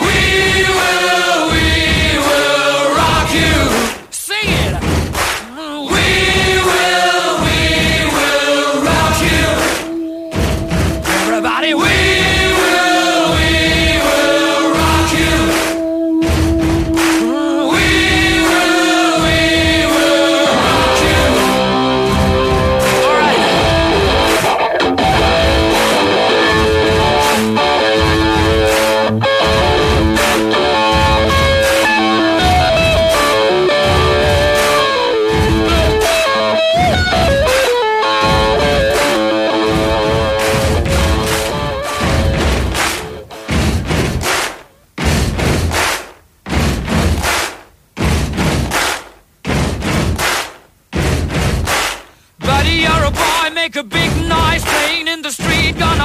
We will, we will rock you.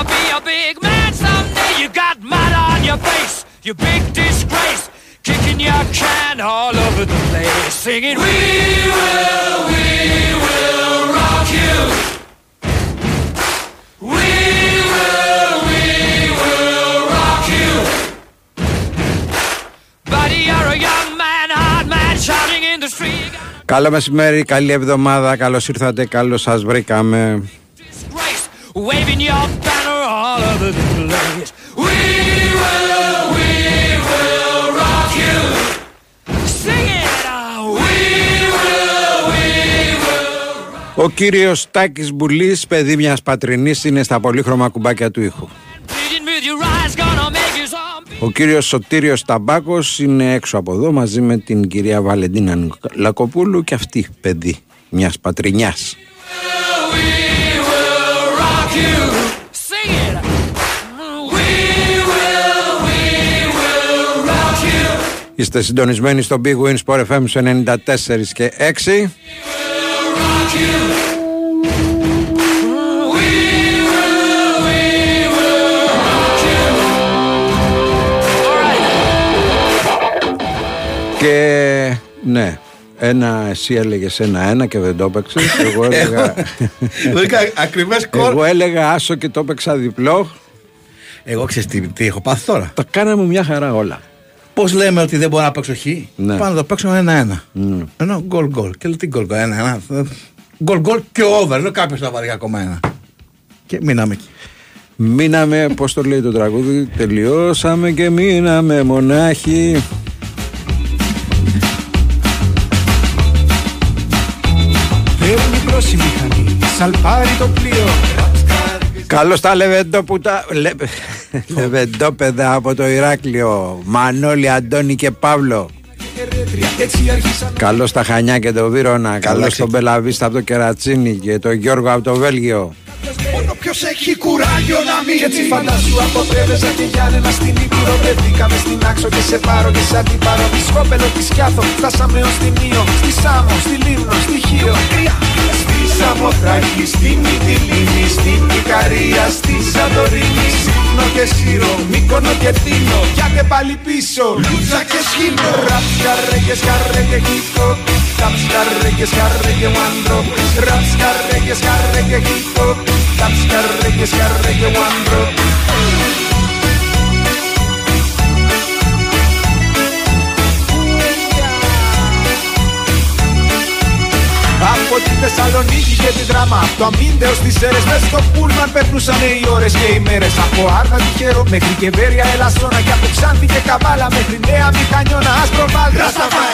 Gonna be a big man someday. You got mud on your face, you big disgrace. Kicking your can all over the place, singing, We will, we will rock you. We will, we will rock you. Buddy, you're a young man, hard man, shouting in the street. Καλό μεσημέρι, καλή εβδομάδα, καλώς ήρθατε, καλώς σας βρήκαμε. disgrace, waving your banner all over the place. We will, we will rock you. Sing it out. We will, we will. Ο κύριος Τάκης Μπουλής, παιδί μιας πατρινής, είναι στα πολύχρωμα κουμπάκια του ήχου. Pleading with your eyes, gonna make you zombie. Ο κύριος Σωτήριος Ταμπάκος είναι έξω από εδώ μαζί με την κυρία Βαλεντίνα Λακοπούλου και αυτή παιδί μιας πατρινιάς. We will rock you. Sing it. Είστε συντονισμένοι στο Big Win Sport FM στο 94 και 6. rock you. We will, we will rock you. All right. Και ναι, ένα εσύ έλεγες ένα ένα και δεν το έπαιξες. Εγώ έλεγα, Βρήκα ακριβές κόρ. εγώ έλεγα άσο και το έπαιξα διπλό. Εγώ ξέρω τι, τι έχω πάθει τώρα; Τα κάναμε μια χαρά όλα. Πώ λέμε ότι δεν μπορώ να παίξω χ. Ναι. Πάνω να το παίξω ένα-ένα. Ενώ γκολ γκολ. Και λέω τι γκολ γκολ. Ένα-ένα. Γκολ γκολ και over. Λέω κάποιος θα βάλει ακόμα ένα. Και μείναμε εκεί. Μείναμε, πώς το λέει το τραγούδι, τελειώσαμε και μείναμε μονάχοι. Παίρνει προς η μηχανή, σαλπάρει το πλοίο Καλώς τα λεβεντόπουτα. Λε... Λεβεντόπεδα από το Ηράκλειο. Μανώλη, Αντώνη και Παύλο. Έτσι άρχισαν Καλώς τα Χανιά και το Βύρονα. Καλώς εσύ. τον Μπελαβίστα από το Κερατσίνι και τον Γιώργο από το Βέλγιο. Μόνο ποιος έχει κουράγιο να μην Κι έτσι φαντάσου από Πρέβεζα και Γιάννενα στην Ήπειρο Βρεθήκαμε στην Άξο και σε πάρω και σε αντιπάρω Τη Σκόπελο, τη Σκιάθο, φτάσαμε ως τη Μύο Στη Σάμο, στη Λίμνο, στη Χίο Στη Σαμοθράκη, στην Μυτιλίνη Στην Ικαρία, στη Σαντορίνη Σύμνο και Σύρο, Μύκονο και Τίνο Γιάτε πάλι πίσω, Λούτσα και Σχήνο Ραψ, καρέ και σκαρέ και χίπο Ραψ, καρέ και σκαρέ και βάντρο Ραψ, καρέ και σκαρέ και χίπο Ραψ, καρέ και σκαρέ και βάντρο Από τη Θεσσαλονίκη Θεσσαλονίκη και τη δράμα Από το αμύντεο στις αίρες Μες στο πούλμαν περνούσαν οι ώρες και οι μέρες Από Άρτα τυχερό μέχρι και Βέρεια Ελασσόνα Και από Ξάνθη και Καβάλα μέχρι Νέα Μηχανιώνα Άσπρο Βάλτα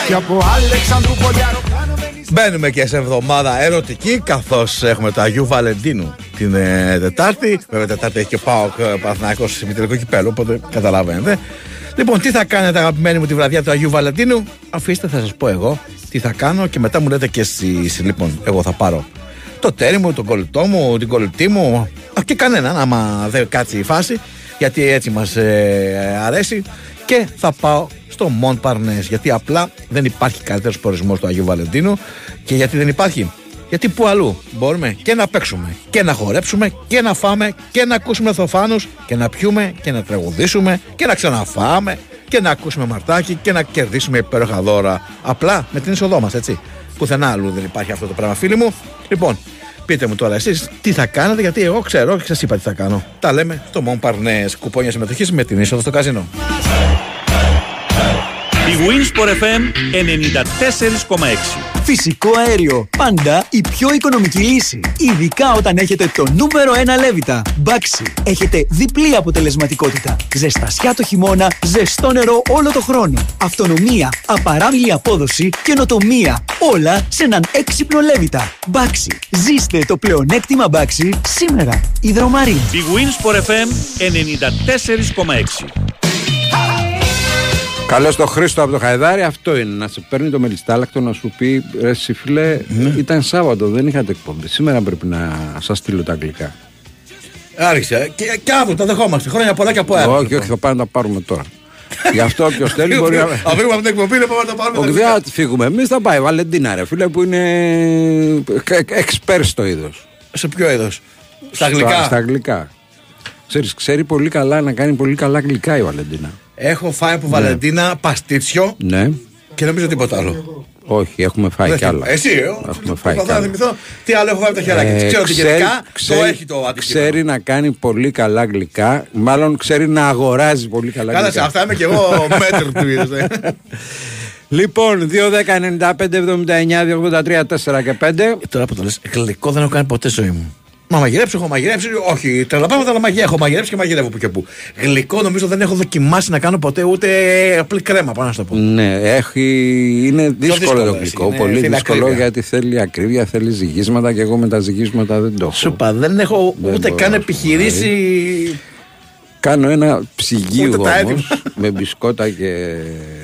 Και από Αλεξανδρού Πολιαεροπλάνο Μπαίνουμε και σε εβδομάδα ερωτική καθώς έχουμε το Αγίου Βαλεντίνου την ε, Τετάρτη. Βέβαια, Τετάρτη έχει και πάω ε, Παναθυνάκο σε μητρικό κυπέλο, οπότε καταλαβαίνετε. Λοιπόν, τι θα κάνετε, αγαπημένοι μου, τη βραδιά του Αγίου Βαλεντίνου; Αφήστε, θα σας πω εγώ τι θα κάνω και μετά μου λέτε και εσείς. Λοιπόν, εγώ θα πάρω το τέρι μου, τον κολλητό μου, την κολλητή μου. Και κανέναν, άμα δεν κάτσει η φάση, γιατί έτσι μας ε, αρέσει. Και θα πάω στο Μον Παρνέ. Γιατί απλά δεν υπάρχει καλύτερος προορισμός του Αγίου Βαλεντίνου. Και γιατί δεν υπάρχει; Γιατί που αλλού μπορούμε και να παίξουμε και να χορέψουμε και να φάμε και να ακούσουμε θοφάνους και να πιούμε και να τραγουδήσουμε και να ξαναφάμε και να ακούσουμε μαρτάκι και να κερδίσουμε υπέροχα δώρα. Απλά με την είσοδό μας, έτσι. Πουθενά αλλού δεν υπάρχει αυτό το πράγμα, φίλοι μου. Λοιπόν, πείτε μου τώρα εσείς τι θα κάνετε, γιατί εγώ ξέρω και σας είπα τι θα κάνω. Τα λέμε στο Μον Παρνές. Κουπόνια συμμετοχής με την είσοδο στο καζίνο. Η Winsport FM 94,6 Φυσικό αέριο. Πάντα η πιο οικονομική λύση. Ειδικά όταν έχετε το νούμερο 1 λέβητα. Μπάξι. Έχετε διπλή αποτελεσματικότητα. Ζεστασιά το χειμώνα, ζεστό νερό όλο το χρόνο. Αυτονομία, απαράμιλη απόδοση, καινοτομία. Όλα σε έναν έξυπνο λέβητα. Μπάξι. Ζήστε το πλεονέκτημα Μπάξι σήμερα. Ιδρομαρή. Η Winsport FM 94,6 Καλώς το Χρήστο από το Χαϊδάρι, αυτό είναι. Να σε παίρνει το μελιστάλακτο να σου πει ρε φίλε, ναι. ήταν Σάββατο, δεν είχατε εκπομπή. Σήμερα πρέπει να σας στείλω τα αγγλικά. Άρχισε. Και, και αύριο τα δεχόμαστε. Χρόνια πολλά και από αύριο. Όχι, όχι, θα πάμε να τα πάρουμε τώρα. Γι' αυτό όποιος θέλει μπορεί να. Αν φύγουμε από την εκπομπή, να πάμε να τα πάρουμε. Όχι, δεν θα φύγουμε. Εμείς θα πάει. Βαλεντίνα, ρε φίλε, που είναι εξπέρ στο είδος. Σε ποιο είδος, Στα αγγλικά; Στα αγγλικά. Ξέρεις, ξέρει πολύ καλά να κάνει πολύ καλά γλυκά η Βαλεντίνα. Έχω φάει από ναι. Βαλεντίνα παστίτσιο ναι. και νομίζω τίποτα άλλο. Όχι, έχουμε φάει κι άλλα. Εσύ, ε, έχουμε φάει κι άλλα. θυμηθώ τι άλλο έχω φάει από τα χεράκια. Ε, ξέρω ότι γενικά το έχει το αντικείμενο. Ξέρει να κάνει πολύ καλά γλυκά, μάλλον ξέρει να αγοράζει πολύ καλά γλυκά. Καλά, αυτά είμαι κι εγώ μέτρο του είδου. Ε. Λοιπόν, 2, 10, 95, 79, 283, 4 και 5. Τώρα που το λες, γλυκό δεν έχω κάνει ποτέ ζωή μου. Μα μαγειρέψει, έχω μαγειρέψει. Όχι, τρελαπάμε αλλά μαγεία. Έχω μαγειρέψει και μαγειρεύω που και που. Γλυκό νομίζω δεν έχω δοκιμάσει να κάνω ποτέ ούτε απλή κρέμα, πάνω να το πω. Ναι, έχει... είναι δύσκολο το γλυκό. πολύ δύσκολο ακρίβεια. γιατί θέλει ακρίβεια, θέλει ζυγίσματα και εγώ με τα ζυγίσματα δεν το έχω. Σούπα, δεν έχω δεν ούτε καν επιχειρήσει. Κάνω ένα ψυγείο όμως με μπισκότα και.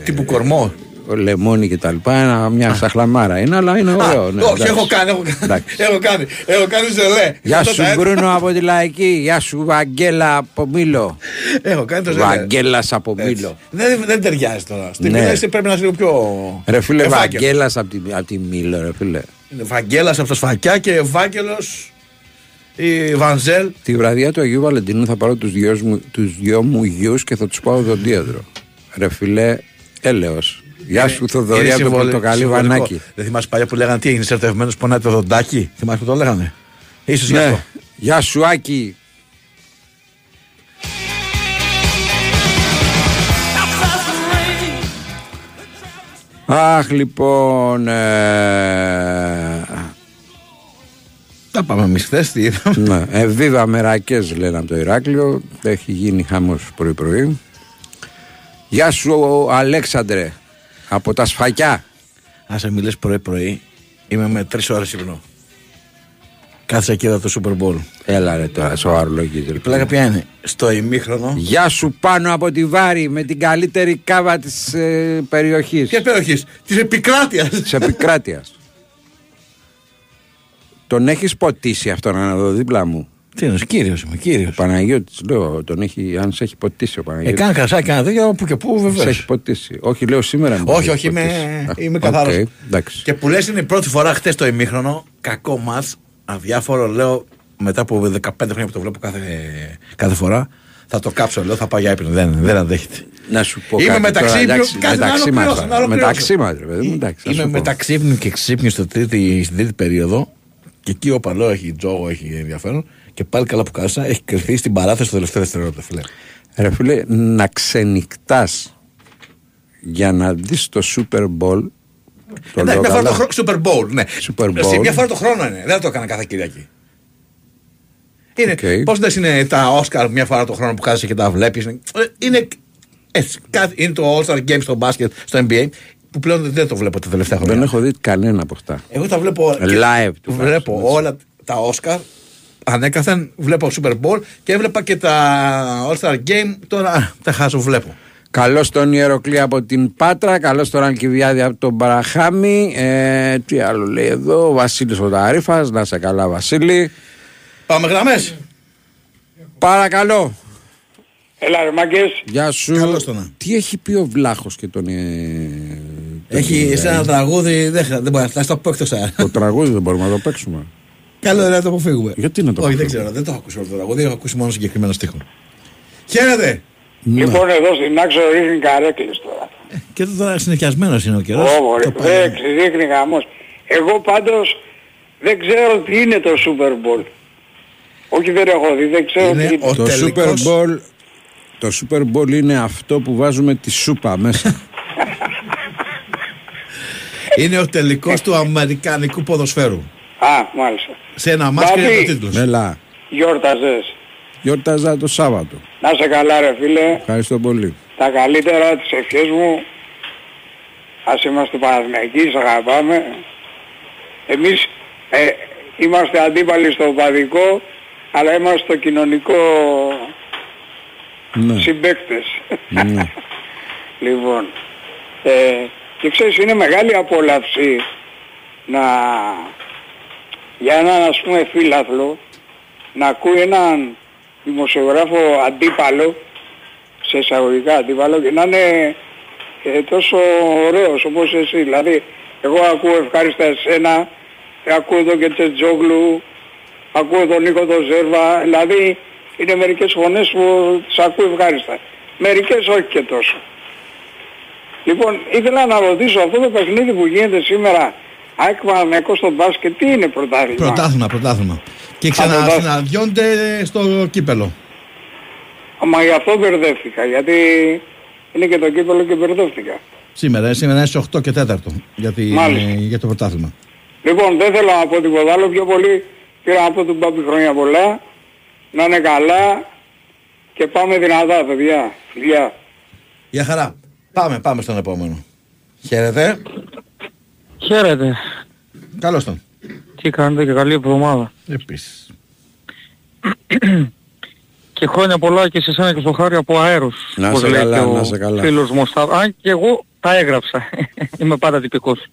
Τύπου κορμό λεμόνι και τα λοιπά. Μια σαχλαμάρα είναι, αλλά είναι ωραίο. Ναι, όχι, έχω κάνει, έχω κάνει. έχω κάνει, έχω κάνει ζελέ. Γεια σου Μπρούνο από τη Λαϊκή. Γεια σου Βαγγέλα από Μήλο. Έχω κάνει το ζελέ. Βαγγέλα από Μήλο. Δεν, δεν ταιριάζει τώρα. Στην ναι. πρέπει να είσαι λίγο πιο. Ρε φίλε, Βαγγέλας από τη, από τη Μήλο, ρε φίλε. Βαγγέλας από τα σφακιά και Ευάγγελος η Βανζέλ. Τη βραδιά του Αγίου Βαλεντίνου θα πάρω τους δυο μου, τους δυο μου γιους και θα τους πάω δοντίατρο. Ρε φιλέ, έλεος. Γεια σου, Θοδωρή από το πορτοκαλί βανάκι. Δεν θυμάσαι παλιά που λέγανε τι έγινε ερωτευμένος πονάει το δοντάκι; Θυμάσαι που το λέγανε; Ίσως ναι. αυτό. Γεια σου, Άκη. Αχ, λοιπόν. Ε... Τα πάμε εμείς χθες, τι είδαμε. Ναι, εβίβα μερακέ λένε από το Ηράκλειο. Έχει γίνει χαμός πρωί-πρωί. Γεια σου, Αλέξανδρε από τα σφακιά. Α σε μιλήσει πρωί-πρωί, είμαι με τρεις ώρες ύπνο. Κάτσε και είδα το Super Bowl. Έλα ρε τώρα, σοβαρολογίζει. Η πλάκα ποια είναι, στο ημίχρονο. Γεια σου πάνω από τη Βάρη με την καλύτερη κάβα της ε, περιοχής. Ποια περιοχής, της επικράτειας. Της επικράτειας. Τον έχεις ποτίσει αυτόν να δω δίπλα μου; Τι είναι, κύριος είμαι, κύριος. Παναγιώτης, λέω, τον έχει, αν σε έχει ποτίσει ο Παναγιώτης. Ε, κάνει κρασάκι, κάνει τέτοιο που και που βέβαια. Σε έχει ποτίσει. Όχι, λέω σήμερα. Όχι, όχι, είμαι, είμαι καθαρός. Okay, και που λες είναι η πρώτη φορά χτες το ημίχρονο, κακό μας, αδιάφορο, λέω μετά από 15 χρόνια που το βλέπω κάθε, κάθε φορά. Θα το κάψω, λέω, θα πάω για ύπνο. Δεν, δεν αντέχεται. Να σου πω Είμαι κάτι μεταξύ τώρα, μεταξύ μας, μεταξύ μας, ρε παιδί Είμαι μεταξύ ύπνου και ξύπνου στην τρίτη περίοδο και εκεί ο παλό έχει τζόγο, έχει ενδιαφέρον και πάλι καλά που κάσα, έχει κρυφθεί στην παράθεση στο τελευταίο δευτερόλεπτο, φίλε. Ρε φίλε, να ξενυχτάς για να δεις το Super Bowl Το Εντάξει, λέω μια φορά καλά. το χρόνο. Super Bowl, ναι. Super Εσύ, Bowl. μια φορά το χρόνο είναι. Δεν το έκανα κάθε Κυριακή. Είναι, Οκ. Πώς λες είναι τα Oscar μια φορά το χρόνο που κάθεσαι και τα βλέπεις. Είναι, είναι, έτσι, κάτι- είναι το All Star Games στο μπάσκετ, στο NBA, που πλέον δεν το βλέπω τα τελευταία χρόνια. Δεν έχω δει κανένα από αυτά. Εγώ τα βλέπω. και- Live τουλάχιστον, Βλέπω έτσι. όλα τα Oscar. Ανέκαθεν βλέπω Super Bowl και έβλεπα και τα All Star Game. Τώρα τα χάσω, βλέπω. Καλώς τον Ιεροκλή από την Πάτρα, καλώς τον Αλκιβιάδη από τον Παραχάμι. Ε, τι άλλο λέει εδώ, ο Βασίλης ο Ταρίφας. Να σε καλά, Βασίλη. Πάμε γραμμές. Παρακαλώ. Έλα ρε μάγκες. Γεια σου. Καλώς τον. Τι έχει πει ο Βλάχος και τον. Ε, τον Έχει ε, σε ένα τραγούδι, δεν, χρειάζεται, δεν μπορεί να το πω εκτός αέρα. Το τραγούδι δεν μπορούμε να το παίξουμε. Καλό είναι να το αποφύγουμε. Γιατί να το Όχι, δεν αποφύγουμε; ξέρω, δεν το έχω ακούσει όλο το τραγούδι, έχω ακούσει μόνο συγκεκριμένο στίχο. Χαίρετε! Λοιπόν εδώ στην άξο ρίχνει καρέκλες τώρα. Και τώρα συνεχιασμένο είναι ο καιρός. Ω, ρε, δεν ρίχνει γαμός. Εγώ πάντως δεν ξέρω τι είναι το Super Bowl. Όχι δεν έχω δει, δεν ξέρω Είναι τι είναι. ο- Το Super τελικός- Bowl. Το Super Bowl είναι αυτό που βάζουμε τη σούπα μέσα. Είναι ο τελικός του Αμερικανικού ποδοσφαίρου. Α, μάλιστα. Σε ένα μάτς και Μπάμπη. είναι ο τίτλος. Έλα. Γιόρταζες. Γιόρταζα το Σάββατο. Να σε καλά ρε φίλε. Ευχαριστώ πολύ. Τα καλύτερα τις ευχές μου. Ας είμαστε Παναθηναϊκοί, σ' αγαπάμε. Εμείς ε, είμαστε αντίπαλοι στο παδικό, αλλά είμαστε στο κοινωνικό Ναι. συμπαίκτες. ναι. Λοιπόν, ε, και ξέρεις είναι μεγάλη απόλαυση να για έναν ας πούμε φίλαθλο να ακούει έναν δημοσιογράφο αντίπαλο σε εισαγωγικά αντίπαλο και να είναι ε, τόσο ωραίος όπως εσύ. Δηλαδή εγώ ακούω ευχάριστα εσένα, ε, ακούω τον Κετσετζόγλου, ακούω τον Νίκο τον Ζέρβα, δηλαδή είναι μερικές φωνές που τις ακούω ευχάριστα. Μερικές όχι και τόσο. Λοιπόν, ήθελα να ρωτήσω αυτό το παιχνίδι που γίνεται σήμερα, ΑΕΚ Παναθηναϊκός στο μπάσκετ, τι είναι πρωτάθλημα; Πρωτάθλημα, πρωτάθλημα. Και πρωτάθλημα. ξανασυναντιόνται στο κύπελο. Μα γι' αυτό μπερδεύτηκα, γιατί είναι και το κύπελο και μπερδεύτηκα. Σήμερα, ε, σήμερα είναι στις 8 και 4 για, τη- Μάλιστα. για το πρωτάθλημα. Λοιπόν, δεν θέλω να πω τίποτα άλλο, πιο πολύ πήρα να πω του Μπάμπη χρόνια πολλά, να είναι καλά και πάμε δυνατά, παιδιά. Φιλιά. Γεια χαρά. Πάμε, πάμε στον επόμενο. Χαίρετε. Χαίρετε. Καλώς τον. Τι κάνετε και καλή εβδομάδα. Επίσης. Και χρόνια πολλά και σε σένα και στο χάρη από αέρος. Να όπως σε λέει καλά, και ο να σε καλά. Φίλος μου στα... Αν και εγώ τα έγραψα. Είμαι πάντα τυπικός.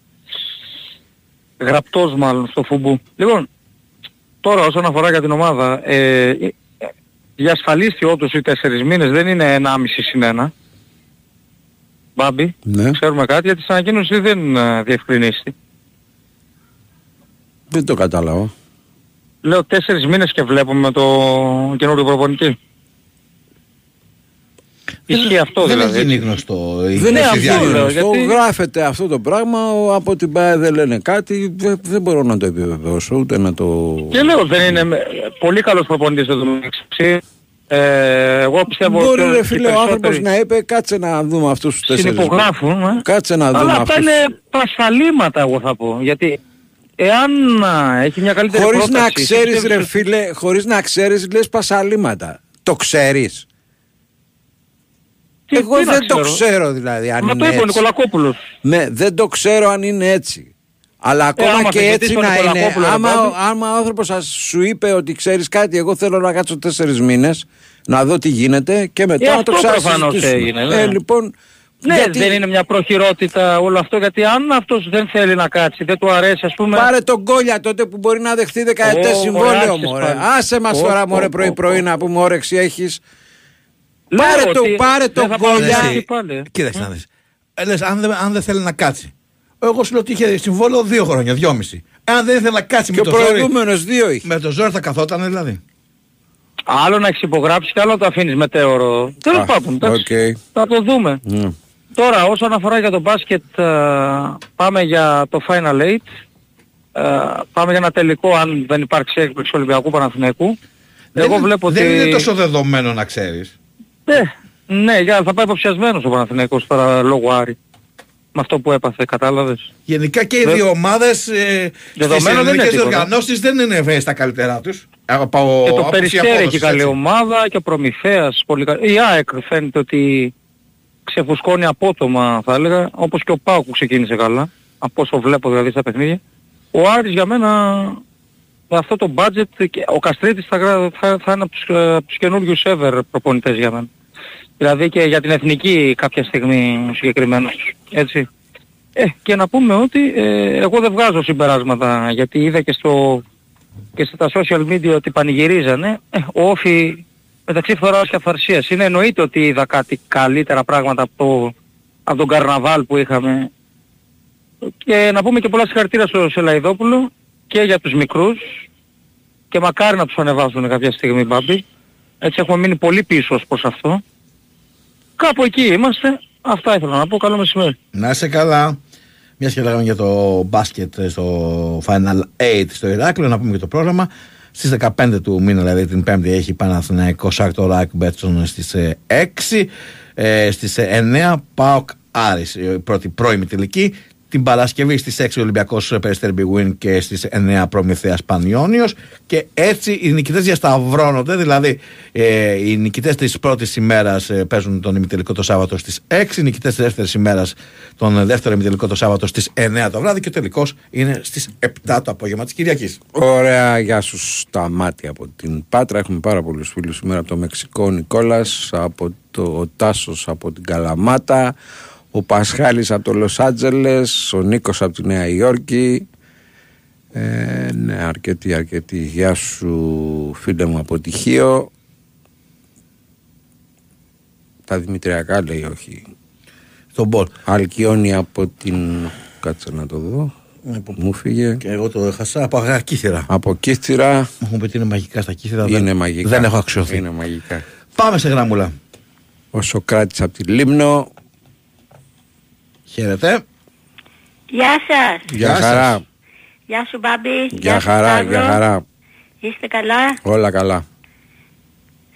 Γραπτός μάλλον στο φουμπού. Τώρα όσον αφορά για την ομάδα, ε, ε, διασφαλίστη όντως οι τέσσερις μήνες δεν είναι 1,5 συν 1. Μπάμπη, Ναι. ξέρουμε κάτι γιατί στην ανακοίνωση δεν ε, διευκρινίστη. Δεν το κατάλαβα. Λέω τέσσερις μήνες και βλέπουμε με το καινούριο προπονητή. Ισχύει αυτό δεν δηλαδή. έχει γίνει γνωστό. η Δεν Ναι, γνωστή αυτό διάρκεια. λέω, γνωστό, γιατί- γράφεται αυτό το πράγμα, ο- από την ΠΑΕ δεν λένε κάτι, δεν, δεν μπορώ να το επιβεβαιώσω, ούτε να το... Και λέω δεν είναι με- πολύ καλός προπονητής εδώ μεταξύ. Ε, εγώ πιστεύω Μπορεί ότι ρε οι φίλε ο άνθρωπος περισσότεροι να είπε κάτσε να δούμε αυτούς τους τέσσερις. συνυπογράφουν. ε. Κάτσε να δούμε Αλλά αυτά αυτούς. είναι πασαλήματα εγώ θα πω. Γιατί εάν α, έχει μια καλύτερη Χωρίς να πρόταση, ξέρεις πιστεύεις ρε ότι- φίλε, χωρίς να ξέρεις λες πασαλήματα. Το ξέρεις. Τι- Εγώ τι να δεν το ξέρω δηλαδή αν Μα το είναι είπε ο έτσι. Νικολακόπουλος. Ναι, δεν το ξέρω αν είναι έτσι. Αλλά ακόμα άμα και θα έτσι ζητήσει τον να είναι, Νικολακόπουλο, ρε άμα, Μπάμπη. άμα ο άνθρωπος σας σου είπε ότι ξέρεις κάτι, εγώ θέλω να κάτσω τέσσερις μήνες, να δω τι γίνεται και μετά Ε, να το αυτό προφανώς ξανασυζητήσουμε. έγινε, ναι. Ε, λοιπόν, Ναι, γιατί δεν είναι μια προχειρότητα όλο αυτό, γιατί αν αυτός δεν θέλει να κάτσει, δεν του αρέσει ας πούμε... πάρε τον κόλια τότε που μπορεί να δεχτεί δεκαετές Ω, συμβόλαιο άρχισες μωρέ. πάλι. Άσε μας Ω, τώρα ω, μωρέ ω, πρωί ω, πρωί ω. να πούμε όρεξη έχεις. Λέω πάρε το- ότι πάρε δεν τον θα πάω κόλλια. σπίτι Εσύ, πάλι. Κοίταξε να δεις. Ε, λες, αν, δεν, αν δεν θέλει να κάτσει. Εγώ σου λέω ότι είχε συμβόλαιο δύο χρόνια, δυόμιση. Αν δεν ήθελε να κάτσει Και με ο το, ζόρι, προηγούμενος δύο είχε. με το ζόρι θα καθόταν δηλαδή. Άλλο να έχεις υπογράψει και άλλο να το αφήνεις μετέωρο. Τέλος Α, πάντων, εντάξει. οκ. Θα το δούμε. Ναι. Τώρα όσον αφορά για το μπάσκετ ε, πάμε για το Final Eight. Ε, πάμε για ένα τελικό αν δεν υπάρξει έκπληξη Ολυμπιακού Παναθηναϊκού. Εγώ δεν, βλέπω δεν ότι... είναι τόσο δεδομένο να ξέρεις. Ναι, ναι, για, θα πάει υποψιασμένος ο Παναθηναϊκός τώρα λόγω Άρη. Με αυτό που έπαθε, κατάλαβες; Γενικά και οι Δε- δύο ομάδες ε, στις Δεδομένο δεν είναι ελληνικές τίποτα. διοργανώσεις δεν είναι βέβαια στα καλύτερά τους. Από, Και το άποψη Περιστέρι έχει απόδοσης, καλή έτσι. ομάδα και ο Προμηθέας πολύ καλή. Η ΑΕΚ φαίνεται ότι ξεφουσκώνει απότομα θα έλεγα, όπως και ο Πάου που ξεκίνησε καλά, από όσο βλέπω δηλαδή στα παιχνίδια. Ο Άρης για μένα με αυτό το budget, και ο Καστρίτης θα, γρα- θα, θα είναι από τους, ε, από τους καινούριους ever προπονητές για μένα. Δηλαδή και για την εθνική κάποια στιγμή συγκεκριμένος. Έτσι. Ε, και να πούμε ότι ε, εγώ δεν βγάζω συμπεράσματα γιατί είδα και στο και στα social media ότι πανηγυρίζανε, ε, ο Όφη μεταξύ φθοράς και αφαρσίας είναι εννοείται ότι είδα κάτι καλύτερα πράγματα από, το, από τον καρναβάλ που είχαμε. Και να πούμε και πολλά συγχαρητήρια στο Σελαϊδόπουλο και για τους μικρούς. Και μακάρι να τους ανεβάσουν κάποια στιγμή Μπάμπη. Έτσι έχουμε μείνει πολύ πίσω ως προς αυτό κάπου εκεί είμαστε αυτά ήθελα να πω καλό μεσημέρι Να είσαι καλά. Μια και λέγαμε για το μπάσκετ στο Final 8 στο Ηράκλειο, να πούμε και το πρόγραμμα. Στις 15 του μήνα, δηλαδή την Πέμπτη, έχει Παναθηναϊκός Σάκτο Ράκ Μπέτσον στι 6. Ε, στις 9 Πάοκ Άρης, η πρώτη πρώιμη τελική. Την Παρασκευή στις 6 Ολυμπιακός Περιστέρι Big Win και στις 9 Προμηθέας Πανιόνιος. Και έτσι οι νικητές διασταυρώνονται, δηλαδή ε, οι νικητές της πρώτης ημέρας ε, παίζουν τον ημιτελικό το Σάββατο στις 6, οι νικητές της δεύτερης ημέρας τον δεύτερο ημιτελικό το Σάββατο στις 9 το βράδυ και ο τελικός είναι στις 7 το απόγευμα της Κυριακής. Ωραία, γεια σου στα μάτια από την Πάτρα. Έχουμε πάρα πολλούς φίλους σήμερα από το Μεξικό. Ο Νικόλας, από το ο Τάσος από την Καλαμάτα, ο Πασχάλης από το Λος Άντζελες, ο Νίκος από τη Νέα Υόρκη. Ε, ναι, αρκετή, αρκετή. Γεια σου φίλε μου από Τυχείο. Τα Δημητριακά λέει όχι. Στον Μπολ. Αλκιόνι από την... Κάτσε να το δω. Μου φύγε. Και εγώ το έχασα από αγρά κύθερα. Από Κύθυρα Μου έχουν πει ότι είναι μαγικά στα κύθερα. είναι δεν, μαγικά. Δεν έχω αξιωθεί. Είναι μαγικά. Πάμε σε γράμμουλα. Ο Σοκράτης από τη Λίμνο. Χαίρετε. Γεια σας. Γεια Γεια χαρά. Γεια σου Μπάμπη. Γεια σου, χαρά, Σταύρο. γεια χαρά. Είστε καλά; Όλα καλά.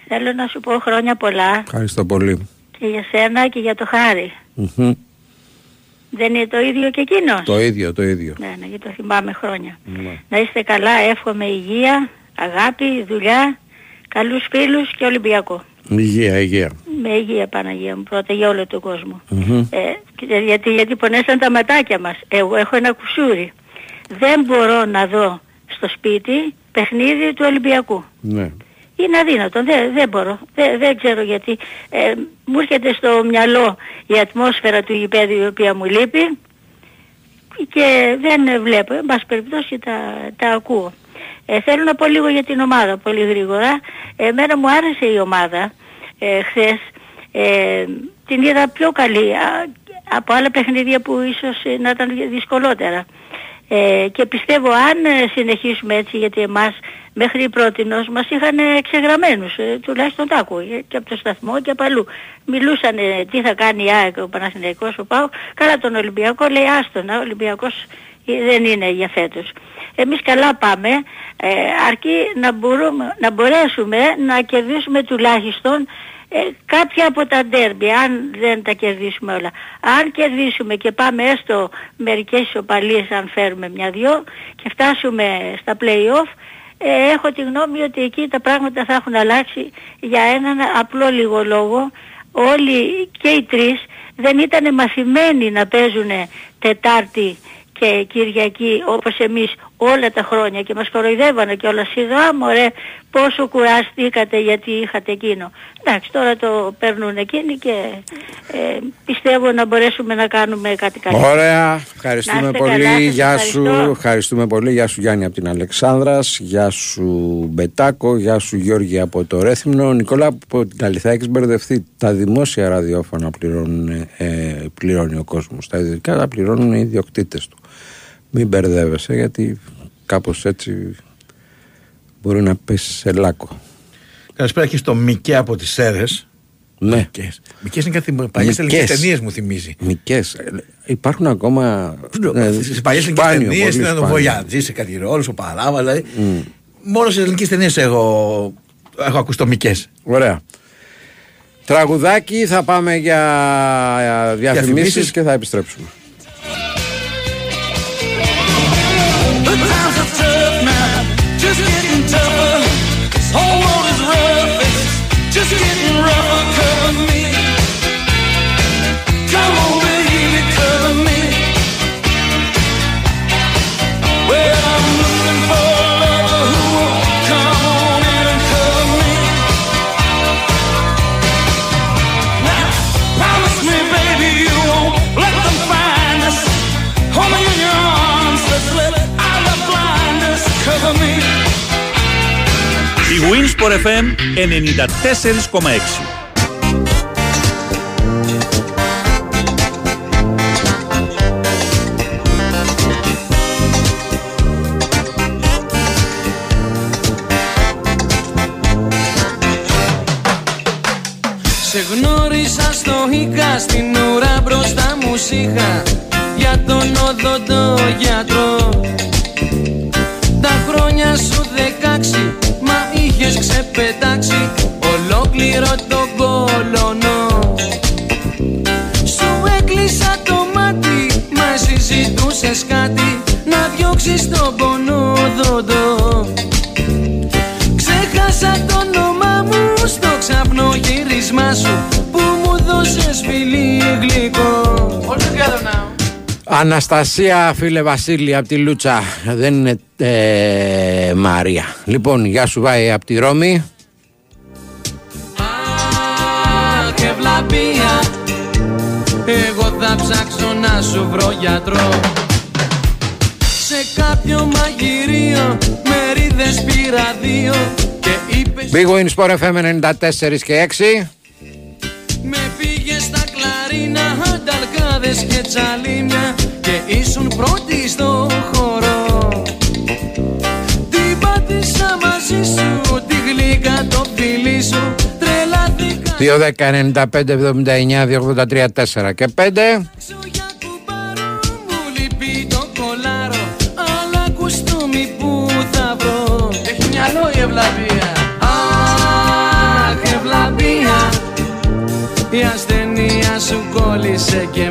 Θέλω να σου πω χρόνια πολλά Ευχαριστώ πολύ. και για σένα και για το Χάρη. Μμμ. Δεν είναι το ίδιο και εκείνος; Το ίδιο, το ίδιο. Ναι, ναι, γιατί το θυμάμαι χρόνια. Ναι. Να είστε καλά, εύχομαι υγεία, αγάπη, δουλειά, καλούς φίλους και Ολυμπιακό. Υγεία, υγεία. Με υγεία Παναγία μου πρώτα για όλο τον κόσμο. Μμμ. Ε, και- γιατί, γιατί πονέσαν τα ματάκια μας. Εγώ έχω ένα κουσούρι. Δεν μπορώ να δω στο σπίτι παιχνίδι του Ολυμπιακού. Ναι. Είναι αδύνατο, δεν, δεν μπορώ, δεν, δεν ξέρω γιατί. Ε, μου έρχεται στο μυαλό η ατμόσφαιρα του γηπέδου η οποία μου λείπει και δεν βλέπω, εν πάση περιπτώσει τα, τα ακούω. Ε, θέλω να πω λίγο για την ομάδα, πολύ γρήγορα. Εμένα μου άρεσε η ομάδα ε, χθες. Ε, την είδα πιο καλή α, από άλλα παιχνίδια που ίσως ε, να ήταν δυσκολότερα. Ε, και πιστεύω αν ε, συνεχίσουμε έτσι γιατί εμάς μέχρι πρότινος μας είχαν εξεγραμμένους, ε, τουλάχιστον τα ακούω ε, και από το σταθμό και από αλλού. Μιλούσαν τι θα κάνει η ΑΕΚ, ο Παναθηναϊκός, ο ΠΑΟ, καλά τον Ολυμπιακό λέει άστονα, ο Ολυμπιακός ε, δεν είναι για φέτος. Εμείς καλά πάμε, ε, αρκεί να, μπορούμε, να μπορέσουμε να κερδίσουμε τουλάχιστον ε, κάποια από τα ντέρμπι, αν δεν τα κερδίσουμε όλα. Αν κερδίσουμε και πάμε έστω μερικές ισοπαλίες αν φέρουμε μια-δυο και φτάσουμε στα play-off, ε, έχω τη γνώμη ότι εκεί τα πράγματα θα έχουν αλλάξει για έναν απλό λίγο λόγο. Όλοι και οι τρεις δεν ήταν μαθημένοι να παίζουν Τετάρτη και Κυριακή όπως εμείς όλα τα χρόνια και μας κοροϊδεύανε και όλα σιγά μωρέ πόσο κουραστήκατε γιατί είχατε εκείνο. Εντάξει τώρα το παίρνουν εκείνοι και ε, πιστεύω να μπορέσουμε να κάνουμε κάτι καλύτερο. Ωραία, Να ευχαριστούμε είστε πολύ. καλά, σας Γεια σου, ευχαριστώ. ευχαριστούμε πολύ. Γεια σου Γιάννη από την Αλεξάνδρας. Γεια σου Μπετάκο. Γεια σου Γιώργη από το Ρέθυμνο. Νικόλα από την Καλυθά έχεις μπερδευτεί. Τα δημόσια ραδιόφωνα πληρώνουν, ε, πληρώνει ο κόσμος. Τα ιδιωτικά τα πληρώνουν οι ιδιοκτήτες του. Μην μπερδεύεσαι γιατί κάπως έτσι μπορεί να πέσει σε λάκκο. Καλησπέρα και στο Μικέ από τις Σέρες. Ναι. Μικές. Μικές είναι κάτι παλιές ελληνικές Μικές. ταινίες μου θυμίζει. Μικές. Ε, Υπάρχουν ακόμα... ε, Στι παλιές ελληνικές σπάνιο, ταινίες πολύ ήταν ο σπάνιο. Βοιατζή σε κάτι ρόλος, ο Παράβα. Δηλαδή. Μόνο σε ελληνικές ταινίες έχω, έχω ακούσει το Μικές. Ωραία. Τραγουδάκι, θα πάμε για διαφημίσεις Διαφημίσεις. και θα επιστρέψουμε. The times are tough now, just getting tough. Η Winsport FM 94,6. Αναστασία, φίλε Βασίλη, από τη Λούτσα. Δεν είναι ε, Μαρία. Λοιπόν, γεια σου, Βάη, από τη Ρώμη. Α, και βλαπία Εγώ θα ψάξω να σου βρω γιατρό Σε κάποιο μαγειρίο Μερίδες πήρα δύο Και είπες Big Win Sport FM 94 και 6. Ανταλκάδες και τσαλίμια και ήσουν πρώτη στο χώρο. Την πάτησα μαζί σου, τη γλύκα το φιλί σου, τρελάθηκα 2, 10, 95, 79, 283, 4 και 5. για κουμπάρο, μου λείπει το κολάρο, αλλά κουστούμι που θα βρω. Έχει μυαλό η ευλαβία. Αχ, ευλαβία, η ασθενεία σου κόλλησε και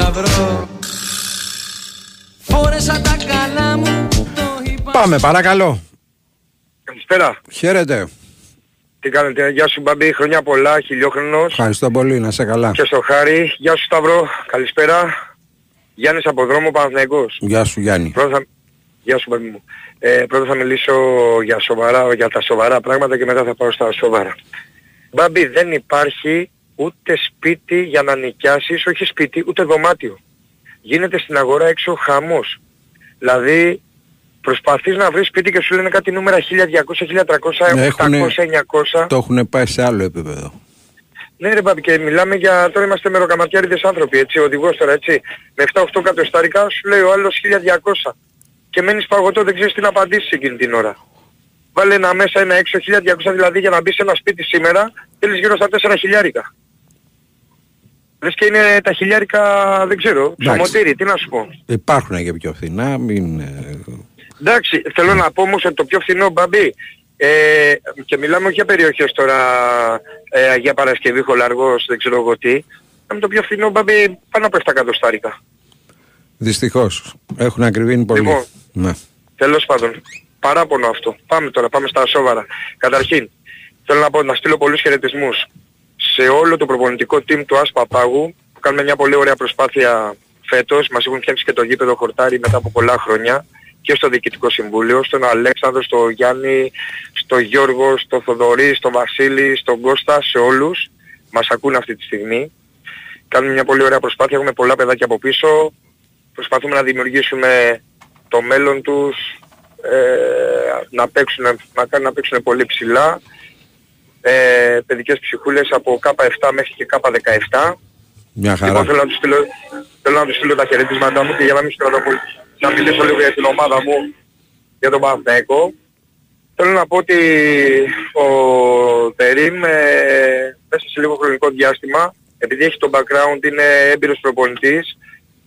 θα βρω Φόρεσα τα καλά μου το είπα Πάμε, παρακαλώ. Καλησπέρα. Χαίρετε. Τι κάνετε, γεια σου Μπαμπή, χρονιά πολλά, χιλιόχρονος. Ευχαριστώ πολύ, να σε καλά. Και στο Χάρη, γεια σου Σταυρό, καλησπέρα. Γιάννης από δρόμο Παναθηναϊκός. Γεια σου, Γιάννη. Πρώτα θα... Γεια σου Μπαμπή μου. Ε, πρώτα θα μιλήσω για, σοβαρά, για τα σοβαρά πράγματα και μετά θα πάω στα σοβαρά. Μπαμπή, δεν υπάρχει ούτε σπίτι για να νοικιάσεις, όχι σπίτι, ούτε δωμάτιο. Γίνεται στην αγορά έξω χαμός. Δηλαδή προσπαθείς να βρεις σπίτι και σου λένε κάτι νούμερα 1200, 1300, 800, Έχουνε- 900. Το έχουν πάει σε άλλο επίπεδο. Ναι ρε Μπαμπη και μιλάμε για, τώρα είμαστε μεροκαματιάριδες άνθρωποι έτσι, οδηγός τώρα έτσι, με 7-8 κατοστάρικα σου λέει ο άλλος 1200 και μένεις παγωτό δεν ξέρεις τι να απαντήσεις εκείνη την ώρα. Βάλε ένα μέσα ένα έξω 1200 δηλαδή για να μπεις σε ένα σπίτι σήμερα θέλεις γύρω στα 4 χιλιάρικα. Λες και είναι τα χιλιάρικα δεν ξέρω, ψωμοτήρι, τι να σου πω. Υπάρχουν και πιο φθηνά, μην... ε, Εντάξει, θέλω να πω όμως ότι το πιο φθηνό μπαμπί ε, και μιλάμε όχι για περιοχές τώρα ε, για Παρασκευή, Χολαργός, δεν ξέρω εγώ τι. Μιλάμε το πιο φθηνό μπαμπί πάνω από 7 εκατοστάρικα. Δυστυχώς. Έχουν ακριβήνει πολύ. Λοιπόν. Ναι. Τέλος πάντων, παράπονο αυτό. Πάμε τώρα, πάμε στα σοβαρά. Καταρχήν, θέλω να πω να στείλω πολλούς χαιρετισμούς σε όλο το προπονητικό team του ΑΣ Παπάγου που κάνουμε μια πολύ ωραία προσπάθεια φέτος. Μας έχουν φτιάξει και το γήπεδο χορτάρι μετά από πολλά χρόνια και στο Διοικητικό Συμβούλιο, στον Αλέξανδρο, στο Γιάννη, στο Γιώργο, στο Θοδωρή, στο Βασίλη, στον Κώστα, σε όλους. Μας ακούν αυτή τη στιγμή. Κάνουμε μια πολύ ωραία προσπάθεια, έχουμε πολλά παιδάκια από πίσω. Προσπαθούμε να δημιουργήσουμε το μέλλον τους, ε, να, παίξουν, να κάνουν να παίξουν πολύ ψηλά. Ε, παιδικές ψυχούλες από K7 μέχρι και K17. Μια χαρά. Λοιπόν, θέλω να τους στείλω, θέλω να τους στείλω τα χαιρετίσματά μου και για να μην σκοτώ πολύ. Να μιλήσω λίγο για την ομάδα μου, για τον Παναθηναϊκό. Θέλω να πω ότι ο Τερίμ ε, μέσα σε λίγο χρονικό διάστημα, επειδή έχει το background, είναι έμπειρος προπονητής,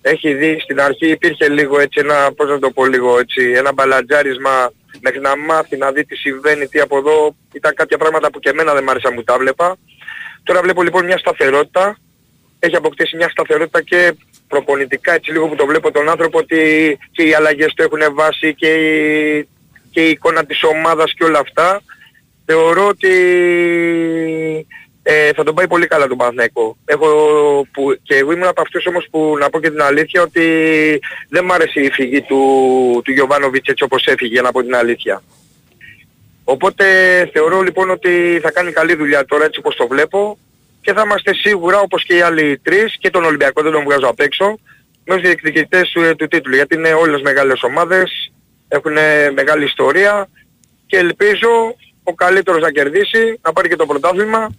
έχει δει στην αρχή υπήρχε λίγο έτσι ένα, πώς να το πω λίγο έτσι, ένα μπαλατζάρισμα μέχρι να μάθει να δει τι συμβαίνει, τι από εδώ, ήταν κάποια πράγματα που και εμένα δεν μ' άρεσαν που τα βλέπα. Τώρα βλέπω λοιπόν μια σταθερότητα, έχει αποκτήσει μια σταθερότητα και προπονητικά έτσι λίγο που το βλέπω τον άνθρωπο ότι και οι αλλαγές του έχουν βάσει και η, και η εικόνα της ομάδας και όλα αυτά. Θεωρώ ότι ε, θα τον πάει πολύ καλά τον Παναθηναϊκό. Έχω, που, και εγώ ήμουν από αυτούς όμως που να πω και την αλήθεια ότι δεν μ' άρεσε η φυγή του, του Γιωβάνοβιτς έτσι όπως έφυγε να πω την αλήθεια. Οπότε θεωρώ λοιπόν ότι θα κάνει καλή δουλειά τώρα έτσι όπως το βλέπω και θα είμαστε σίγουρα όπως και οι άλλοι τρεις και τον Ολυμπιακό δεν τον βγάζω απ' έξω με τους διεκδικητές του, του τίτλου γιατί είναι όλες μεγάλες ομάδες, έχουν μεγάλη ιστορία και ελπίζω ο καλύτερος να κερδίσει, να πάρει και το πρωτάθλημα.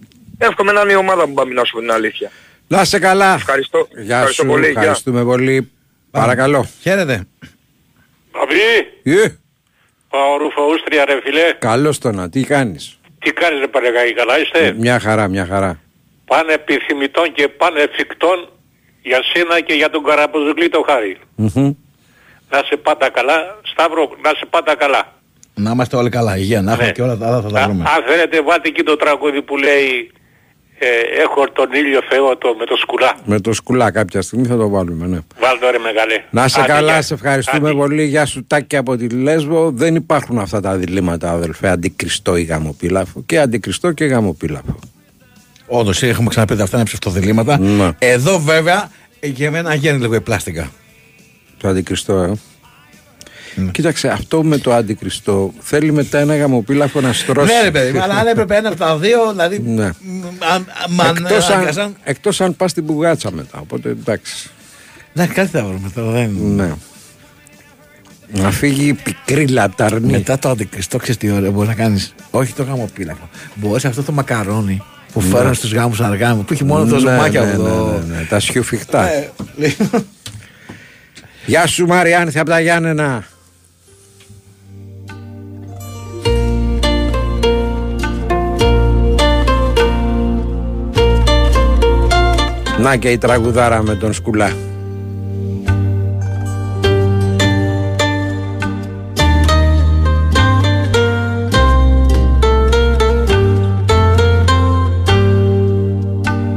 Εύχομαι να είναι η ομάδα μου πάμε να σου πω την αλήθεια. Να είσαι καλά. Ευχαριστώ. Γεια Ευχαριστώ σου, πολύ. Γεια. ευχαριστούμε πολύ. Παρακαλώ. Χαίρετε. Αμπή, Ε, ο Ρουφαούστρια ρε φιλέ, καλώς το να, τι κάνεις; τι κάνεις ρε Παλαιγάκη, καλά είστε; Μια χαρά, μια χαρά. Πάνε επιθυμητών και πάνε εφικτών για σένα και για τον Καραποζουγλή το χάρη. Μμμ. Να σε πάντα καλά, Σταύρο, να σε πάντα καλά. Να είμαστε όλοι καλά. Υγεία, να έχουμε Ναι. και όλα τα άλλα θα τα Α- βρούμε. Αν θέλετε βάλτε εκεί το τραγούδι που λέει ε, έχω τον ήλιο Θεό το, με το σκουλά. Με το σκουλά κάποια στιγμή θα το βάλουμε, ναι. Βάλτε ρε μεγάλε. Να σε Άντε, καλά, γεια. σε ευχαριστούμε Άντε. πολύ. Γεια σου Τάκη από τη Λέσβο. Δεν υπάρχουν αυτά τα διλήμματα, αδελφέ. Αντικριστό ή γαμοπίλαφο. Και αντικριστό και γαμοπίλαφο. Όντως έχουμε ξαναπεί ότι αυτά είναι ψευτοδιλήμματα. Ναι. Εδώ βέβαια για μένα γίνει λίγο η πλάστικα. Το αντικριστό, ε. Κοίταξε, αυτό με το αντικριστό θέλει μετά ένα γαμοπίλαφο να στρώσει. Ναι, ρε παιδί, μου, αλλά αν έπρεπε ένα από τα δύο, δηλαδή. Ναι. μ, αν- αν- Εκτός αν, αναγκασαν- εκτός αν πας στην πουγάτσα μετά. Οπότε εντάξει. Ναι, κάτι θα βρούμε τώρα. Δεν... Ναι. Να φύγει η πικρή λαταρνή. Μετά το αντικριστό, ξέρεις τι ωραίο μπορεί να κάνεις; Όχι το γαμοπίλαφο. Μπορείς αυτό το μακαρόνι που Ναι. φέρνουν στους γάμους αργά μου, που έχει μόνο το Ναι, ζωμάκι ναι, από ναι, το. ναι, ναι, Τα σιουφιχτά. Ε, λοιπόν. Γεια σου Μαριάννη από τα Γιάννενα. Να και η τραγουδάρα με τον σκουλά.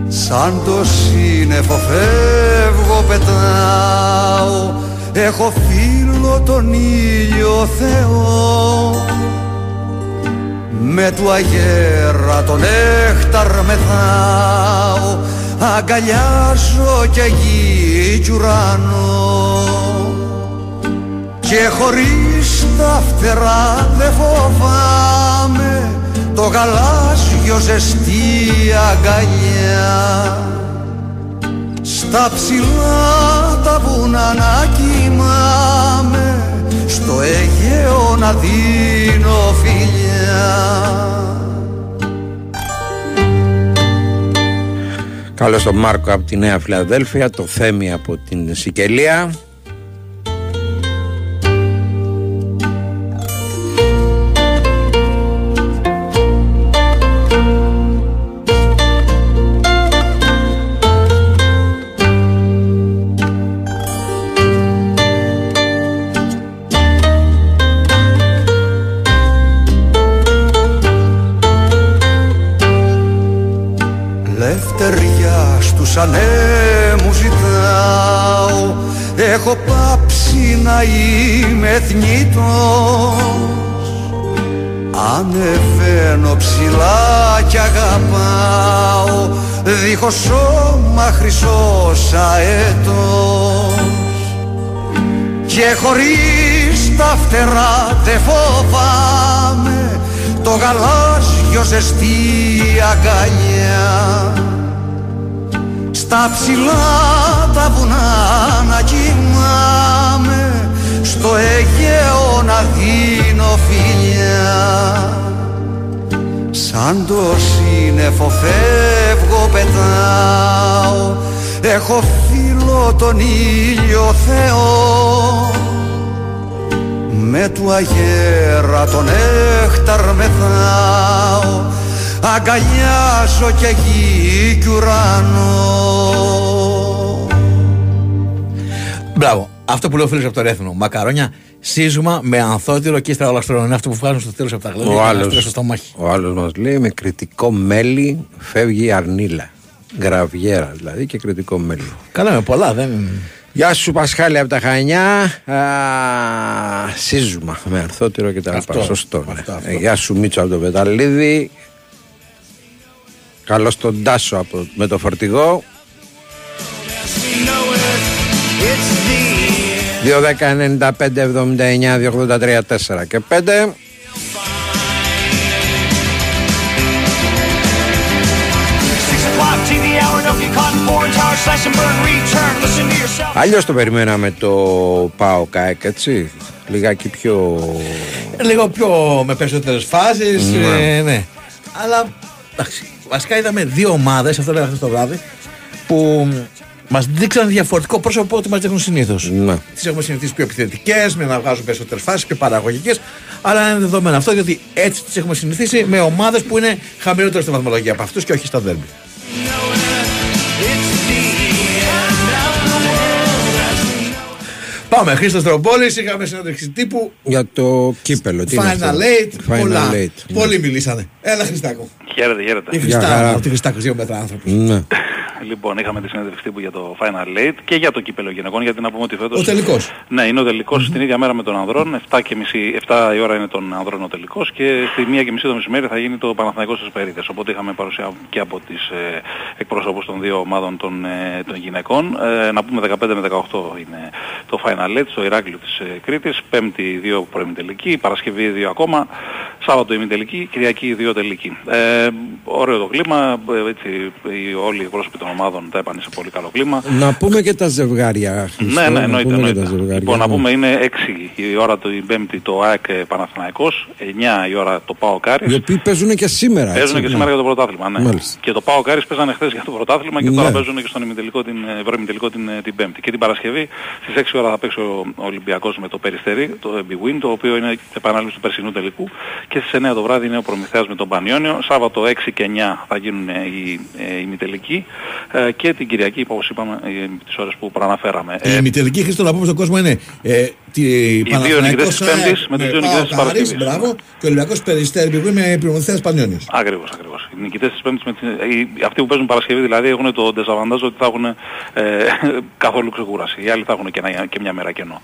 Σαν το σύννεφο φεύγω πετάω. Έχω φίλο τον ήλιο Θεό. Με του αγέρα τον νέχταρ μεθάω Αγκαλιάζω και γη κι ουρανό και χωρίς τα φτερά δεν φοβάμαι. Το γαλάζιο ζεστή αγκαλιά. Στα ψηλά τα βουνά να κοιμάμαι. Στο Αιγαίο να δίνω φιλιά Καλώς τον Μάρκο από τη Νέα Φιλαδέλφια, το Θέμη από την Σικελία. Κι αγαπάω Δίχως σώμα χρυσός αετός Και χωρίς τα φτερά δεν φοβάμαι Το γαλάζιο ζεστή αγκαλιά. Στα ψηλά τα βουνά να κοιμάμαι Στο Αιγαίο να δίνω φιλιά Σαν το σύννεφο φεύγω πετάω Έχω φίλο τον ήλιο Θεό Με του αγέρα τον νέχταρ μεθάω Αγκαλιάζω και γη κι ουρανό Μπράβο. Αυτό που λέω φίλος από το Ρέθνο. Μακαρόνια, σύζουμα με ανθότυρο και ύστερα ολαστρώνω. Είναι αυτό που βγάζουν στο τέλος από τα γλώσσα. Ο άλλος, στο στομάχι. ο άλλος μας λέει με κριτικό μέλι φεύγει η αρνίλα. Γραβιέρα δηλαδή και κριτικό μέλο. Καλά με πολλά, δεν. Γεια σου Πασχάλη από τα Χανιά. Α, σύζουμα με αρθότηρο και τα λοιπά. Αυτό, Σωστό. ναι. αυτό, αυτό. Ε, Γεια σου Μίτσο από το Πεταλίδη. Καλώς τον Τάσο από, με το φορτηγό. 2, 10, 95, 79, 283, 4 και 5. Αλλιώς το περιμέναμε το Πάο ΚΑΕΚ, έτσι. Λιγάκι πιο. Λίγο πιο με περισσότερες φάσεις. Ναι. Ε, ναι. Αλλά εντάξει, βασικά είδαμε δύο ομάδες, αυτό λέγαμε χθες το βράδυ, που μας δείξαν διαφορετικό πρόσωπο από ό,τι μας δείχνουν συνήθως. Ναι. Τις έχουμε συνηθίσει πιο επιθετικές, με να βγάζουν περισσότερες φάσεις, πιο παραγωγικές. Αλλά είναι δεδομένο αυτό, διότι έτσι τις έχουμε συνηθίσει με ομάδες που είναι χαμηλότερες στη βαθμολογία από αυτούς και όχι στα δέρμπι. Πάμε, Χρήστος Τρομπόλη, είχαμε συνέντευξη τύπου. Για το κύπελο. Τι είναι Final αυτό; Eight, Final πολλά. Eight, ναι. Πολλοί μιλήσανε. Έλα, Χριστάκο. Χαίρετε, χαίρετε. Τι Για χαρά. Χριστάκο, τι Χριστάκο, δύο μέτρα άνθρωπος. Ναι. Λοιπόν, είχαμε τη συνέντευξη τύπου για το Final Eight και για το κύπελο γυναικών, γιατί να πούμε ότι φέτος... Ο τελικός. Ναι, είναι ο τελικος την ίδια μέρα με τον ανδρών, 7, και μισή, 7 η ώρα είναι των ανδρών ο τελικός και στη 1 και μισή το μεσημέρι θα γίνει το Παναθηναϊκός στις Περίδες. Οπότε είχαμε παρουσία και από τις ε, εκπρόσωπους των δύο ομάδων των, ε, των γυναικών. Ε, να πούμε 15 με 18 είναι το Final Eight στο Ηράκλειο της ε, Κρήτης, Πέμπτη 2 προημιτελική, Παρασκευή 2 ακόμα, Σάββατο ημιτελική, Κυριακή 2 τελική. Ε, ωραίο το κλίμα, ε, έτσι, οι, όλοι οι εκπρόσωποι των ομάδων τα έπανε σε πολύ καλό κλίμα. Να πούμε και τα ζευγάρια. Χριστό, Ναι, ναι, να εννοείται. πούμε και εννοείται. τα ζευγάρια, Λοιπόν, να ναι. πούμε είναι 6 η ώρα του η Πέμπτη το ΑΕΚ ε, Παναθηναϊκός, 9 η ώρα το ΠΑΟ Κάρις. Οι οποίοι παίζουν και σήμερα. έτσι, Παίζουν και ναι. σήμερα για το πρωτάθλημα, ναι. Μάλιστα. Και το ΠΑΟ Κάρις παίζανε χθες για το πρωτάθλημα και Ναι. τώρα παίζουν και στον ημιτελικό την, ε, ευρωημιτελικό την, ε, την Πέμπτη. Και την Παρασκευή στις 6 ώρα θα παίξει ο Ολυμπιακός με το Περιστέρι, το BWIN, το οποίο είναι επανάληψη του περσινού τελικού. Και στις 9 το βράδυ είναι ο Προμηθέας με τον Πανιόνιο. Σάββατο 6 και 9 θα γίνουν ε, οι ε, ημιτελικοί. Ε, και την Κυριακή, όπως είπαμε, ε, τις ώρες που προαναφέραμε. Η Ε, ημιτελική Χρήστο να πούμε στον κόσμος είναι ε, τη, δύο νικητές της Πέμπτης με τους δύο νικητές της Πάο Παρασκευής. Κάρις, Μπράβο, και ο Ολυμπιακός Περιστέρι που με προμηθέας Πανιόνιος. Ακριβώς, ακριβώς. Οι νικητές της Πέμπτης, με την, οι, αυτοί που παίζουν Παρασκευή δηλαδή έχουν το ντεζαβαντάζ ότι θα έχουν ε, καθόλου ξεκούραση. Οι άλλοι θα έχουν και, ένα, και μια μέρα κενό.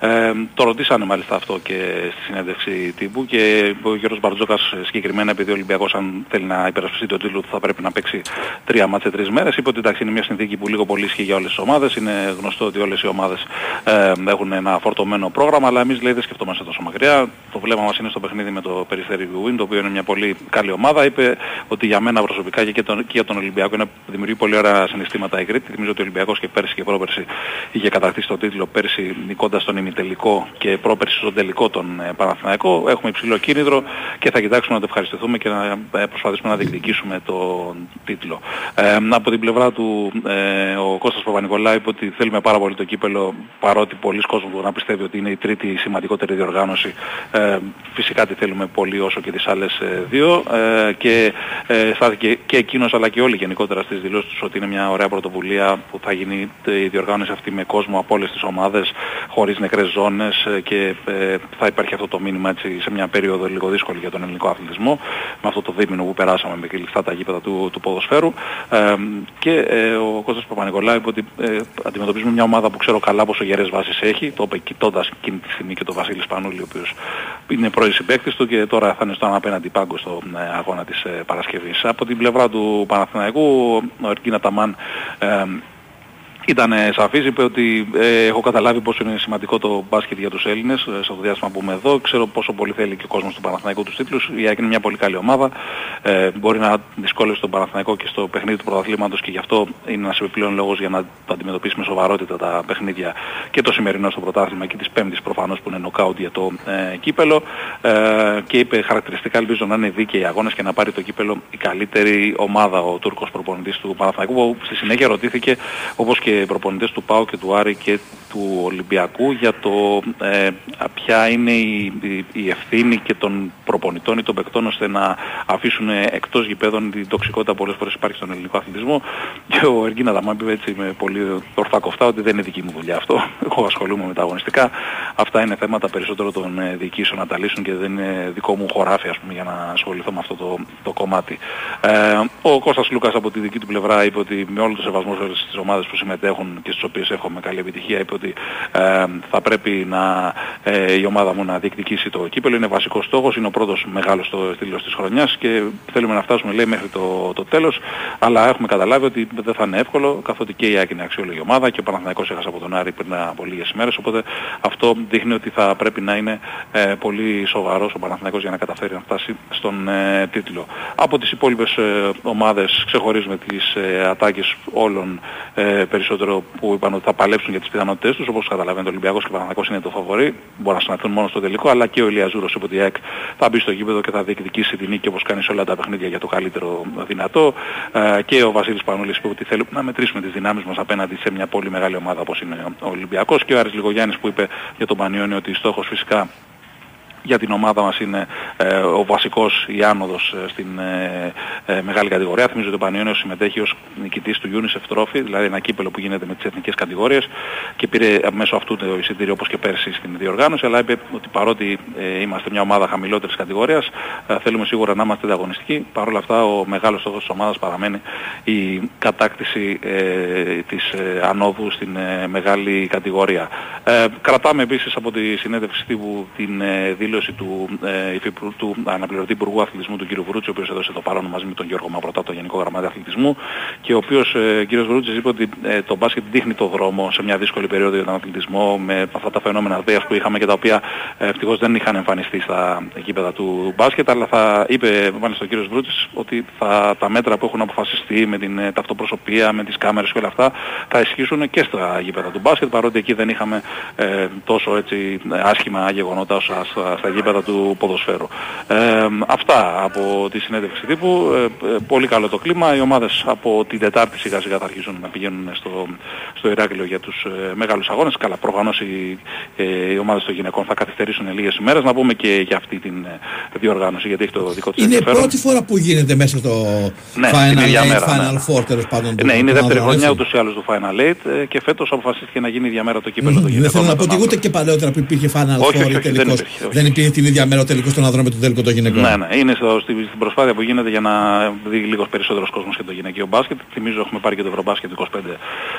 Ε, το ρωτήσανε μάλιστα αυτό και στη συνέντευξη τύπου και ο κ. Μπαρτζόκας ε, συγκεκριμένα επειδή ο Ολυμπιακός αν θέλει να υπερασπιστεί το τίτλο του θα πρέπει να παίξει τρία μάτσε τρεις μέρες. Είπε ότι εντάξει είναι μια συνθήκη που λίγο πολύ ισχύει για όλες τις ομάδες. Είναι γνωστό ότι όλες οι ομάδες ε, έχουν ένα φορτωμένο πρόγραμμα αλλά εμείς λέει δεν σκεφτόμαστε τόσο μακριά. Το βλέμμα μας είναι στο παιχνίδι με το Περιστέρι Win το οποίο είναι μια πολύ καλή ομάδα. Είπε ότι για μένα προσωπικά και, και, τον, και για τον Ολυμπιακό είναι, δημιουργεί πολύ ωραία συναισθήματα η Κρήτη. Θυμίζω ότι ο Ολυμπιακός και πέρσι και πρόπερσι είχε κατακτήσει το τίτλο πέρσι νικώντας τον ημιτελικό και πρόπερσι στον τελικό τον ε, Παναθηναϊκό. Έχουμε υψηλό κίνητρο και θα κοιτάξουμε να το ευχαριστηθούμε και να ε, προσπαθήσουμε να διεκδικήσουμε τον τίτλο. Ε, από την πλευρά του ε, ο Κώστας Παπα-Νικολάου είπε ότι θέλουμε πάρα πολύ το κύπελο παρότι πολλοί κόσμοι μπορεί να πιστεύει ότι είναι η τρίτη σημαντικότερη διοργάνωση. Ε, φυσικά τη θέλουμε πολύ όσο και τις άλλες ε, δύο ε, και ε, στάθηκε και εκείνος αλλά και όλοι γενικότερα στις δηλώσεις τους ότι είναι μια ωραία πρωτοβουλία που θα γίνει η διοργάνωση αυτή με κόσμο από όλες τις ομάδες χωρίς νεκρές ζώνες ε, και ε, θα υπάρχει αυτό το μήνυμα έτσι, σε μια περίοδο λίγο δύσκολη για τον ελληνικό αθλητισμό με αυτό το δίμηνο που περάσαμε με κλειστά τα γήπεδα του, του ποδοσφαίρου ε, και ε, ο Κώστας Παπα-Νικολάου είπε ότι ε, αντιμετωπίζουμε μια ομάδα που ξέρω καλά πόσο γερές βάσεις έχει το είπε κοιτώντας εκείνη τη στιγμή και τον Βασίλης Σπανούλη ο οποίος είναι πρώην συμπαίκτης του και τώρα θα είναι στον απέναντι πάγκο στον ε, αγώνα της ε, Παρασκευής. Από την πλευρά του Παναθηναϊκού ο Ερκίνα Ταμάν ε, ήταν ε, σαφής, είπε ότι ε, έχω καταλάβει πόσο είναι σημαντικό το μπάσκετ για τους Έλληνες ε, στο διάστημα που είμαι εδώ. Ξέρω πόσο πολύ θέλει και ο κόσμος του Παναθηναϊκού τους τίτλους. Η ΑΕΚ είναι μια πολύ καλή ομάδα. Ε, μπορεί να δυσκόλεψε τον Παναθηναϊκό και στο παιχνίδι του πρωταθλήματος και γι' αυτό είναι ένας επιπλέον λόγος για να το αντιμετωπίσει με σοβαρότητα τα παιχνίδια και το σημερινό στο πρωτάθλημα και της πέμπτης προφανώς που είναι νοκάουτ για το ε, κύπελο. Ε, και είπε χαρακτηριστικά ελπίζω να είναι δίκαιοι οι αγώνες και να πάρει το κύπελο η καλύτερη ομάδα ο Τούρκος προπονητής του Παναθηναϊκού που στη συνέχεια ρωτήθηκε όπως και και προπονητές του ΠΑΟ και του Άρη και του Ολυμπιακού για το ε, ποια είναι η, η, η, ευθύνη και των προπονητών ή των παικτών ώστε να αφήσουν εκτός γηπέδων την τοξικότητα πολλές φορές υπάρχει στον ελληνικό αθλητισμό και ο Εργίνα Δαμάν είπε έτσι με πολύ ορθά κοφτά ότι δεν είναι δική μου δουλειά αυτό. Εγώ ασχολούμαι με τα αγωνιστικά. Αυτά είναι θέματα περισσότερο των ε, διοικήσεων να τα λύσουν και δεν είναι δικό μου χωράφι ας πούμε, για να ασχοληθώ με αυτό το, το κομμάτι. Ε, ο Κώστας Λούκας από τη δική του πλευρά είπε ότι με όλο το σεβασμό στις ομάδες που συμμετέχουν και στις οποίες εύχομαι καλή επιτυχία είπε ότι ε, θα πρέπει να, ε, η ομάδα μου να διεκδικήσει το κύπελο. Είναι βασικός στόχος, είναι ο πρώτος μεγάλος στο στήλος της χρονιάς και θέλουμε να φτάσουμε λέει μέχρι το, το τέλος αλλά έχουμε καταλάβει ότι δεν θα είναι εύκολο καθότι και η Άκη είναι αξιόλογη ομάδα και ο Παναθηναϊκός έχασε από τον Άρη πριν από λίγες ημέρες οπότε αυτό δείχνει ότι θα πρέπει να είναι ε, πολύ σοβαρός ο Παναθηναϊκός για να καταφέρει να φτάσει στον ε, τίτλο. Από τις υπόλοιπες ε, ομάδες ξεχωρίζουμε τις ε, ατάκες όλων ε, περισσότερο που είπαν ότι θα παλέψουν για τις πιθανότητες τους όπως καταλαβαίνετε ο Ολυμπιακός και ο Παναθηναϊκός είναι το φαβορή. Μπορεί να συναντηθούν μόνο στο τελικό αλλά και ο Ηλιαζούρος είπε ότι η ΑΕΚ θα μπει στο γήπεδο και θα διεκδικήσει την νίκη όπως κάνει σε όλα τα παιχνίδια για το καλύτερο δυνατό. Ε, και ο Βασίλης Πανούλης είπε ότι θέλουμε να μετρήσουμε τις δυνάμεις μας απέναντι σε μια πολύ μεγάλη ομάδα όπως είναι ο Ολυμπιακός. Και ο Άρης Λιγογιάννης που είπε για τον Πανιόνιο ότι στόχος φυσικά για την ομάδα μας είναι ε, ο βασικός η άνοδος ε, στην ε, ε, μεγάλη κατηγορία. Θυμίζω ότι ο Πανιόνιος συμμετέχει ως νικητής του UNICEF Trophy, δηλαδή ένα κύπελο που γίνεται με τις εθνικές κατηγορίες και πήρε μέσω αυτού το εισιτήριο όπως και πέρσι στην διοργάνωση, αλλά είπε ότι παρότι είμαστε μια ομάδα χαμηλότερης κατηγορίας, θέλουμε σίγουρα να είμαστε ανταγωνιστικοί. Παρ' όλα αυτά ο μεγάλος στόχος της ομάδας παραμένει η κατάκτηση της ανόδου στην μεγάλη κατηγορία. κρατάμε επίσης από τη συνέντευξη τύπου την δήλωση δήλωση του, ε, του αναπληρωτή Υπουργού Αθλητισμού του κ. Βρούτση, ο οποίος έδωσε το παρόν μαζί με τον Γιώργο Μαπρωτά, το Γενικό Γραμματέα Αθλητισμού και ο οποίος ε, κ. Βρούτσης είπε ότι ε, το μπάσκετ δείχνει το δρόμο σε μια δύσκολη περίοδο για τον αθλητισμό με αυτά τα φαινόμενα βίας που είχαμε και τα οποία ε, ευτυχώς δεν είχαν εμφανιστεί στα γήπεδα του μπάσκετ αλλά θα είπε μάλιστα ο κ. Βρούτσης ότι θα, τα μέτρα που έχουν αποφασιστεί με την ε, ταυτοπροσωπία, με τις κάμερες και όλα αυτά θα ισχύσουν και στα γήπεδα του μπάσκετ παρότι εκεί δεν είχαμε ε, τόσο έτσι άσχημα γεγονότα όσα στα γήπεδα του ποδοσφαίρου. Ε, αυτά από τη συνέντευξη τύπου. Ε, ε, πολύ καλό το κλίμα. Οι ομάδες από την Τετάρτη σιγά σιγά θα αρχίσουν να πηγαίνουν στο, στο Ηράκλειο για τους ε, μεγάλους αγώνες. Καλά, προφανώς οι, ε, οι ομάδες των γυναικών θα καθυστερήσουν λίγες ημέρες. Να πούμε και για αυτή την ε, διοργάνωση γιατί έχει το δικό της Είναι η πρώτη φορά που γίνεται μέσα στο ναι, Final Eight, μέρα, Final ναι. Four τέλος πάντων. Ναι, είναι η δεύτερη αγώνα, χρονιά έτσι. ούτως ή άλλως του Final Eight ε, και φέτος αποφασίστηκε να γίνει η ίδια μέρα το κύπελο των Δεν γυναικών. θέλω να με πω τον ότι ούτε άνδρα. και παλαιότερα που υπήρχε Final Όχι, Four όχι, ή όχι, δεν τελικός. υπήρχε, όχι. Δεν υπήρχε την ίδια μέρα ο τελικός στον ανδρών με τον τελικό των γυναικών. Ναι, ναι. Είναι στο, στη, στην προσπάθεια που γίνεται για να δει λίγος περισσότερος κόσμος και το γυναικείο μπάσκετ. Θυμίζω έχουμε πάρει και το Ευρωμπάσκετ 25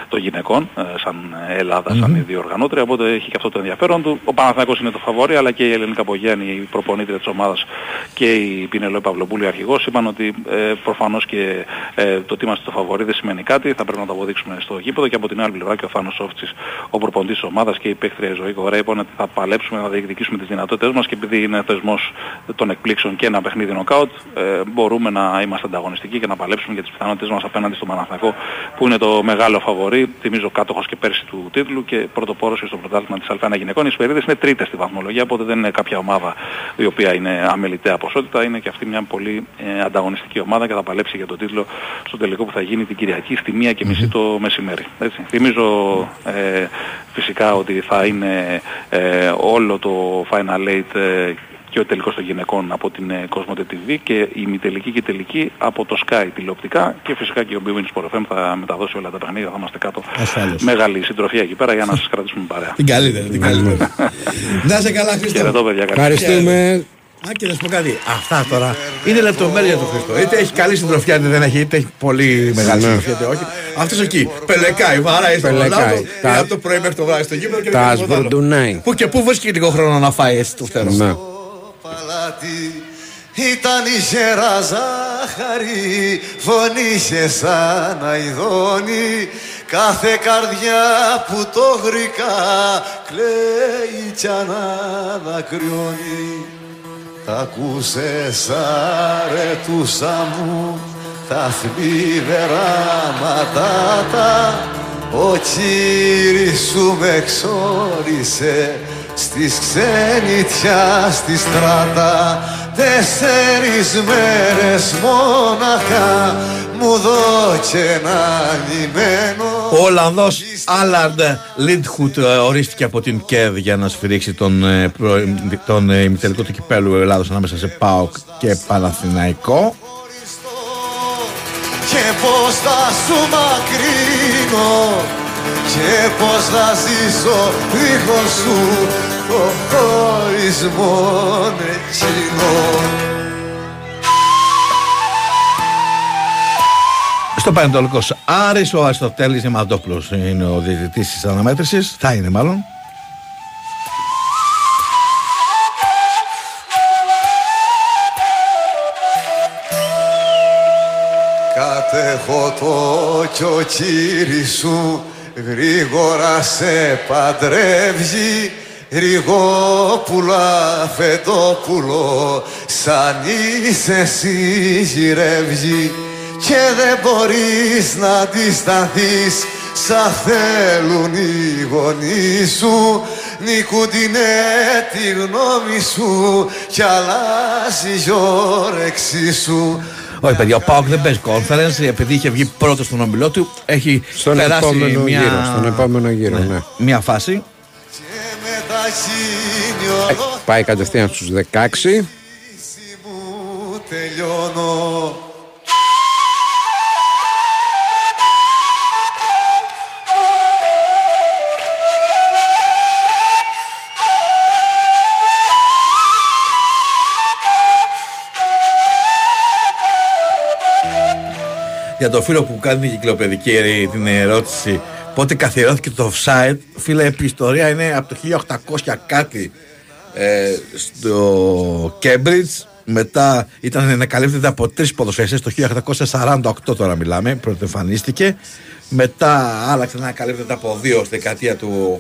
των γυναικών, ε, σαν Ελλάδα, σαν η διοργανώτρια, οπότε έχει και αυτό το ενδιαφέρον του. Ο Παναθηναϊκός είναι το φαβόρι, αλλά και η Ελληνικά Πογέννη, η προπονήτρια της ομάδας και η Πινελό Παυλοπούλη αρχηγός είπαν ότι ε, προφανώς και ε, το ότι είμαστε το φαβόρι δεν σημαίνει κάτι, θα πρέπει να το αποδείξουμε στο γήπεδο και από την άλλη πλευρά και ο Θάνος Σόφτσης, ο προπονητής της ομάδας και η παίκτρια Ζωή Κορέα είπαν ότι θα παλέψουμε να διεκδικήσουμε τις δυνατότητες μας και επειδή είναι θεσμός των εκπλήξεων και ένα παιχνίδι νοκάουτ, ε, μπορούμε να είμαστε ανταγωνιστικοί και να παλέψουμε για τις πιθανότητες μας απέναντι στον Παναθηναϊκό που είναι το μεγάλο φαβορί, θυμίζω κάτοχος και πέρσι του τίτλου και πρωτοπόρος και στο πρωτάθλημα της Α1 γυναικών. Οι Σπερίδες είναι τρίτες στη βαθμολογία, οπότε δεν είναι κάποια ομάδα η οποία είναι αμεληταία ποσότητα, είναι και αυτή μια πολύ ε, ανταγωνιστική ομάδα και θα παλέψει για τον τίτλο στο τελικό που θα γίνει την Κυριακή στη 1 και μισή το μεσημέρι. Έτσι. Θυμίζω ε, φυσικά ότι θα είναι ε, όλο το Final Eight ε, και ο τελικός των γυναικών από την ε, Cosmote TV και η ημιτελική και η τελική από το Sky τηλεοπτικά και φυσικά και ο Bwin Sport FM θα μεταδώσει όλα τα παιχνίδια, θα είμαστε κάτω. Ασφαλώς. Μεγάλη συντροφία εκεί πέρα για να σας κρατήσουμε παρέα. Την καλύτερη, την καλύτερη. Να σε καλά Χρήστο. Χαιρετώ παιδιά. καλή Ευχαριστούμε. Α, και να σου πω κάτι. Αυτά τώρα είναι λεπτομέρεια του Χριστό. Είτε έχει καλή συντροφιά, είτε δεν έχει, είτε έχει πολύ μεγάλη Ναι. συντροφιά, είτε όχι. Αυτός εκεί. Πελεκάει, βαράει στο Πελεκάει. ρολάδο. Τα- Είναι από το πρωί μέχρι το βράδυ στο γήπεδο και Τα δεν κάνει τίποτα άλλο. σβουρντουνάει. Πού και πού βρίσκει λίγο χρόνο να φάει έτσι το φτερό. Ναι. παλάτι ήταν η γερά ζάχαρη φωνήσε σαν αηδόνι κάθε καρδιά που το γρικά κλαίει κι αναδακρυώνει τα ακούσες αρετούσα μου τα θλιβερά ματάτα ο κύρις σου με εξόρισε στις ξενιτιά στη στράτα Τέσσερις μέρες μόναχα μου δώκε ένα λιμένο Ο Ολλανδός Άλαρντ Λίντχουτ ε, ορίστηκε από την ΚΕΔ για να σφυρίξει τον, ε, προ- τον ε, ημιτελικό του κυπέλου Ελλάδος ανάμεσα σε ΠΑΟΚ και Παναθηναϊκό. Και πως θα σου μακρύνω Και πως θα ζήσω δίχως σου Το χωρισμό εκείνο Στο Πανετολικός Άρης ο Αριστοτέλης Νεματόπουλος είναι ο διαιτητής της αναμέτρησης, θα είναι μάλλον. Κατέχω το κι ο κύρι σου γρήγορα σε παντρεύει Ριγόπουλα, φετόπουλο, σαν είσαι εσύ γυρεύει και δεν μπορείς να αντισταθείς σαν θέλουν οι γονείς σου νικούν την ε, τη γνώμη σου κι αλλάζει η όρεξή σου Όχι παιδιά, ο Πάοκ δεν παίζει conference επειδή είχε βγει πρώτος στον ομιλό του. Έχει Στον περάσει επόμενο μια... γύρο, στον επόμενο γύρο, ναι. μια φάση. Ε, πάει κατευθείαν στους 16. Μου τελειώνω Για το φίλο που κάνει την κυκλοπαιδική ερή- την ερώτηση πότε καθιερώθηκε το offside, φίλε, η ιστορία είναι από το 1800 κάτι ε, στο Cambridge. Μετά ήταν να καλύπτεται από τρεις ποδοσφαιριστές το 1848 τώρα μιλάμε, πρώτο εμφανίστηκε. Μετά άλλαξε να καλύπτεται από δύο στη δεκαετία του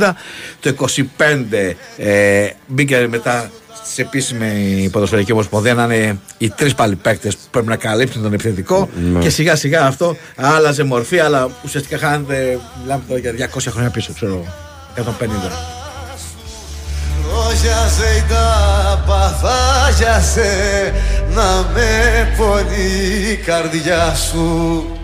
1760-70. Το 25 ε, μπήκε μετά σε επίσημη ποδοσφαιρική ομοσπονδία να είναι οι τρεις πάλι παίκτες που πρέπει να καλύψουν τον επιθετικό. Ναι. Και σιγά σιγά αυτό άλλαζε μορφή, αλλά ουσιαστικά χάνεται, μιλάμε τώρα για 200 χρόνια πίσω, ξέρω εγώ. 150. Ρόζιαζε η τάπα, φάγιασε να με πονεί η καρδιά σου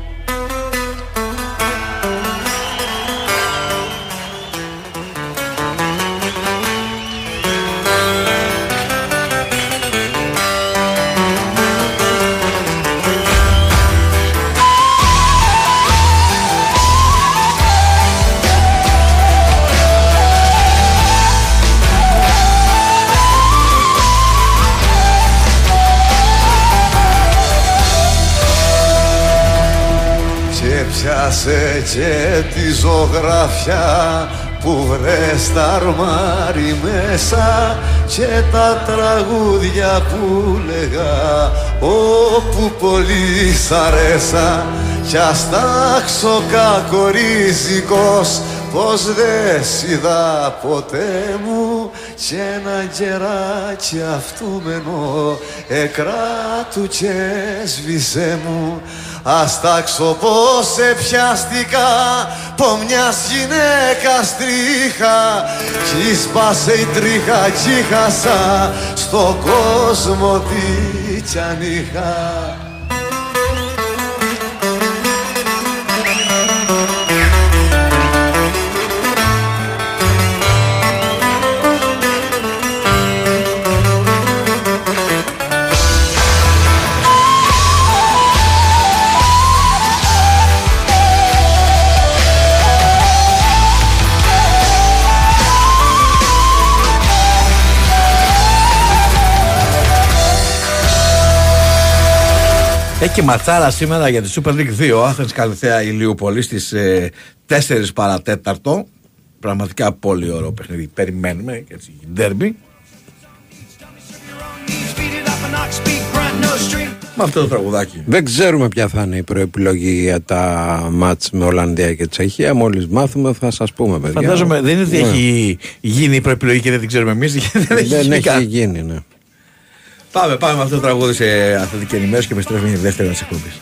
και τη ζωγραφιά που βρες τα αρμάρι μέσα και τα τραγούδια που λέγα όπου πολύ σ' αρέσα. Κι ας τάξω κακορίζικος πως δεν σ' είδα ποτέ μου και ένα κεράκι αυτούμενο εκράτου και σβήσε μου. Ας τάξω πως σε πιάστηκα πω μιας γυναίκας τρίχα. Κι σπάσε η τρίχα κι χάσα στο κόσμο τι κι αν είχα Έχει και ματσάρα σήμερα για τη Super League 2. Άθενς Καλυθέα Ηλιούπολη στις ε, 4 παρατέταρτο. Πραγματικά πολύ ωραίο παιχνίδι. Περιμένουμε έτσι, ντέρμπι. Με αυτό το τραγουδάκι. Δεν ξέρουμε ποια θα είναι η προεπιλογή για τα μάτς με Ολλανδία και Τσεχία. Μόλις μάθουμε θα σας πούμε παιδιά. Φαντάζομαι δεν είναι ότι Ναι. έχει γίνει η προεπιλογή και δεν την ξέρουμε εμείς. Δεν έχει Δεν γίνει έχει καν. γίνει, ναι. Πάμε, πάμε με αυτό το τραγούδι σε αθλητική ενημέρωση και επιστρέφουμε για τη δεύτερη τη εκπομπή.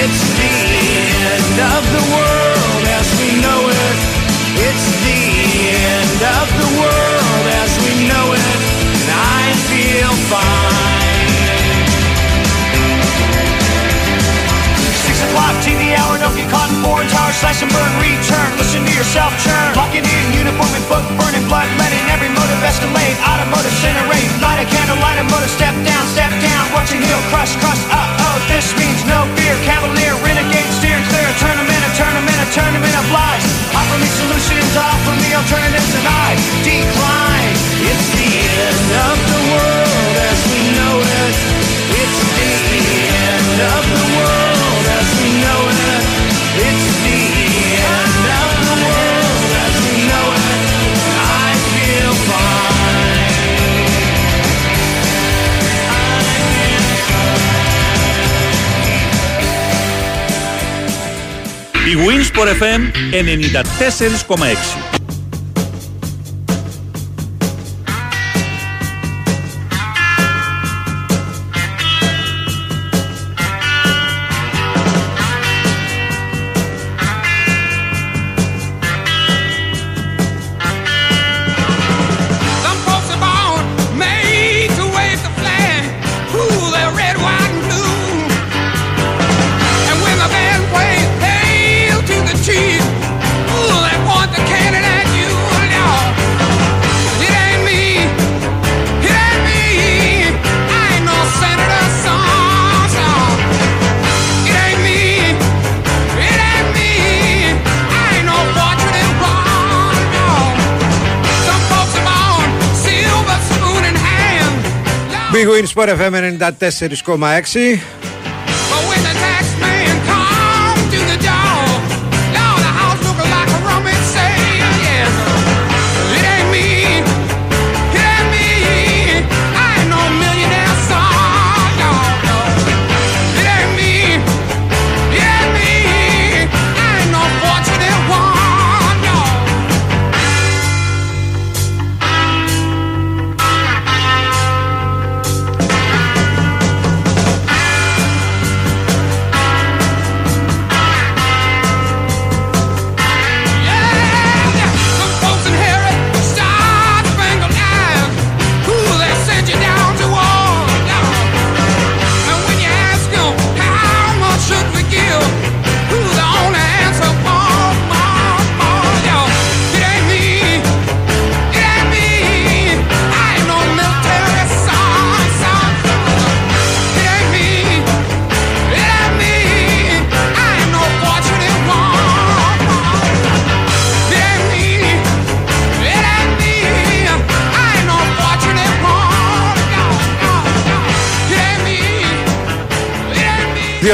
It's of the world as we know it. It's the end of the world as we know it. slash and burn, return. Listen to yourself churn. Locking in uniform and book burning, blood letting every motive escalate. Automotive incinerate. Light a candle, light a motor, step down, step down. Watch your heel crush, crush. Uh oh, this means no fear. Cavalier, renegade, steer clear. A tournament, a tournament, a tournament of lies. Offer me solutions, offer me alternatives, and I decline. It's the end of the world as we know it. It's the end of the world as we know it. Η Winsport FM 94,6 Η μπ είναι σπορευμένη από τα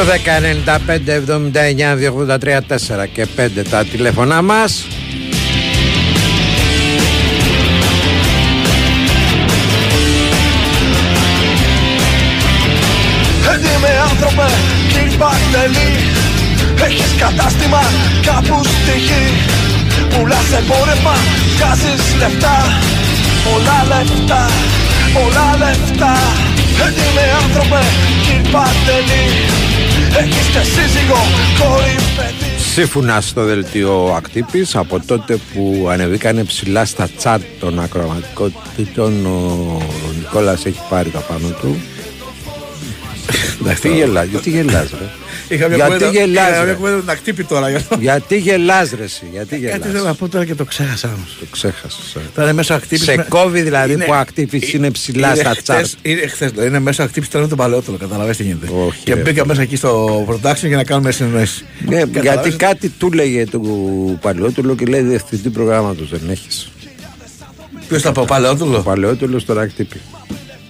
2, 10, 95, 79, 283, 4 και 5 τα τηλέφωνά μας. Έντιμε άνθρωπε, κύριε Πακτελή Έχεις κατάστημα κάπου στη γη Πουλάς εμπόρευμα, βγάζεις λεφτά. Πολλά λεφτά, πολλά λεφτά. Έντιμε άνθρωπε, κύριε Πακτελή Έχεις και σύζυγο, κόρη, παιδί. Σύμφωνα στο δελτίο Ακτύπης από τότε που ανεβήκανε ψηλά στα τσάρτ των ακροματικότητων ο Νικόλας έχει πάρει τα πάνω του. Γιατί γελάς, γιατί γελάς ρε; Είχα μια Γιατί κουβέντα- γελάς, είχα ρε. μια κουβέντα με την ακτύπη τώρα. γι' αυτό. Γιατί γελάς ρε εσύ, γιατί Κάτι γελάς θέλω να πω τώρα και το ξέχασα όμως. Το ξέχασες ε. Τώρα είναι μέσα ακτύπης. Σε με- κόβει δηλαδή Είναι- που ο Ακτύπης είναι ψηλά είναι στα χθες- τσάρτ Είναι χθες, δηλαδή είναι μέσα ακτύπης τώρα με τον παλαιότερο, καταλαβαίνεις τι γίνεται. Όχι, Και ρε. μπήκα μέσα εκεί στο production για να κάνουμε συνεννόηση. Ναι, γιατί Καταλαβαίνεις. κάτι του λέγε του Παλαιότουλου και λέει διευθυντή προγράμματος δεν έχεις Ποιος θα πω, ο παλαιότερο; Ο Παλαιότουλος στο Ακτύπη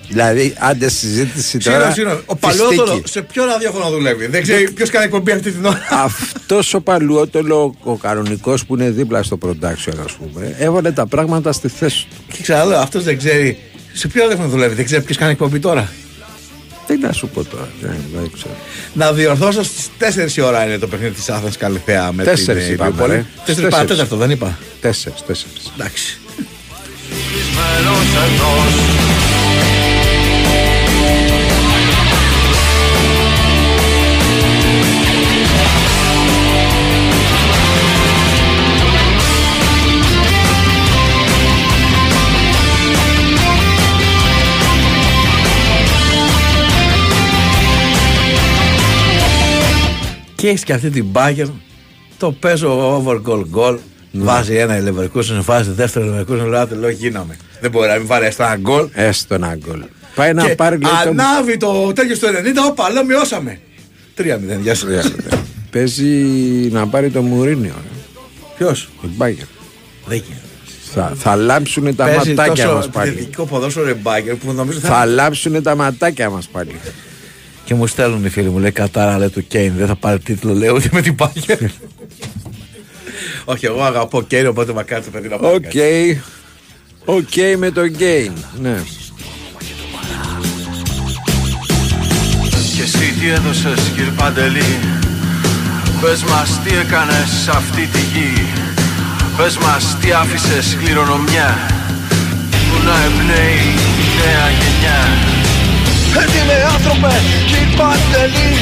Δηλαδή, άντε συζήτηση τώρα. Συγγνώμη, συγγνώμη. Ο τη παλαιότερο στίκη. σε ποιο ραδιόφωνο δουλεύει. Δεν ξέρει ποιος κάνει εκπομπή αυτή την ώρα. Αυτός ο Παλαιότολο, ο κανονικός που είναι δίπλα στο production, ας πούμε, έβαλε τα πράγματα στη θέση του. Και ξαναλέω, αυτός δεν ξέρει. Σε ποιο ραδιόφωνο δουλεύει, δεν ξέρει ποιος κάνει εκπομπή τώρα. Τι να σου πω τώρα, δεν, δεν ξέρω. Να διορθώσω στις 4 η ώρα είναι το παιχνίδι της Άθρας Καλυθέα με Τέσσερις την είπαμε, Ιππολή. ρε. 4 Τέσσερις. παρατέταρτο, δεν είπα. Τέσσερις, τέσσερις. Εντάξει. Και έχεις και αυτή την Bayern Το παίζω over goal goal. Βάζει ένα η Leverkusen, βάζει δεύτερο η Leverkusen, λέω «Άντε, λέω γίναμε. Δεν μπορεί να μην βάλει έστω ένα γκολ. Έστω ένα γκολ. Πάει να Και πάρει λέει, το- ανάβει το τέτοιο στο 90, όπα, λέω μειώσαμε. 3-0, γεια σου. Παίζει να πάρει το Μουρίνιο. Ποιος; Η Μπάγκερ. Δεν γίνεται. Θα, θα λάμψουν τα Παίζει ματάκια τόσο μας πάλι. επιθετικό ποδόσφαιρο η Μπάγκερ που νομίζω θα... Θα λάμψουν τα ματάκια μας πάλι. Και μου στέλνουν οι φίλοι μου, λέει Κατάρα λέει του Κέιν, δεν θα πάρει τίτλο, λέει ούτε με την Μπάγερν. Όχι, εγώ αγαπώ Κέιν, οπότε μακάρι το παιδί να πάρει. OK. OK με το Κέιν. Ναι. Και εσύ τι έδωσες κύριε Παντελή; Πες μας τι έκανες σε αυτή τη γη Πες μας τι άφησες κληρονομιά Που να εμπνέει η νέα γενιά Έτοιμε άνθρωπε κύριε Παντελή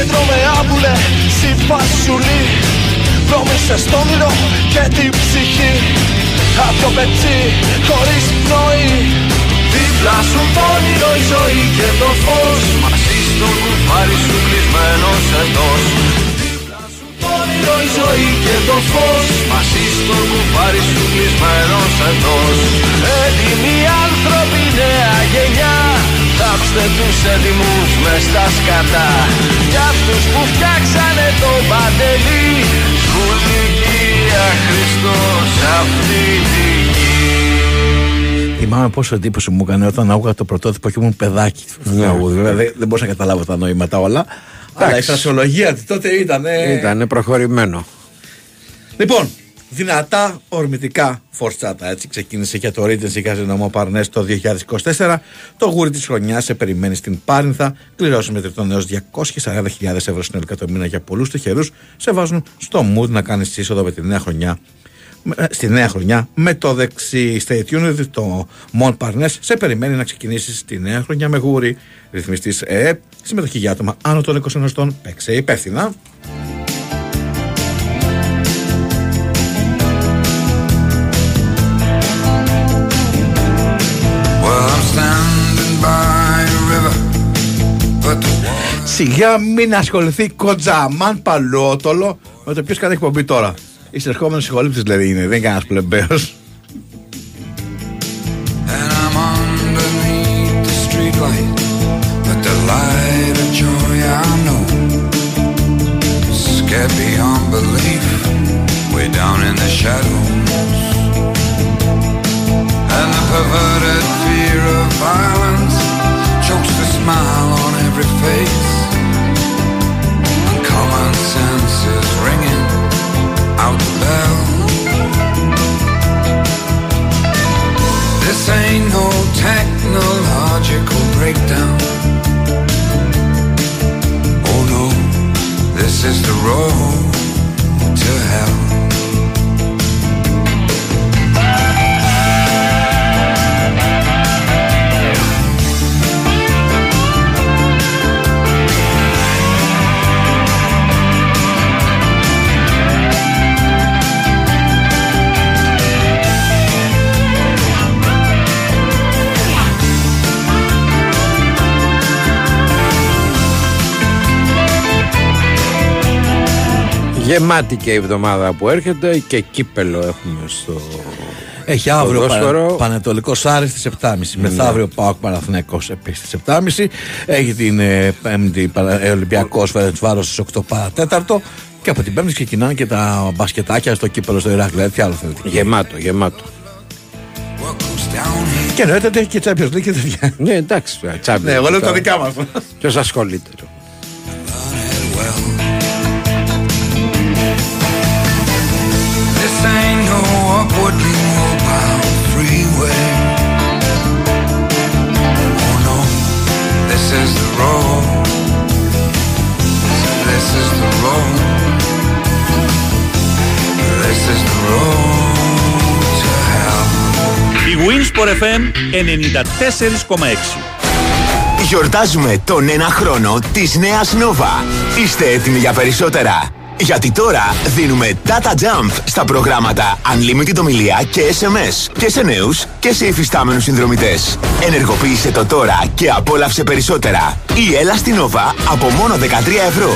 Έτρωμε άμπουλε συμπασουλή. Βρώμησες το όνειρο και την ψυχή. Απ' το πετσί χωρίς πνοή. Δίπλα σου το όνειρο η ζωή και το φως. Μαζί στο κουφάρι σου κλεισμένος εντός. Δίπλα σου το όνειρο η ζωή και το φως. Μαζί στο κουφάρι σου κλεισμένος εντός. Έτοιμοι άνθρωποι νέα γενιά Θάψτε τους έτοιμους μες στα σκατά Κι αυτούς που φτιάξανε το παντελή Σκουλικία Χριστός αυτή τη γη Θυμάμαι πόσο εντύπωση μου έκανε όταν άκουγα το πρωτότυπο και ήμουν παιδάκι. Ναι. τραγούδι. Δηλαδή δεν μπορούσα να καταλάβω τα νοήματα όλα. Αλλά η Εντάξει. φρασιολογία της τότε ήταν. Ήταν προχωρημένο. Λοιπόν, δυνατά ορμητικά φορτσάτα. Έτσι ξεκίνησε και το Regency Casino Παρνές το 2024. Το γούρι της χρονιάς σε περιμένει στην Πάρνηθα. Κληρώσεις μετρητών έως 240.000 ευρώ συνολικά το μήνα για πολλούς τυχερούς. Σε βάζουν στο mood να κάνεις είσοδο με τη νέα χρονιά με- στη νέα χρονιά με το δεξί Stay tuned το Μον Παρνές σε περιμένει να ξεκινήσεις τη νέα χρονιά με γούρι ρυθμιστής ΕΕΠ συμμετοχή για άτομα άνω των 20 ετών παίξε υπεύθυνα σιγά μην ασχοληθεί κοντζαμάν παλότολο με το ποιος κάνει εκπομπή τώρα. Είσαι χωρίς συγχωρήτη, δηλαδή είναι, δεν κανένας πλεμπαίος. Perverted. Out the bell. This ain't no technological breakdown. Oh no, this is the road to hell. Γεμάτη και η εβδομάδα που έρχεται και κύπελο έχουμε στο. Έχει αύριο ποδόσφαιρο. πανε, Πανετολικό Άρη στις 7.30. Μεθαύριο Πάοκ Παναθυνέκο επίσης στις 7.30. Έχει την ε, Πέμπτη Ολυμπιακός Φερεντσβάρο στις 8 παρατέταρτο. Και από την Πέμπτη ξεκινάνε και τα μπασκετάκια στο κύπελο στο Ηράκλειο. Τι άλλο θέλετε. Γεμάτο, γεμάτο. Και εννοείται ότι έχει και Champions League και τέτοια. Ναι, εντάξει. τσάμπι. Ναι, εγώ λέω τα δικά μας. Ποιος ασχολείται. Η Winx Por FM ενενίκτατες Γιορτάζουμε τον ένα χρόνο της νέας νοβά. Είστε έτοιμοι για περισσότερα; Γιατί τώρα δίνουμε data jump στα προγράμματα Unlimited ομιλία και SMS και σε νέους και σε υφιστάμενους συνδρομητές. Ενεργοποίησε το τώρα και απόλαυσε περισσότερα. Ή έλα στην Nova από μόνο 13 ευρώ.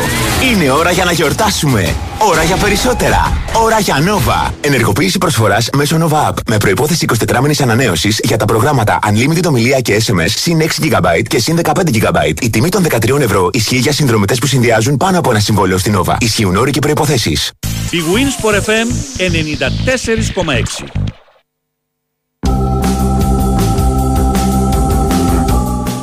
Είναι ώρα για να γιορτάσουμε. Ώρα για περισσότερα. Ώρα για Nova. Ενεργοποίηση προσφοράς μέσω Nova App. Με προπόθεση 24 μήνη ανανέωσης για τα προγράμματα Unlimited ομιλία και SMS συν 6 GB και συν 15 GB. Η τιμή των 13 ευρώ ισχύει για συνδρομητές που συνδυάζουν πάνω από ένα συμβόλαιο στην Nova. Ισχύουν όροι και προποθέσει. Η Winsport FM 94,6.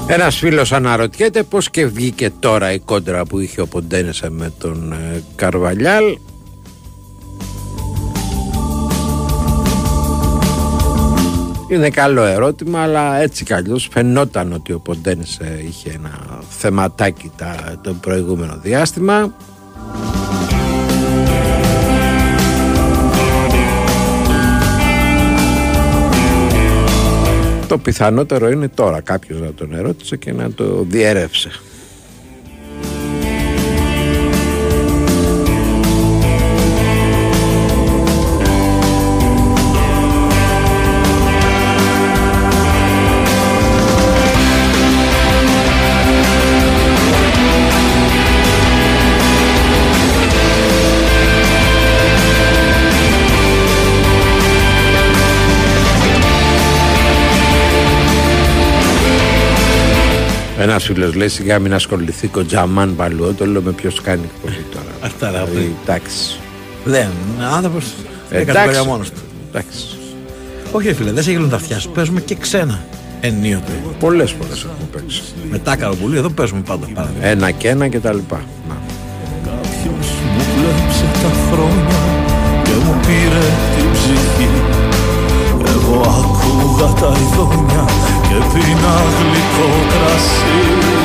Ένας φίλος αναρωτιέται πώς και βγήκε τώρα η κόντρα που είχε ο Ποντένεσα με τον ε, Καρβαλιάλ. Είναι καλό ερώτημα, αλλά έτσι κι αλλιώς φαινόταν ότι ο Ποντένεσε είχε ένα θεματάκι τα, το προηγούμενο διάστημα. Το πιθανότερο είναι τώρα κάποιος να τον ερώτησε και να το διέρευσε. Ένας φίλος λέει σιγά μην ασχοληθεί ο Τζαμάν Παλουότολο με ποιος κάνει εκπομπή τώρα. Αυτά ρε Δηλαδή, Εντάξει. Δεν, άνθρωπος. Δεν Εντάξει. κάνει μόνος του. Εντάξει. Όχι, ρε φίλε, δεν σε γελούν τα αυτιά σου. Παίζουμε και ξένα. Ενίοτε. Πολλές φορές έχουμε παίξει. Μετά καροπουλί, εδώ παίζουμε πάντα. πάντα. Ένα και ένα και τα λοιπά. Να. Μου κλέψε τα χρόνια και μου πήρε την ψυχή Εγώ άκουγα τα ειδόνια και πίνα γλυκό κρασί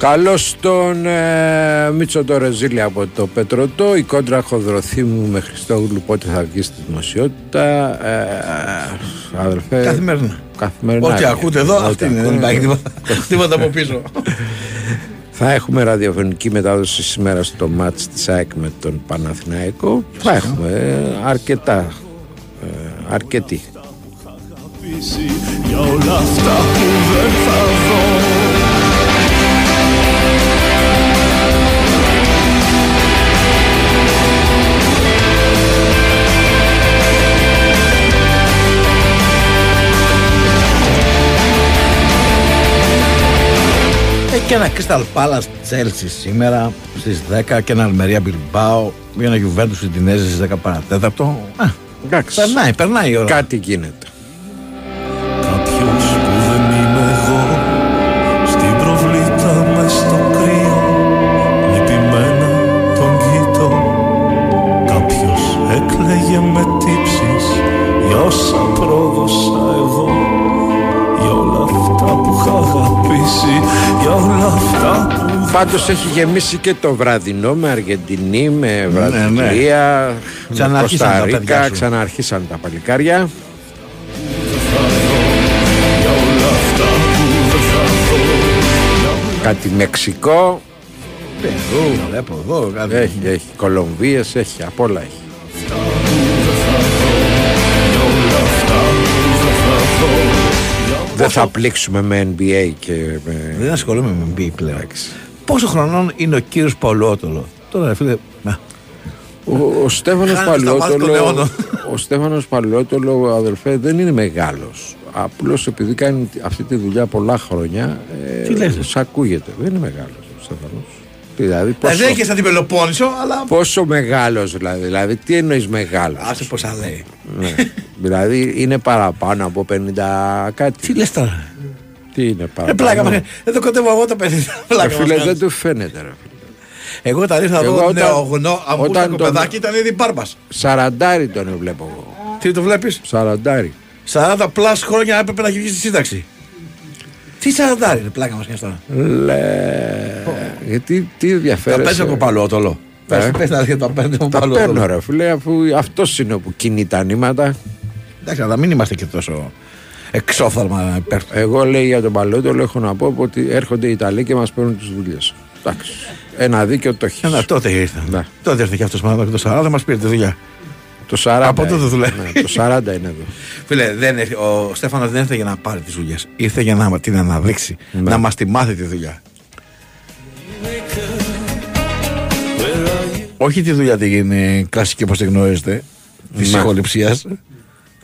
Καλώς τον ε, Μίτσο το Ρεζίλη από το Πετροτό. Η κόντρα Χοδροθύμου με Χριστόγλου πότε θα βγει στη δημοσιότητα. Ε, ε, αδερφέ. Καθημερινά. Καθημερινά. Ό,τι ακούτε εδώ, Ό,τι αυτή είναι. Δεν ακούνε. υπάρχει τίποτα- τίποτα από πίσω. Θα έχουμε ραδιοφωνική μετάδοση σήμερα στο μάτς της ΑΕΚ με τον Παναθηναϊκό. Θα έχουμε ε, αρκετά. Ε, αρκετοί. πείσει για όλα αυτά που δεν θα δω και ένα Crystal Palace Chelsea σήμερα στις 10 και ένα Αλμερία Bilbao για ένα Juventus Udinese στις 10 παρατέταρτο. Α, Εντάξει. περνάει, περνάει η ώρα. Κάτι γίνεται. Αυτά που Πάντως έχει γεμίσει και το βραδινό με Αργεντινή, με Βραζιλία, με Ξαναρχίσαν τα παιδιά Κωνσταντίνα, σου. ξαναρχίσαν τα παλικάρια. Κάτι Μεξικό, Περού, βλέπω εδώ. κάτι. έχει, έχει Κολομβίες, έχει, απ' όλα έχει. Δεν θα πλήξουμε με NBA και με... Δεν ασχολούμαι με NBA πλέον. Πόσο χρονών είναι ο κύριος Παολότολο. Τώρα ρε φίλε, να, Ο, ο Στέφανος Χάνεις στα μάτια των Παλαιότολο, αιώνων. ο Στέφανος Παλαιότολο, αδελφέ, δεν είναι μεγάλος. Απλώς επειδή κάνει αυτή τη δουλειά πολλά χρόνια, ε, Τι λες, ρε; σ' ακούγεται. Δεν είναι μεγάλος ο Στέφανος. Δηλαδή, Ε, πόσο, δεν και σαν την Πελοπόννησο, αλλά. πόσο μεγάλος δηλαδή, δηλαδή, τι εννοείς μεγάλος; Άσε πως θα λέει. ναι. δηλαδή είναι παραπάνω από 50 κάτι. Τι λες τώρα; Τι είναι Ε, παραπάνω. πλάκα μας. Εδώ κοντεύω εγώ τα παιδιά. Ε, Πλάκα μας φίλε, κάνεις. δεν του φαίνεται ρε φίλε. Εγώ τα ρίχνα Εγώ εδώ όταν- νεογνώ, όταν αμπούστακο τον- παιδάκι ήταν ήδη μπάρμπας. Σαραντάρι τον βλέπω εγώ. Τι το βλέπεις; Σαραντάρι. 40 πλάς χρόνια έπρεπε να έχει βγει στη σύνταξη. Τι 40 είναι πλάκα μας κάνεις τώρα. Λε. Γιατί τι Τα ενδιαφέρεσαι; παίζει από παλαιότολο. Πες, Ε; πες να δεις τα παίρνει από Τα παίρνω παλαιότολο. ρε φίλε αφού αυτός είναι που κινεί τα νήματα. Εντάξει, αλλά μην είμαστε και τόσο εξόφθαλμα υπέρ του. Εγώ λέει για τον Παλαιότολο έχω να πω ότι έρχονται οι Ιταλοί και μας παίρνουν τις δουλειές. Εντάξει. Ένα δίκαιο το έχεις. Ένα, τότε ήρθε. Ναι. Τότε ήρθε και αυτός μάλλον και το 40 μας πήρε τη δουλειά. Το 40. Από τότε δουλεύει. Ναι, το 40 είναι εδώ. Φίλε, δεν, ήρθε- ο Στέφανος δεν ήρθε για να πάρει τις δουλειές. Ήρθε για να την αναδείξει. Ναι. Να μας τη μάθει τη δουλειά. Όχι τη δουλειά την ε, κλασική όπως τη γνωρίζετε. Της Ναι.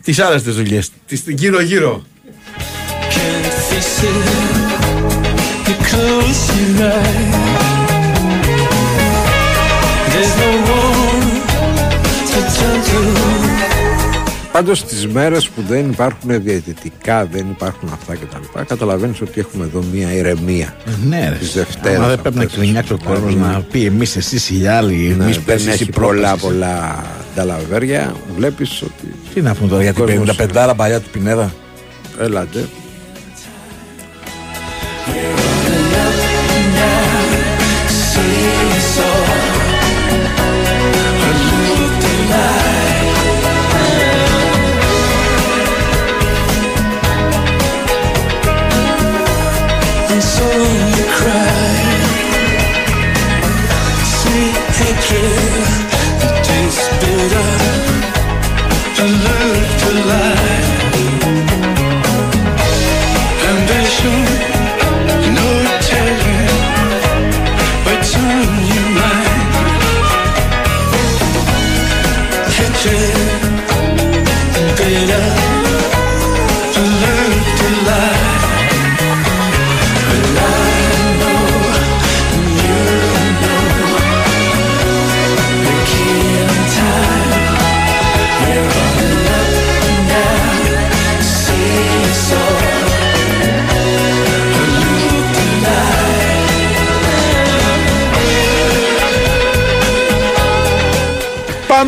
Συγχοληψίας. Τις άλλες τις δουλειές. Τις γύρω-γύρω. Πάντως στι μέρες που δεν υπάρχουν διαιτητικά, δεν υπάρχουν αυτά κτλ. Καταλαβαίνεις ότι έχουμε εδώ μία ηρεμία. Ναι, ρε. Τις Δευτέρες Άμα δεν πρέπει να αυτές. κρινιάξει ο κόσμος Δηλαδή, να πει εμείς, εσείς οι άλλοι, ναι, εμείς δεν πέρσι έχει οι πολλά πολλά ταλαβέρια. Βλέπεις ότι. Τι να πούμε τώρα για την κόσμος- 55 παλιά του Πινέδα. Έλατε.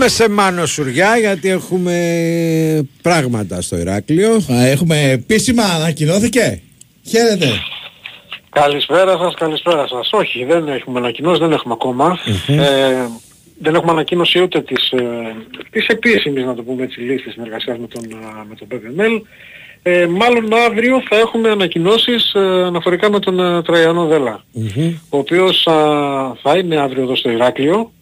Πάμε σε Μάνο Σουριά γιατί έχουμε πράγματα στο Ηράκλειο. Έχουμε επίσημα ανακοινώθηκε. Χαίρετε. Καλησπέρα σας, καλησπέρα σας. Όχι, δεν έχουμε ανακοινώσει, δεν έχουμε ακόμα. Ε, δεν έχουμε ανακοίνωση ούτε της, ε, της επίσημης, να το πούμε έτσι, λίστης συνεργασίας με τον, α, με τον PPML. Ε, μάλλον αύριο θα έχουμε ανακοινώσεις ε, αναφορικά με τον ε, Τραϊανό Δέλα, ο οποίος α, θα είναι αύριο εδώ στο Ηράκλειο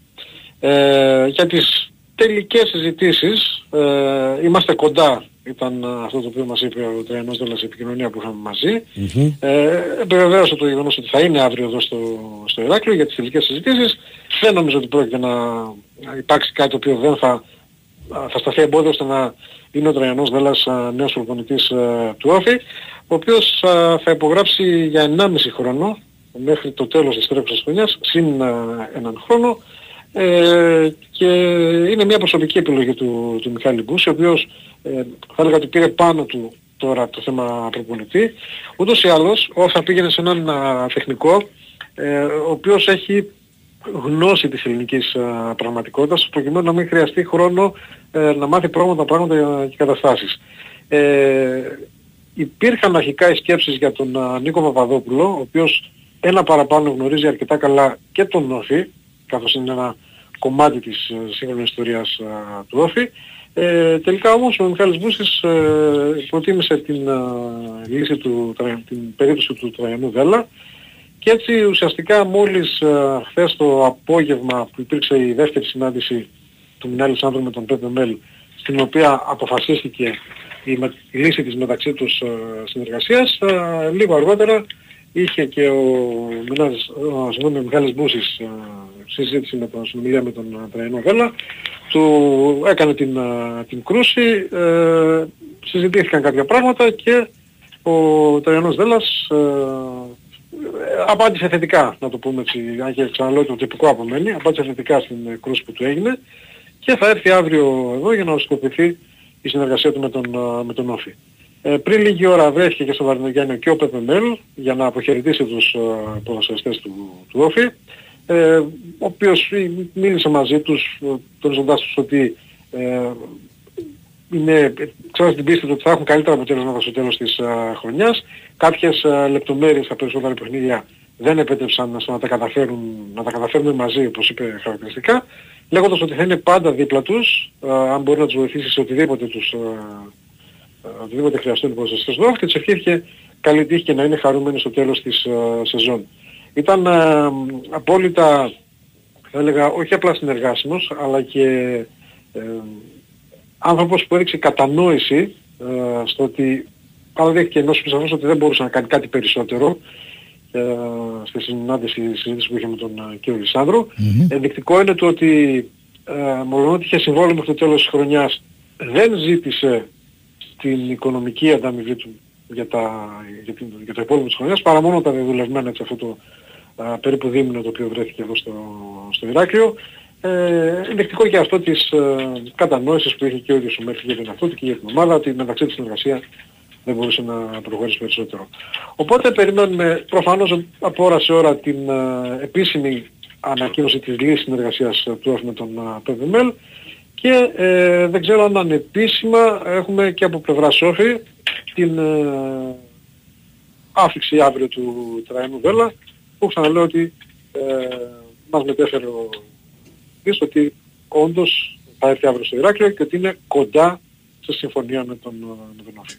ε, για τις τελικές συζητήσεις. Ε, είμαστε κοντά, ήταν α, αυτό το οποίο μας είπε ο Τραϊανός Δέλας, η επικοινωνία που είχαμε μαζί. Ε, επιβεβαίωσε το γεγονός ότι θα είναι αύριο εδώ στο, στο Ηράκλειο για τις τελικές συζητήσεις. Δεν νομίζω ότι πρόκειται να να υπάρξει κάτι το οποίο δεν θα, α, θα σταθεί εμπόδιο ώστε να είναι ο Τραϊανός Δέλλας α, νέος προπονητής α, του Όφη, ο οποίος α, θα υπογράψει για 1,5 χρόνο μέχρι το τέλος της τρέχουσας χρονιάς, συν α, έναν χρόνο, ε, και είναι μια προσωπική επιλογή του, του Μιχάλη Μπούση, ο οποίος ε, θα έλεγα ότι πήρε πάνω του τώρα το θέμα προπονητή. Ούτως ή άλλως, όσο πήγαινε σε έναν α, τεχνικό, ε, ο οποίος έχει γνώση της ελληνικής α, πραγματικότητας, προκειμένου να μην χρειαστεί χρόνο ε, να μάθει πράγματα, πράγματα και καταστάσεις. Ε, υπήρχαν αρχικά οι σκέψεις για τον α, Νίκο Παπαδόπουλο, ο οποίος ένα παραπάνω γνωρίζει αρκετά καλά και τον Όφη, καθώς είναι ένα κομμάτι της ε, σύγχρονης ιστορίας α, του Όφη. Ε, τελικά όμως ο Μιχάλης Μπούσης ε, προτίμησε την α, λύση του, Τρα- την περίπτωση του Τραγιανού Δέλα και έτσι ουσιαστικά μόλις ε, χθες το απόγευμα που υπήρξε η δεύτερη συνάντηση του Μινάλη Σάντρου με τον Πέπε Μέλ στην οποία αποφασίστηκε η, με- η λύση της μεταξύ τους ε, συνεργασίας ε, λίγο αργότερα είχε και ο, Μινάλης, ο, συγγνώμη, ο Μιχάλης Μπούσης ε, συζήτηση με τον, συνομιλία με τον ε, Τραϊνό Βέλα του έκανε την, ε, την κρούση ε, συζητήθηκαν κάποια πράγματα και ο Τραϊανός Δέλλας ε, απάντησε θετικά, να το πούμε έτσι, αν και ξαναλέω το τυπικό απομένει, απάντησε θετικά στην ε, κρούση που του έγινε και θα έρθει αύριο εδώ για να οσκοπηθεί η συνεργασία του με τον, ε, με τον Όφη. Ε, πριν λίγη ώρα βρέθηκε και στο Βαρδινογιάννη και ο Πεπεμέλ για να αποχαιρετήσει τους ε, ποδοσφαιριστές του, του Όφη, ε, ο οποίος ε, μίλησε μαζί τους, ε, τονίζοντάς τους ότι ε, είναι, ξέρω στην πίστη του ότι θα έχουν καλύτερα αποτέλεσματα στο τέλος της α, χρονιάς. Κάποιες α, λεπτομέρειες στα περισσότερα παιχνίδια δεν επέτρεψαν στο να τα καταφέρουν, να τα καταφέρουν μαζί, όπως είπε χαρακτηριστικά, λέγοντας ότι θα είναι πάντα δίπλα τους, α, αν μπορεί να τους βοηθήσει σε οτιδήποτε τους, α, α, οτιδήποτε χρειαστούν οι ποδοσφαιριστές του Όφη και τους ευχήθηκε καλή τύχη και να είναι χαρούμενοι στο τέλος της α, σεζόν. Ήταν ε, απόλυτα, θα έλεγα, όχι απλά συνεργάσιμος, αλλά και ε, άνθρωπος που έδειξε κατανόηση ε, στο ότι παραδέχτηκε ενός σαφώς ότι δεν μπορούσε να κάνει κάτι περισσότερο ε, στη συνάντηση, συζήτηση που είχε με τον ε, κύριο Λισάνδρο. Ενδεικτικό είναι το ότι ε, μόνο ότι είχε συμβόλαιο μέχρι το τέλος της χρονιάς δεν ζήτησε την οικονομική ανταμοιβή του για, τα, για, την, για το υπόλοιπο της χρονιάς παρά μόνο τα δεδουλευμένα έτσι αυτό το α, περίπου δίμηνο το οποίο βρέθηκε εδώ στο, στο Ηράκλειο. Ε, ενδεικτικό και αυτό της ε, κατανόησης που είχε και ο ίδιος ο Μέρφη για την αυτό και για την ομάδα ότι μεταξύ της συνεργασία δεν μπορούσε να προχωρήσει περισσότερο. Οπότε περιμένουμε προφανώς από ώρα σε ώρα την ε, επίσημη ανακοίνωση της λύσης συνεργασίας του ΟΦ με τον ΠΒΜΕΛ και ε, δεν ξέρω αν ανεπίσημα έχουμε και από πλευρά Σόφη την ε, άφηξη αύριο του Τραϊνού Βέλα που ξαναλέω ότι ε, μας μετέφερε ο πίσω ότι όντως θα έρθει αύριο στο Ηράκλειο και ότι είναι κοντά σε συμφωνία με τον, με τον Όφη.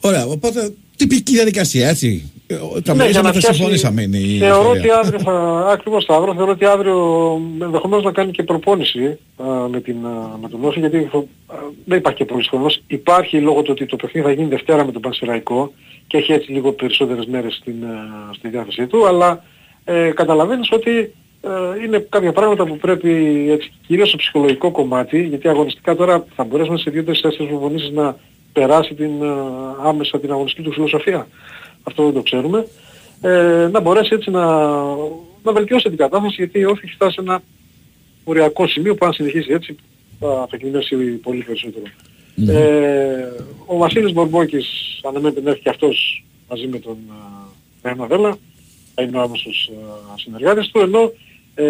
Ωραία, οπότε τυπική διαδικασία, έτσι. Τα Ναι, ναι, για να θα πιάσει- συμφωνήσαμε είναι η Θεωρώ ιστορία. ότι αύριο θα, ακριβώς θα αύριο, θεωρώ ότι αύριο ενδεχομένως να κάνει και προπόνηση α, με, την, α, με τον Όφη γιατί α, δεν υπάρχει και πολύς χρόνος. Υπάρχει λόγω του ότι το παιχνίδι θα γίνει Δευτέρα με τον Πανσεραϊκό και έχει έτσι λίγο περισσότερες μέρες στην, α, στη διάθεσή του αλλά ε, καταλαβαίνεις ότι ε, είναι κάποια πράγματα που πρέπει έτσι, κυρίως στο ψυχολογικό κομμάτι γιατί αγωνιστικά τώρα θα μπορέσουμε σε δύο-τρεις τέσσερις προπονήσεις να περάσει την, α, άμεσα την αγωνιστική του φιλοσοφία. Αυτό δεν το ξέρουμε. Ε, να μπορέσει έτσι να, να βελτιώσει την κατάσταση γιατί η Όφη έχει φτάσει σε ένα οριακό σημείο που αν συνεχίσει έτσι θα, θα κινήσει πολύ περισσότερο. Ε, ο Βασίλης Μπορμπόκης αναμένεται να έρθει και αυτός μαζί με τον Ρένα Βέλα, θα είναι ο άμεσος α, συνεργάτης του, ενώ ε,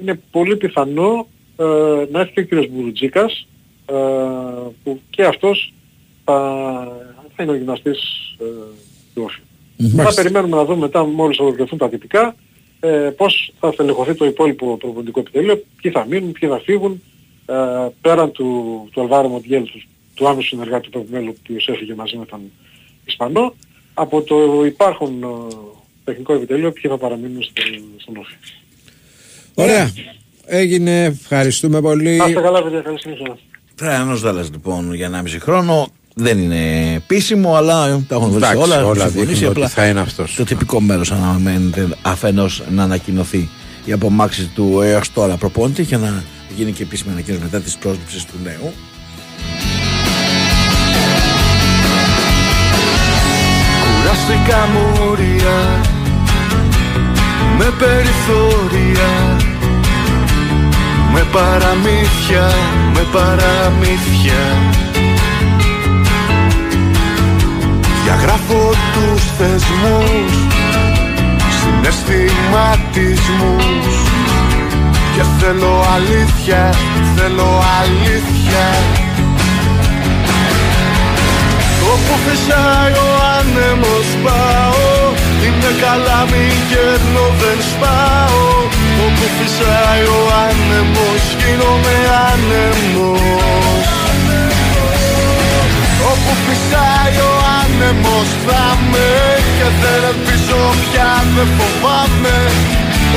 είναι πολύ πιθανό ε, να έρθει και ο κύριος Μπουρουτζίκας, ε, που και αυτός θα, θα είναι ο γυμναστής ε, του Όφη. Θα περιμένουμε να δούμε μετά μόλις ολοκληρωθούν τα τυπικά ε, πώς θα στελεχωθεί το υπόλοιπο προπονητικό επιτελείο, ποιοι θα μείνουν, ποιοι θα φύγουν, ε, πέραν του, του Αλβάρο Μοντιέλ, του, του άμεσου συνεργάτη του Πεπιμέλου, ο οποίος έφυγε μαζί με τον Ισπανό, από το υπάρχον ε, τεχνικό επιτελείο, ποιοι θα παραμείνουν στην, στον Όφη. Ωραία. Έγινε. Ευχαριστούμε πολύ. Να είστε καλά, παιδιά, καλή συνέχεια. Τραϊανός Δάλλας λοιπόν για 1,5 χρόνο. Δεν είναι επίσημο, αλλά τα έχουν βρει Εντάξει, όλα. έχουν όλα συμφωνήσει, δείχνουν ότι απλά θα είναι αυτός. Το τυπικό μέρος αναμένεται αφενός να ανακοινωθεί η απομάκρυνση του έως τώρα προπόνητη και να γίνει και επίσημη ανακοίνωση μετά τις πρόσληψεις του νέου. Κουράστηκα μουρία Με περιθώρια Με παραμύθια Με παραμύθια. Διαγράφω τους θεσμούς Συναισθηματισμούς. Και θέλω αλήθεια Θέλω αλήθεια Όπου φυσάει ο άνεμος πάω Είναι καλά μη κέρνω δεν σπάω. Όπου φυσάει ο άνεμος γίνομαι άνεμος. Όπου φυσάει ο άνεμος θα με Και δεν ελπίζω πια δεν φοβάμαι.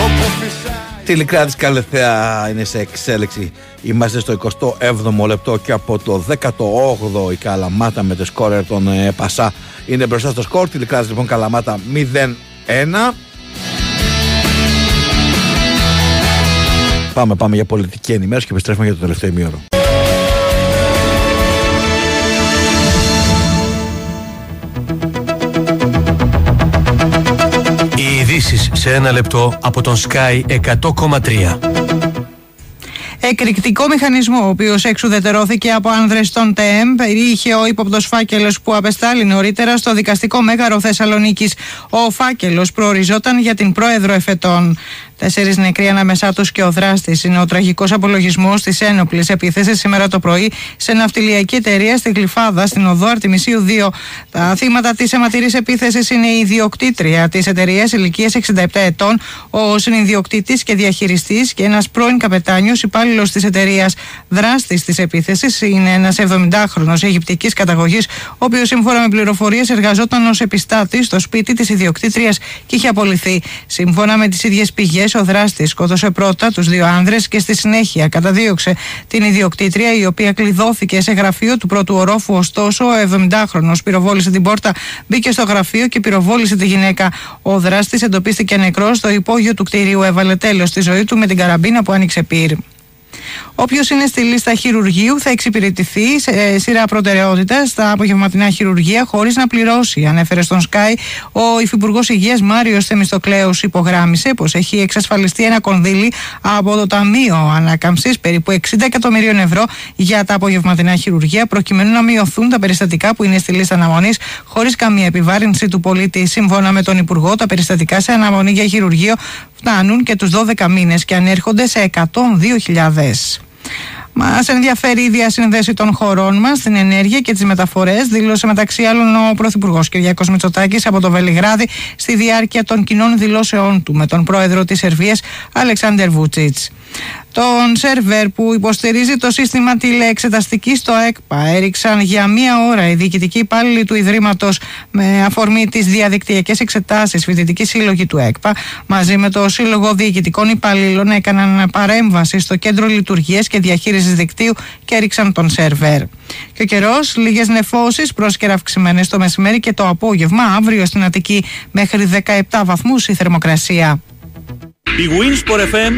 Όπου φυσάει Τελικά της Καλεθέα είναι σε εξέλιξη. Είμαστε στο 27ο λεπτό και από το 18ο η Καλαμάτα με το σκόρερ των ε, Πασά είναι μπροστά στο σκορ. Τελικά λοιπόν Καλαμάτα 0-1. Πάμε, πάμε για πολιτική ενημέρωση και επιστρέφουμε για το τελευταίο ημίωρο. Ειδήσει σε ένα λεπτό από τον Sky 100,3. Εκρηκτικό μηχανισμό, ο οποίος εξουδετερώθηκε από άνδρες των ΤΕΜ, περιείχε ο ύποπτος φάκελος που απεστάλλει νωρίτερα στο δικαστικό μέγαρο Θεσσαλονίκης. Ο φάκελος προοριζόταν για την πρόεδρο εφετών. Τέσσερις νεκροί ανάμεσά τους και ο δράστης είναι ο τραγικός απολογισμός της ένοπλης επίθεσης σήμερα το πρωί σε ναυτιλιακή εταιρεία στη Γλυφάδα, στην οδό Αρτημισίου 2. Τα θύματα της αιματηρής επίθεσης είναι η ιδιοκτήτρια της εταιρείας ηλικίας 67 ετών, ο συνειδιοκτήτης και διαχειριστής και ένας πρώην καπετάνιος υπάλληλος της εταιρείας. Δράστης της επίθεσης είναι ένας 70χρονο Αιγυπτικής καταγωγής, ο οποίος σύμφωνα με πληροφορίες εργαζόταν ως επιστάτης στο σπίτι της ιδιοκτήτριας και είχε απολυθεί. Σύμφωνα με τις ίδιες πηγές, ο δράστη σκότωσε πρώτα τους δύο άνδρες και στη συνέχεια καταδίωξε την ιδιοκτήτρια, η οποία κλειδώθηκε σε γραφείο του πρώτου ορόφου. Ωστόσο, ο 70χρονο πυροβόλησε την πόρτα, μπήκε στο γραφείο και πυροβόλησε τη γυναίκα. Ο δράστης εντοπίστηκε νεκρός στο υπόγειο του κτηρίου. Έβαλε τέλος στη ζωή του με την καραμπίνα που άνοιξε πύρ. Όποιος είναι στη λίστα χειρουργείου θα εξυπηρετηθεί σε σειρά προτεραιότητας στα απογευματινά χειρουργεία χωρίς να πληρώσει. Ανέφερε στον Sky ο Υφυπουργός Υγείας Μάριος Θεμιστοκλέου. Υπογράμμισε πως έχει εξασφαλιστεί ένα κονδύλι από το Ταμείο Ανάκαμψης περίπου 60 εκατομμυρίων ευρώ για τα απογευματινά χειρουργεία προκειμένου να μειωθούν τα περιστατικά που είναι στη λίστα αναμονής χωρίς καμία επιβάρυνση του πολίτη. Σύμφωνα με τον Υπουργό, τα περιστατικά σε αναμονή για χειρουργείο φτάνουν και τους 12 μήνες και ανέρχονται σε 102.000. Μας ενδιαφέρει η διασύνδεση των χωρών μας στην ενέργεια και τις μεταφορές, δήλωσε μεταξύ άλλων ο Πρωθυπουργός Κυριακός Μητσοτάκης από το Βελιγράδι στη διάρκεια των κοινών δηλώσεών του με τον πρόεδρο της Σερβίας Αλεξάνδερ Βούτσιτς. Τον σερβέρ που υποστηρίζει το σύστημα τηλεεξεταστικής στο ΕΚΠΑ έριξαν για μία ώρα οι διοικητικοί υπάλληλοι του Ιδρύματος με αφορμή τις διαδικτυακές εξετάσεις φοιτητική σύλλογη του ΕΚΠΑ μαζί με το Σύλλογο Διοικητικών Υπαλλήλων έκαναν παρέμβαση στο κέντρο λειτουργίας και διαχείρισης δικτύου και έριξαν τον σερβέρ. Και ο καιρός, λίγες νεφώσεις, πρόσκαιρα αυξημένες το μεσημέρι και το απόγευμα, αύριο στην Αττική μέχρι 17 βαθμούς η θερμοκρασία. Η Winsport FM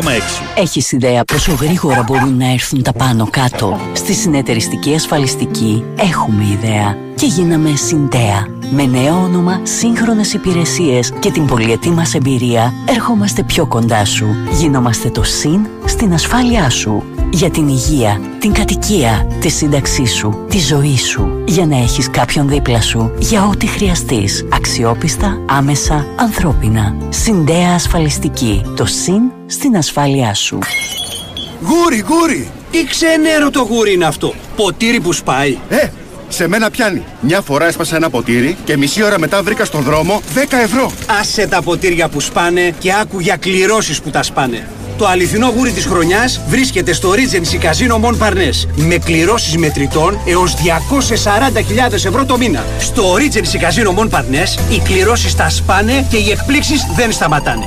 94,6 Έχεις ιδέα πόσο γρήγορα μπορούν να έρθουν τα πάνω κάτω; Στη συνεταιριστική ασφαλιστική έχουμε ιδέα και γίναμε Συντέα. Με νέο όνομα, σύγχρονες υπηρεσίες και την πολυετή μας εμπειρία, ερχόμαστε πιο κοντά σου. Γινόμαστε το ΣΥΝ στην ασφάλειά σου. Για την υγεία, την κατοικία, τη σύνταξή σου, τη ζωή σου. Για να έχεις κάποιον δίπλα σου. Για ό,τι χρειαστείς. Αξιόπιστα, άμεσα, ανθρώπινα. Συντέα ασφαλιστική. Το ΣΥΝ στην ασφάλειά σου. Γούρι, γούρι! Τι ξενέρο το γούρι είναι αυτό. Ποτήρι που σπάει. Ε, σε μένα πιάνει. Μια φορά έσπασα ένα ποτήρι και μισή ώρα μετά βρήκα στον δρόμο 10 ευρώ. Άσε τα ποτήρια που σπάνε και άκου για κληρώσεις που τα σπάνε. Το αληθινό γούρι της χρονιάς βρίσκεται στο Regency Casino Mon Parnes με κληρώσεις μετρητών έως 240.000 ευρώ το μήνα. Στο Regency Casino Mon Parnes οι κληρώσεις τα σπάνε και οι εκπλήξεις δεν σταματάνε.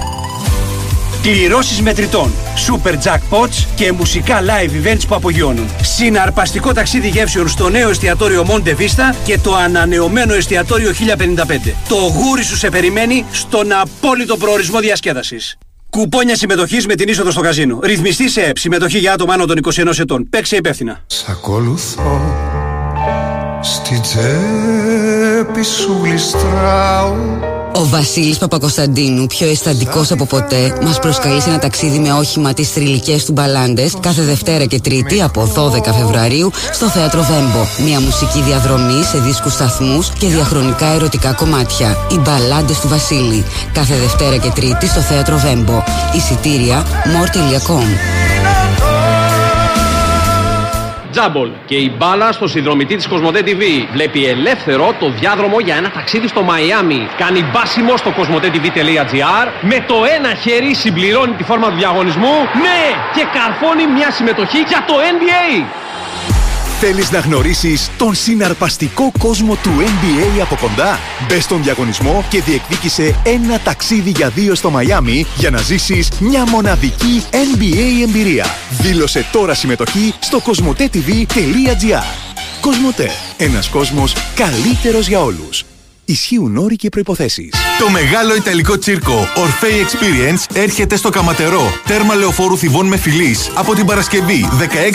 Κληρώσεις μετρητών, super jackpots και μουσικά live events που απογειώνουν. Συναρπαστικό ταξίδι γεύσεων στο νέο εστιατόριο Monte Vista και το ανανεωμένο εστιατόριο 1055. Το γούρι σου σε περιμένει στον απόλυτο προορισμό διασκέδασης. Κουπόνια συμμετοχής με την είσοδο στο καζίνο. Ρυθμιστή σε ΕΠ. Συμμετοχή για άτομα άνω των 21 ετών. Παίξε υπεύθυνα. Σ' ακολουθώ Στη τσέπη σου γλιστράω Ο Βασίλης Παπακοσταντίνου, πιο αισθαντικός από ποτέ, μας προσκαλεί σε ένα ταξίδι με όχημα τις θρηλυκές του Μπαλάντες κάθε Δευτέρα και Τρίτη από 12 Φεβρουαρίου στο Θέατρο Βέμπο. Μια μουσική διαδρομή σε δίσκους σταθμούς και διαχρονικά ερωτικά κομμάτια. Οι Μπαλάντες του Βασίλη. Κάθε Δευτέρα και Τρίτη στο Θέατρο Βέμπο. Εισιτήρια more.com Τζάμπολ και η μπάλα στο συνδρομητή της Κοσμοτέ TV. Βλέπει ελεύθερο το διάδρομο για ένα ταξίδι στο Μαϊάμι. Κάνει μπάσιμο στο κοσμοτέ.tv.gr. Με το ένα χέρι συμπληρώνει τη φόρμα του διαγωνισμού. Ναι! Και καρφώνει μια συμμετοχή για το NBA. Θέλεις να γνωρίσεις τον συναρπαστικό κόσμο του NBA από κοντά; Μπες στον διαγωνισμό και διεκδίκησε ένα ταξίδι για δύο στο Μαϊάμι για να ζήσεις μια μοναδική NBA εμπειρία. Δήλωσε τώρα συμμετοχή στο κοσμοτέ.tv.gr Κοσμοτέ. Ένας κόσμος καλύτερος για όλους. Ισχύουν όροι και προϋποθέσεις. Το μεγάλο ιταλικό τσίρκο Orfei Experience έρχεται στο Καματερό. Τέρμα λεωφόρου Θιβών με φιλής από την Παρασκευή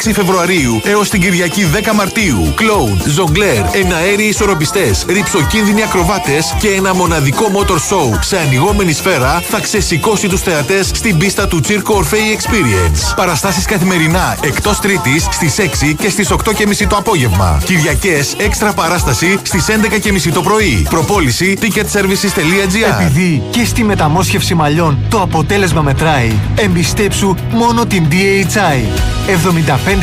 16 Φεβρουαρίου έως την Κυριακή 10 Μαρτίου. Κλόουν, ζογκλέρ, εναέριοι ισορροπιστές, ρηψοκίνδυνοι ακροβάτες και ένα μοναδικό motor show σε ανοιγόμενη σφαίρα θα ξεσηκώσει τους θεατές στην πίστα του τσίρκο Orfei Experience. Παραστάσεις καθημερινά εκτός Τρίτης στις 6 και στις 8.30 το απόγευμα. Κυριακές έξτρα παράσταση στις 11.30 το πρωί. Προπόληση ticketservices.gr Επειδή και στη μεταμόσχευση μαλλιών το αποτέλεσμα μετράει, εμπιστέψου μόνο την DHI.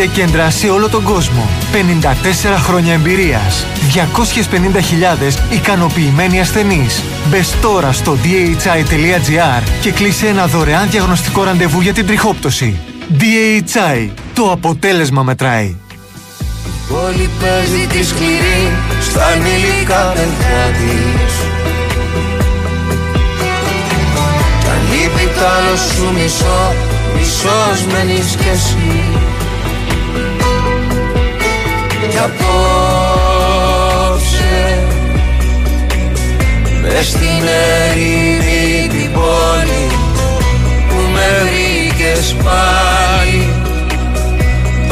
75 κέντρα σε όλο τον κόσμο. 54 χρόνια εμπειρίας. 250.000 ικανοποιημένοι ασθενείς. Μπες τώρα στο dhi.gr και κλείσε ένα δωρεάν διαγνωστικό ραντεβού για την τριχόπτωση. DHI. Το αποτέλεσμα μετράει. Όλη παίζει τη σκληρή στα ανήλικα παιδιά της. Κι αν λείπει τ' άλλο σου μισό, μισός μένεις κι εσύ. Κι απόψε μες στην ερήμη την πόλη που με βρήκες πάλι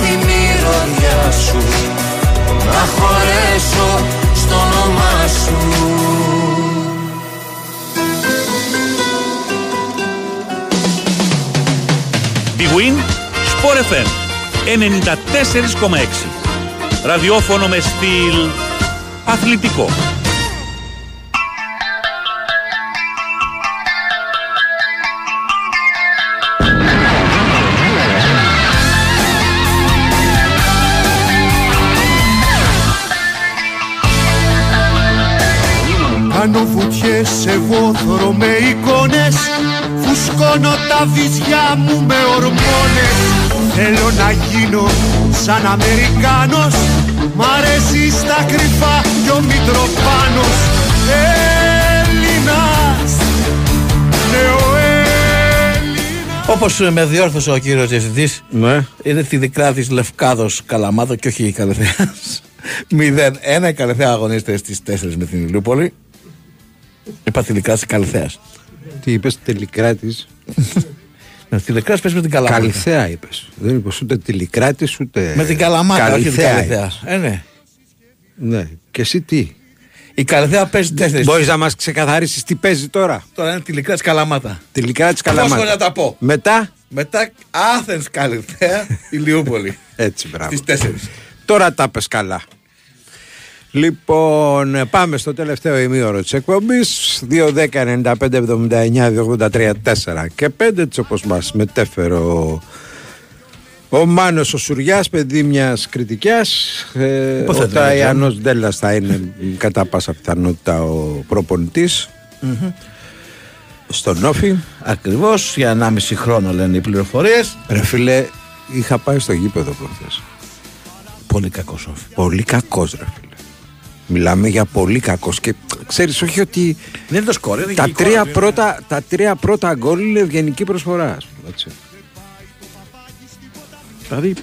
στη μυρωδιά σου Να χωρέσω στο όνομά σου Big Win, Sport FM 94,6. Ραδιόφωνο με στυλ αθλητικό. Να γίνω σαν Αμερικάνος Μ' αρέσει στα κρυφά κι ο Μητροπάνος Έλληνας Ναι ο Όπως με διόρθωσε ο κύριος Διευθυντής, ναι. είναι τη δικρά της Λευκάδος Καλαμάδο και όχι η Καλεθέα. 0-1 η Καλεθέα αγωνίζεται στις 4 με την Ηλιούπολη. Είπα τη δικρά της Καλεθέα. Τι είπες, τελικράτη. Με τηλεκράτη πες με την Καλαμάτα. Καλυθέα είπες. Δεν είπες ούτε τηλικράτη ούτε. Με την Καλαμάτα, όχι την Καλυθέα Καλεθέα. είπες. Ε, ναι. Ναι. Και εσύ τι; Η Καλεθέα παίζει τέσσερις. Μπορείς να μας ξεκαθαρίσεις τι παίζει τώρα; Τώρα είναι τηλεκράτη Καλαμάτα. Τηλικράτη Πώς Καλαμάτα. να τα πω. Μετά; Μετά Άθενς Καλυθέα, Ηλιούπολη. Έτσι, μπράβο. Στις 4. Τώρα τα πες καλά. Λοιπόν, πάμε στο τελευταίο ημίωρο της εκπομπής. 2-10-95-79-83-4 και 5 έτσι όπως μας μετέφερε ο, ο Μάνος ο Σουριάς παιδί μιας κριτικιάς. Ε, ο Υποθέτω, Ταϊάνος Ντέλλας θα είναι κατά πάσα πιθανότητα ο προπονητής. Στον Όφη. Ακριβώς για 1,5 χρόνο λένε οι πληροφορίες. Ρε φίλε, είχα πάει στο γήπεδο προχθές. Πολύ κακός όφη. Πολύ κακός ρε φίλε Μιλάμε για πολύ κακός και ξέρεις όχι ότι Δεν είναι το σκορ, είναι και τα η εικόνα τρία, του, πρώτα, τα τρία πρώτα γκολ είναι ευγενική προσφορά ας πούμε, έτσι. Δηλαδή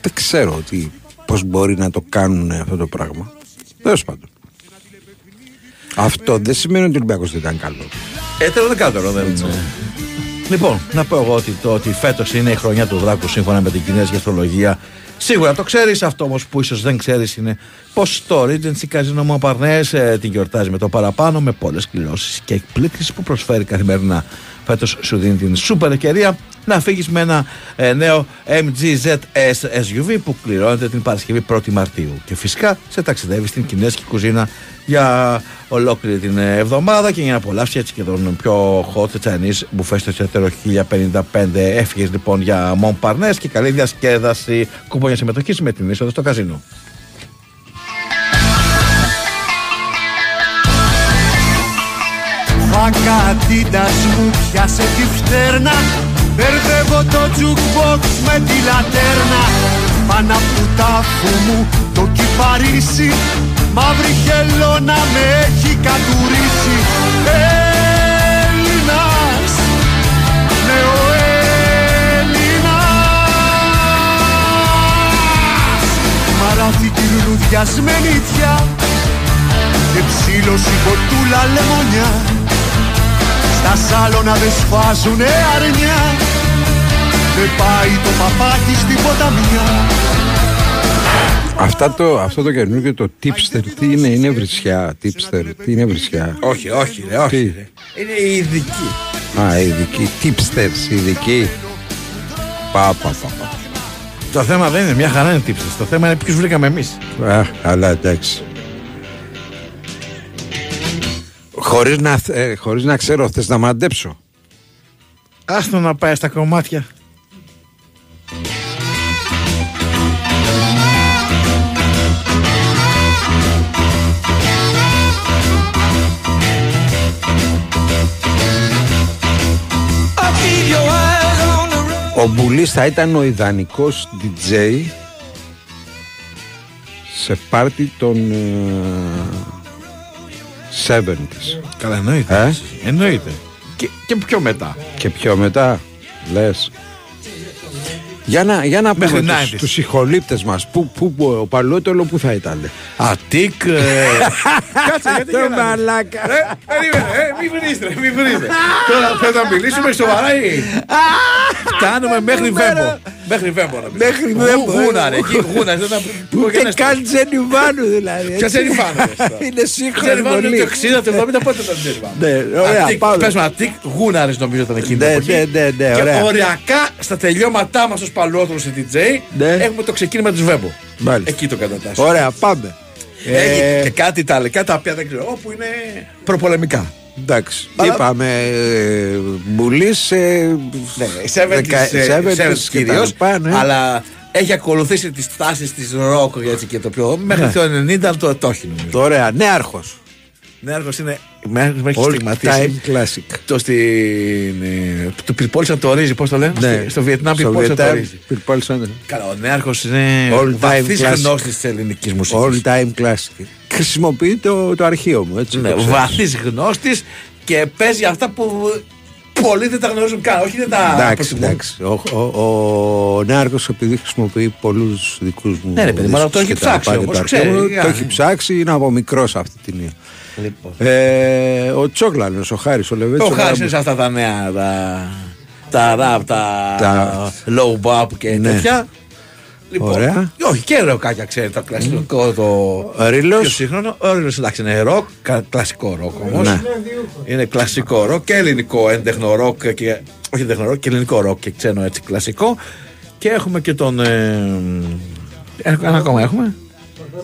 δεν ξέρω ότι πώς μπορεί να το κάνουν αυτό το πράγμα Τέλος πάντων Αυτό δεν σημαίνει ότι ο Ολυμπιακός δεν ήταν καλό Ε, τέλος δεκάτορο δεν είναι. Λοιπόν, να πω εγώ ότι το ότι φέτος είναι η χρονιά του Δράκου σύμφωνα με την Κινέζικη Αστρολογία. Σίγουρα το ξέρεις αυτό όμως που ίσως δεν ξέρεις είναι πως το Regency Casino Montparnasse ε, την γιορτάζει με το παραπάνω με πολλές κληρώσεις και εκπλήξεις που προσφέρει καθημερινά. Φέτος σου δίνει την σούπερ ευκαιρία να φύγεις με ένα ε, νέο MG ZS SUV που κληρώνεται την Παρασκευή 1η Μαρτίου. Και φυσικά σε ταξιδεύει στην Κινέζικη κουζίνα για ολόκληρη την ε, εβδομάδα και για να απολαύσεις έτσι και τον πιο hot Chinese μπουφές στο εστιατόριο 1055. Έφυγε λοιπόν για Montparnasse και καλή διασκέδαση κουπόνια συμμετοχής με την είσοδο στο καζίνο. Φακατίντας μου πιάσε τη φτέρνα. Μπερδεύω το jukebox με τη λατέρνα. Πάνω από του τάφου μου το κυπαρίσι. Μαύρη χελώνα με έχει κατουρίσει. Έλληνας, ναι ο Έλληνας. Μαράθη τη λουλουδιασμένη τιά και ψήλωση κοτούλα λεμονιά Στα σάλωνα δεν σφάζουνε αρνιά Δεν πάει το παπάκι στην ποταμιά Αυτά το, αυτό το καινούργιο το tipster τι είναι, είναι βρισιά. Tipster, τι είναι βρισιά; Όχι, όχι, ρε, όχι. Τι; Ρε. Είναι η ειδική. Α, ειδική. Tipsters, ειδική. Πα, πα, πα, πα. Το θέμα δεν είναι μια χαρά είναι τύψεις. Το θέμα είναι ποιους βρήκαμε εμείς. Α, καλά, εντάξει. Χωρίς να, ε, χωρίς να ξέρω, θες να μαντέψω. Άστο να πάει στα κομμάτια. Ο Μπουλής θα ήταν ο ιδανικός DJ σε πάρτι των ε, 70s. Καλά, εννοείται. Ε; Εννοείται. Και, και πιο μετά. Και πιο μετά, λες. Για να, για να Μέχρι πούμε 90s. τους, τους συγχολήπτες μας, που, που, που, ο Παλαιότολο που θα ήταν. Αττικ. ε, Κάτσε, γιατί Το γελάτε. μαλάκα. Ρε, περίμενε, ε, μη βρίζετε, μη βρίζετε. Τώρα θέλω να μιλήσουμε σοβαρά ή. Φτάνουμε μέχρι Βέμπο. Μέχρι Βέμπο να μιλήσουμε. Μέχρι Βέμπο, ε. Γούναρε, εκεί γούναρε. δεν τα- Ούτε καν Τζένιβάνου δηλαδή. Ποια έτσι. Τζένιφάνου. Είναι σύγχρονο Τζένιφάνου πολύ. είναι το 60, το 70, πότε ήταν Τζένιφάνου. Ναι, ωραία, πάμε. Πες μου, Αττικ, γούναρες νομίζω ήταν εκείνη την Ναι, εποχή. ναι, ναι, ναι, Και ωραία. οριακά στα τελειώματά μας ως παλαιότερος σε DJ έχουμε το ξεκίνημα της Βέμπο. Ναι. Μάλιστα. Εκεί το κατατάσσουμε. Ωραία, πάμε. Έχει Ε, και κάτι ιταλικά τα οποία δεν ξέρω, όπου είναι προπολεμικά. Εντάξει. Αλλά- Είπαμε ε, Μπουλή σε. Ναι, 70s, κυρίως. ναι. Αλλά έχει ακολουθήσει τις τάσεις της ροκ έτσι και το πιο. Μέχρι Ναι. το 90 το, το έχει νομίζω. Ωραία, νέαρχος. Νέαρχο είναι. Μέχρι με έχει All στιγματίσει. time classic. Το στην. ε, Το πυρπόλισαν το ρύζι, πώς το λένε. Ναι. Στο Βιετνάμ Στο πυρπόλισαν το Βιετνάμ ρύζι. πυρπόλησαν. Καλά, ο Νέαρχος είναι All time βαθύς classic. γνώστης της ελληνικής μουσικής. All time classic. Χρησιμοποιεί το, το αρχείο μου, έτσι. Ναι, το ξέρεις. βαθύς γνώστης και παίζει αυτά που πολλοί δεν τα γνωρίζουν καν. Όχι δεν τα Εντάξει, προτιμούν. εντάξει. Ο, ο, ο Νέαρχος επειδή χρησιμοποιεί πολλούς δικούς μου. Ναι, ρε παιδί μου, αλλά το δίσκους έχει και τα ψάξει πάει όμως, το ξέρει, αρχείο μου, για. Το έχει ψάξει, είναι από μικρός αυτή την έννοια. Λοιπόν. Ε, ο Τσόγλανο, ο Χάρης, ο Λεβέτσο. Το χάσει σε αυτά τα νέα, τα, τα rap, τα, Τα- low bop και Ναι. τέτοια. Λοιπόν, Ωραία. Όχι, και ροκάκια ξέρει το κλασικό. Το Ο Ρήλος. πιο σύγχρονο. Ο Ρήλος εντάξει είναι ροκ, κα- κλασικό ροκ όμως. Ναι. Είναι κλασικό ροκ και ελληνικό έντεχνο ροκ και, όχι έντεχνο ροκ και ελληνικό ροκ και ξένο έτσι κλασικό. Και έχουμε και τον... Ε, ε, ένα ακόμα έχουμε.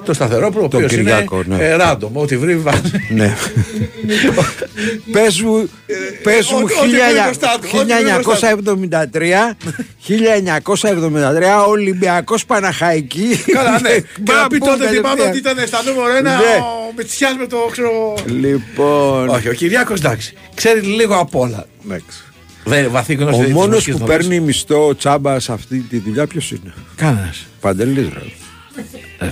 Το σταθερό που ο Τον οποίος είναι Κυριάκο, ναι. ε, random, ό,τι βρει βάζει. Ναι. Πες μου, πες μου ό,τι- ό,τι βρει μπροστά του, ό,τι βρει μπροστά 1973, 1973, Ολυμπιακός Παναχαϊκή. Καλά, ναι. και να Μπαμ, πει μπούμ, τότε θυμάμαι κατευθείαν. ότι ήταν στα νούμερο ένα Ναι. ο Μητσιάς με το ξέρω. Λοιπόν, Όχι, ο Κυριάκος εντάξει. Ξέρει λίγο απ' όλα. εντάξει. Δεν βαθύ γνώση. ο της μόνος μουσικής που γνώσης. παίρνει μισθό τσάμπας σε αυτή τη δουλειά ποιος είναι; Κανένας. Παντελής ρε. Ρε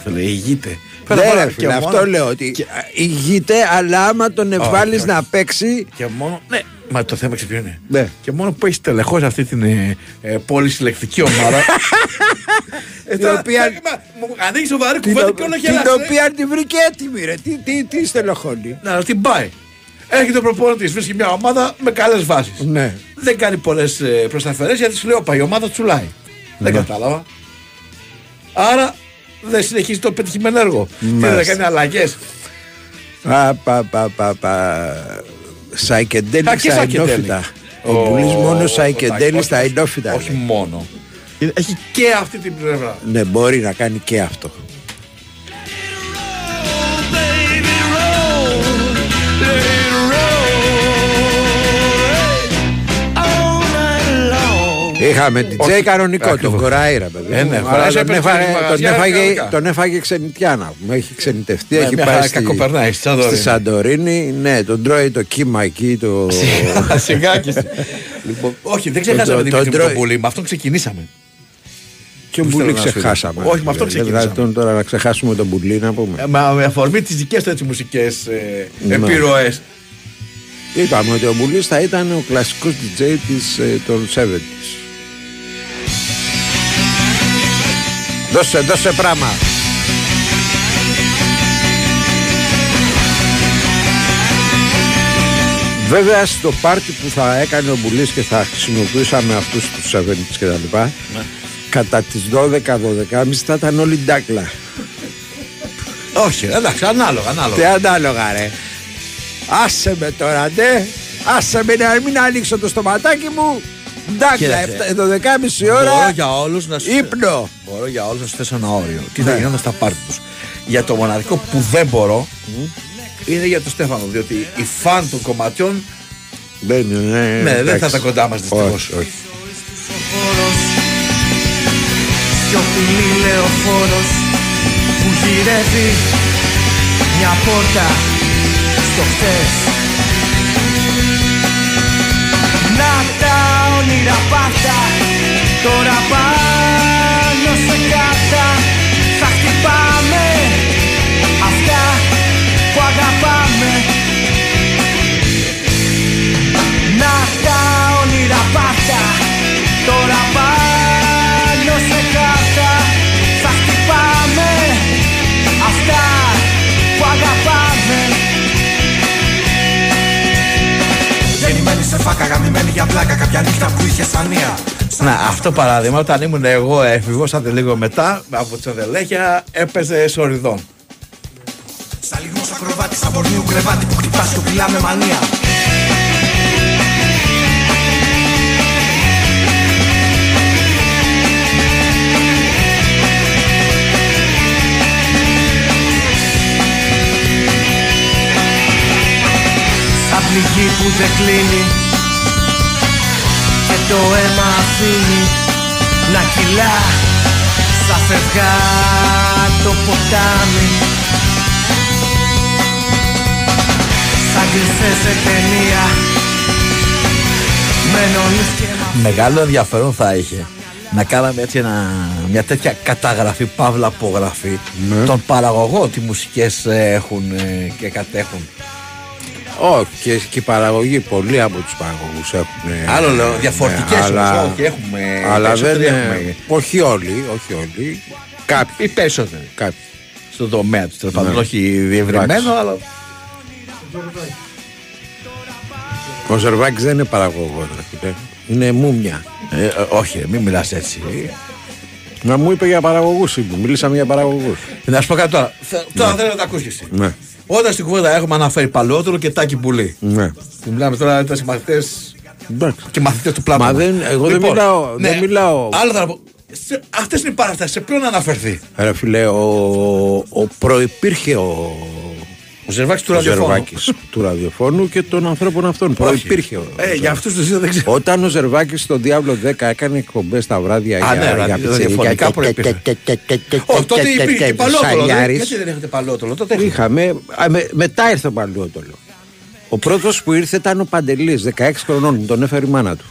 φίλε, ηγείται. Ναι, Πέρα ρε, από- φίλε, και αυτό μόνο- λέω ότι ηγείται, αλλά άμα τον εβάλει όχι. να παίξει. Και μόνο. Ναι, μα το θέμα ξέρεις ποιο είναι. Ναι. Και μόνο που έχεις τελεχώσει αυτή την ε, ε, πολυσυλλεκτική ομάδα. ε, Την οποία- Μου ανοίγει σοβαρή Την, κουβέντα και όλα την γελάς. ρε. οποία την βρήκε έτοιμη, ρε. Τι, τι, τι στελεχώνει. Να, την πάει. Έρχεται ο προπονητής, βρίσκει μια ομάδα με καλές βάσεις. Ναι. Δεν κάνει πολλές προσταφερέ γιατί σου λέει: Όπα, η ομάδα τσουλάει. Δεν Ναι. κατάλαβα. Άρα δεν συνεχίζει το πετυχημένο έργο. Τι δεν Μάλιστα. κάνει αλλαγές. Α, πα, πα, πα, πα. Σαϊκεντέλη Α, και στα Σαϊκεντέλη. ενόφυτα. Ο Ο- Μπουλής μόνος ο- Σαϊκεντέλη όχι, στα όχι, ενόφυτα. Όχι λέει. μόνο. Είναι- Έχει και αυτή την πλευρά. Ναι, μπορεί να κάνει και αυτό. Είχαμε την Όχι, Τζέι κανονικό, τον ακριβώς. Κοραήρα, παιδί. Ε, μου. ναι, Αλλά χωράει, τον, έπαιρνε έφαγε, στα τον, μαγαζιά, έφαγε, κανονικά. τον έφαγε ξενιτιάνα. Μου έχει ξενιτευτεί, Ναι, έχει μια πάει χαρά στη, κακοπερνάει, στη Σαντορίνη. στη Σαντορίνη. Ναι, τον τρώει το κύμα εκεί. Το... Σιγά και εσύ. Λοιπόν, όχι, δεν ξεχάσαμε Το- την το- Δημήτρη το- με τον Πουλή. Με αυτόν ξεκινήσαμε. Ποιον Πού Μπουλή θέλω να σου ξεχάσαμε. πω. Όχι, με αυτόν Δηλαδή, ξεκινήσαμε. τον τώρα να ξεχάσουμε τον Μπουλή να πούμε. Ε, μα με αφορμή τις δικές του έτσι μουσικές Ναι. επιρροές. Είπαμε ότι ο Μπουλής θα ήταν ο κλασικός DJ της, ε, των 70s. Δώσε, δώσε πράγμα. Βέβαια στο πάρτι που θα έκανε ο Μπουλής και θα χρησιμοποιούσαμε αυτούς τους Αβένιτς και τα λοιπά κατά τις 12-12.30 θα ήταν όλοι ντάκλα. Όχι, εντάξει, ανάλογα, ανάλογα. Τι ανάλογα ρε. Άσε με τώρα ντε. Άσε με να μην ανοίξω το στοματάκι μου. Ντάκλα, Κοίταξε. 12.30 ώρα. Μπορώ για όλους να σου Ύπνο. Μπορώ για όλους να σου θέσω ένα όριο. Τι Ναι. θα γινόταν στα πάρτι τους. Για το μοναδικό που δεν μπορώ είναι για τον Στέφανο. Διότι οι φαν των κομματιών δεν, είναι, ναι, δεν θα εντάξει. τα κοντά μας δυστυχώς. Όχι, όχι. Σιωπηλή λεωφόρος που γυρεύει μια πόρτα στο χτες όνειρα πάρτα τώρα πάνω σε κάρτα θα χτυπάμε αυτά που αγαπάμε. Να τα όνειρα πάρτα τώρα σε φάκα, γαμημένη για πλάκα. Κάποια νύχτα που είχε σανία. Να, αυτό παράδειγμα, όταν ήμουν εγώ έφηβος, άντε λίγο μετά, από τις αδελέχια, έπαιζε σοριδών. Σαν λιγμός ακροβάτης, σαν πορνίου κρεβάτι που χτυπάς και πειλά με μανία. Σαν πληγή που δεν κλείνει Και το αίμα αφήνει Να κυλά Σαν φευγά το ποτάμι Σαν κλεισέ σε ταινία Με νονούς και Μεγάλο ενδιαφέρον θα είχε να κάναμε έτσι ένα, μια τέτοια καταγραφή, παύλα απογραφή των παραγωγών τι μουσικές ε, έχουν ε, και κατέχουν. Όχι, και, και οι παραγωγοί, πολλοί από τους παραγωγούς έχουν. Άλλο λέω, διαφορετικές αλλά, όμως, όχι, έχουμε, Αλλά δεν περισσότεροι είναι. έχουμε. Όχι όλοι, όχι όλοι. Κάποιοι. Οι περισσότεροι. Κάποιοι. Στον τομέα τους, τέλος πάντων. Ναι. Όχι διευρυμένο, Εντάξει. αλλά. Ο Ζερβάκη δεν είναι παραγωγός, ρε φίλε. Είναι μούμια. Ε, ε, όχι, μην μιλάς έτσι. Να μου είπε για παραγωγούς, Μιλήσαμε για παραγωγούς. Να σου πω κάτι τώρα. Θε- Τώρα θέλω να τα ακούσει εσύ. Ναι. Όταν στην κουβέντα έχουμε αναφέρει παλαιότερο και τάκι πουλί. Ναι. Που Μιλάμε τώρα για συμμαθητές και μαθητές του πλάτου. Μα δεν- εγώ δεν μιλάω- δεν μιλάω- Άλλο θα πω. Αυτές είναι οι παραστάσεις. Σε ποιον να αναφερθεί; Ρε φίλε, ο, ο προϋπήρχε ο, Ο Ζερβάκης του ο ραδιοφώνου. Ζερβάκης του ραδιοφώνου και των ανθρώπων αυτών. Προϋπήρχε. ο Ε, για αυτούς τους δύο δεν ξέρω. Όταν ο Ζερβάκης στον Διάβλο 10 έκανε εκπομπές τα βράδια Α, για, ναι, για ραδι- πιτσιρίκια ραδιοφωνικά και- προϋπήρχε. και- και- και- και- Όχι, τότε και- υπήρχε και- και παλαιότερο. δηλαδή. Σαλιάρης. Γιατί δεν έχετε παλαιότερο. Τότε έχετε. Είχαμε, α, με- μετά ήρθε ο Παλαιότολο. Ο πρώτος που ήρθε ήταν ο Παντελής, 16 χρονών, μου τον έφερε η μάνα του.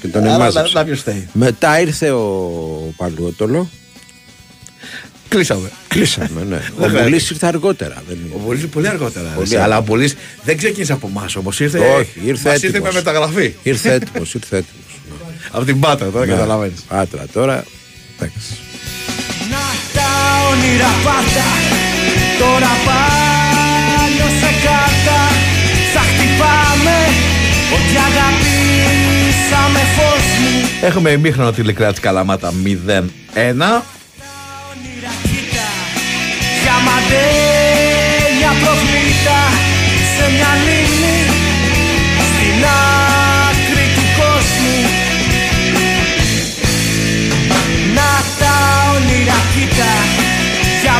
Και τον Άρα, εμάζεψε. να- να ποιος φταίει. Μετά ήρθε ο Παλαιότολο. Κλείσαμε. Κλείσαμε, ναι. ο χρειάζεται. Μπουλής ήρθε αργότερα. Δεν Ο Μπολής πολύ αργότερα. Πολύ Πολύ αλλά ο Μπολής δεν ξεκίνησε από εμάς όμως. Ήρθε, Όχι, ήρθε μας ήρθε έτοιμος. με μεταγραφή. Ήρθε έτοιμος, ήρθε έτοιμος. από την Πάτρα, τώρα Ναι. καταλαβαίνεις. Πάτρα τώρα. Εντάξει. Τα όνειρα πάρτα Τώρα πάνω σε κάρτα Θα χτυπάμε Ό,τι αγαπήσαμε φως μου Έχουμε ημίχρονο τηλεκράτη Καλαμάτα 0-1. Για μαντέλια προβλήτα Σε μια λίμνη Στην άκρη του κόσμου. Να τα όνειρα κοίτα Για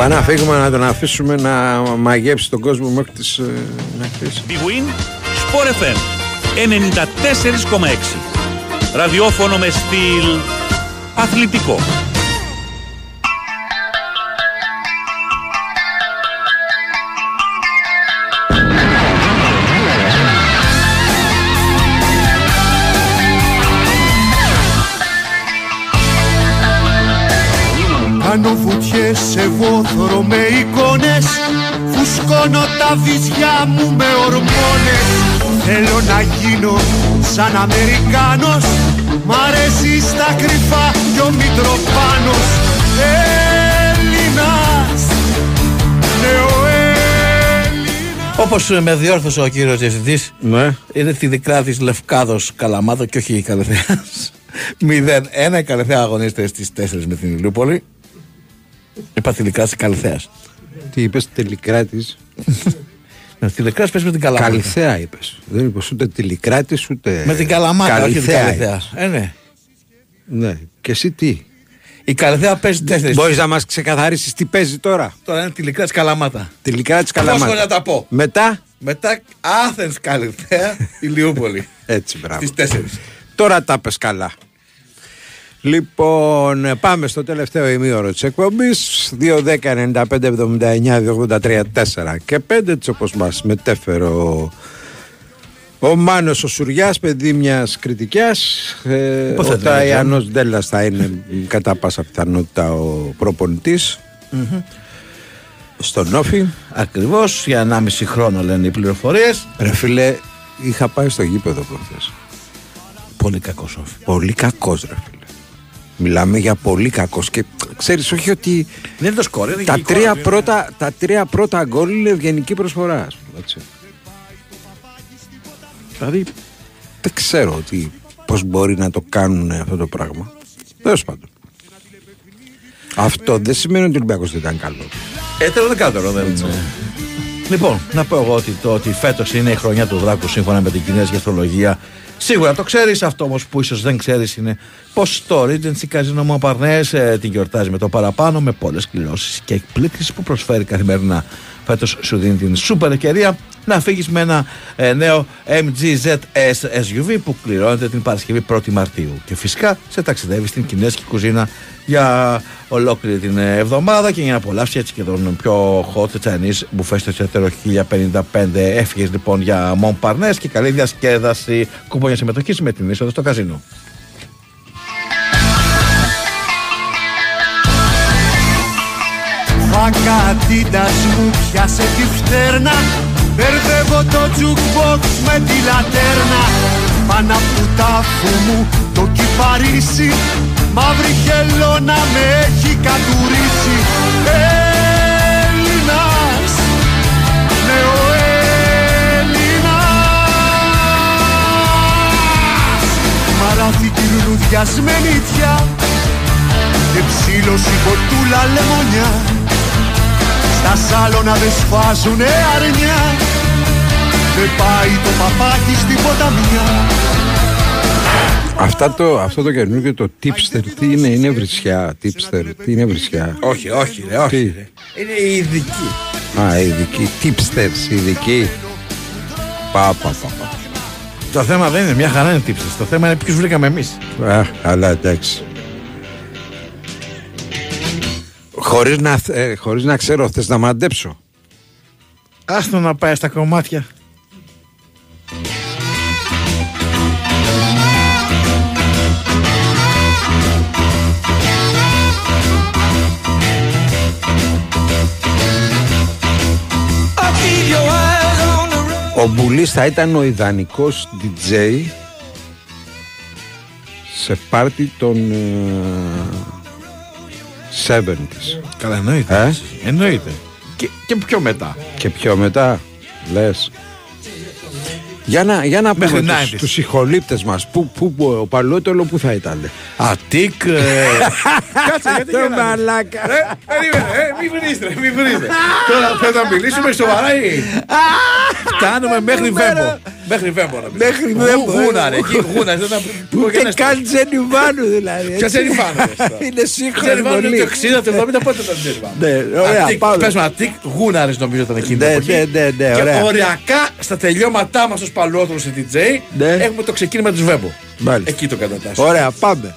Πάμε να φύγουμε να τον αφήσουμε να μαγέψει τον κόσμο μέχρι τις ε, νυχτές. Big Win, Sport FM 94,6. Ραδιόφωνο με στυλ αθλητικό. Τα βυζιά μου με ορμόνες Θέλω να γίνω σαν Αμερικάνος Μ' αρέσει στα κρυφά κι ο Μητροπάνος Έλληνας Νεοέλληνας Όπως με διόρθωσε ο κύριος Διευθυντής, ναι. είναι τη δικρά της Λευκάδος Καλαμάδο και όχι η Καλεθέα. 0-1 η Καλεθέα αγωνίζεται στις 4 με την Ηλιούπολη. Είπα τη δικρά της Καλεθέα. Τι είπες, τελικράτη. Με τη δικρά πες με την Καλαμάτα. Καλυθέα είπες. Δεν είπες ούτε τηλικράτη ούτε. Με την Καλαμάτα, όχι την Καλυθέα Καλεθέα. είπες. Ε, ναι. Ναι. Και εσύ τι; Η Καλεθέα παίζει 4. Μπορείς να μας ξεκαθαρίσεις τι παίζει τώρα; Τώρα είναι τη δικρά τη Καλαμάτα. Τηλικράτη Πώς Καλαμάτα. να τα πω. Μετά; Μετά Άθενς Καλυθέα, Ηλιούπολη. Έτσι, μπράβο. Στις 4. Τώρα τα πες καλά. Λοιπόν, πάμε στο τελευταίο ημίωρο της εκπομπής 2-10-95-79-83-4 και 5 έτσι όπως μας μετέφερε ο, ο Μάνος ο Σουριάς παιδί μιας κριτικιάς ε, Πώς θα ο το έλεγα. Ταϊανός Ντέλλας θα είναι κατά πάσα πιθανότητα ο προπονητής στον Όφη Ακριβώς για 1,5 χρόνο λένε οι πληροφορίες. Ρε φίλε, είχα πάει στο γήπεδο προχθές Πολύ κακός Όφη. Πολύ κακός ρε φίλε Μιλάμε για πολύ κακός και ξέρεις όχι ότι Δεν είναι το σκορ, είναι και τα η εικόνα τρία, του, είναι- πρώτα, τα τρία πρώτα γκολ είναι ευγενική προσφορά ας πούμε, έτσι. Δηλαδή δεν ξέρω ότι πώς μπορεί να το κάνουν αυτό το πράγμα Τέλος πάντων Αυτό δεν σημαίνει ότι ο Ολυμπιακός δεν ήταν καλό Ε, τέλος δεκάτορο δεν είναι. Λοιπόν, να πω εγώ ότι το ότι φέτος είναι η χρονιά του Δράκου σύμφωνα με την Κινέζικη Αστρολογία. Σίγουρα το ξέρεις. Αυτό όμως που ίσως δεν ξέρεις είναι πως το Regency Casino Montparnasse ε, την γιορτάζει με το παραπάνω με πολλές κληρώσει και εκπλήξεις που προσφέρει καθημερινά. Φέτος σου δίνει την σούπερ ευκαιρία να φύγεις με ένα ε, νέο MG ZS SUV που κληρώνεται την Παρασκευή 1η Μαρτίου. Και φυσικά σε ταξιδεύει στην Κινέζικη κουζίνα για ολόκληρη την ε, εβδομάδα και για να απολαύσεις έτσι και τον πιο hot Chinese μπουφές στο εσωτερικό 1055. Έφυγες λοιπόν για Montparnasse και καλή διασκέδαση κουπόνια συμμετοχής με την είσοδο στο καζίνο. Φακατίντας μου πιάσε τη φτέρνα. Μπερδεύω το jukebox με τη λατέρνα. Πάνω από τάφου μου το κυπαρίσι. Μαύρη χελώνα με έχει κατουρίσει. Έλληνας Νεοέλληνας. Μαράθηκη λουλουδιασμένη τιά Και ψήλωση κοτούλα λεμονιά στα σάλωνα δεν σφάζουνε αρνιά Δεν πάει το παπάκι στην ποταμιά Αυτά το, αυτό το καινούργιο το tipster τι είναι, είναι βρισιά tipster, τι είναι βρισιά; Όχι, όχι, ρε, όχι. Τι; Ρε. Είναι η ειδική. Α, ειδική, tipsters, ειδική Πα, πα, πα, πα. Το θέμα δεν είναι μια χαρά είναι τύψη. Το θέμα είναι ποιους βρήκαμε εμείς. Α, αλλά εντάξει. Χωρίς να, ε, χωρίς να ξέρω, θες να μαντέψω. Άστο να πάει στα κομμάτια. Ο Μπουλής θα ήταν ο ιδανικός DJ σε πάρτι των ε, 70s. Καλά, εννοείται. Ε; Εννοείται. Και, και πιο μετά. Και πιο μετά, λες. Για να, για να Μέχρι πούμε 90s. τους, τους συγχολήπτες μας, που, που, που, ο Παλαιότελο που θα ήταν. Αττικ. ε, Κάτσε, γιατί Το γελάτε. μαλάκα. Ρε, περίμενε, ε, μη βρίζετε, μη βρίζετε. Τώρα πρέπει να μιλήσουμε σοβαρά ή. Φτάνουμε μέχρι Βέμπο. Μέχρι Βέμπο να μιλήσουμε. Μέχρι Βέμπο, ε. Γούνα, ρε, εκεί γούνα. δεν θα- Ούτε καν Τζένιβάνου δηλαδή. Ποια έτσι. Τζένιφάνου. Είναι σύγχρονη Τζένιφάνου πολύ. είναι το 60, το 70, πότε ήταν Τζένιφάνου. Ναι, ωραία, πάμε. Πες με Αττικ, γούναρες νομίζω ήταν εκείνη την Ναι, εποχή. ναι, ναι, ναι, Και ωραία. οριακά στα τελειώματά μας ως παλαιότερος σε DJ Ναι. έχουμε το ξεκίνημα της Βέμπο. Μάλιστα. Εκεί το κατατάσσουμε. Ωραία, πάμε.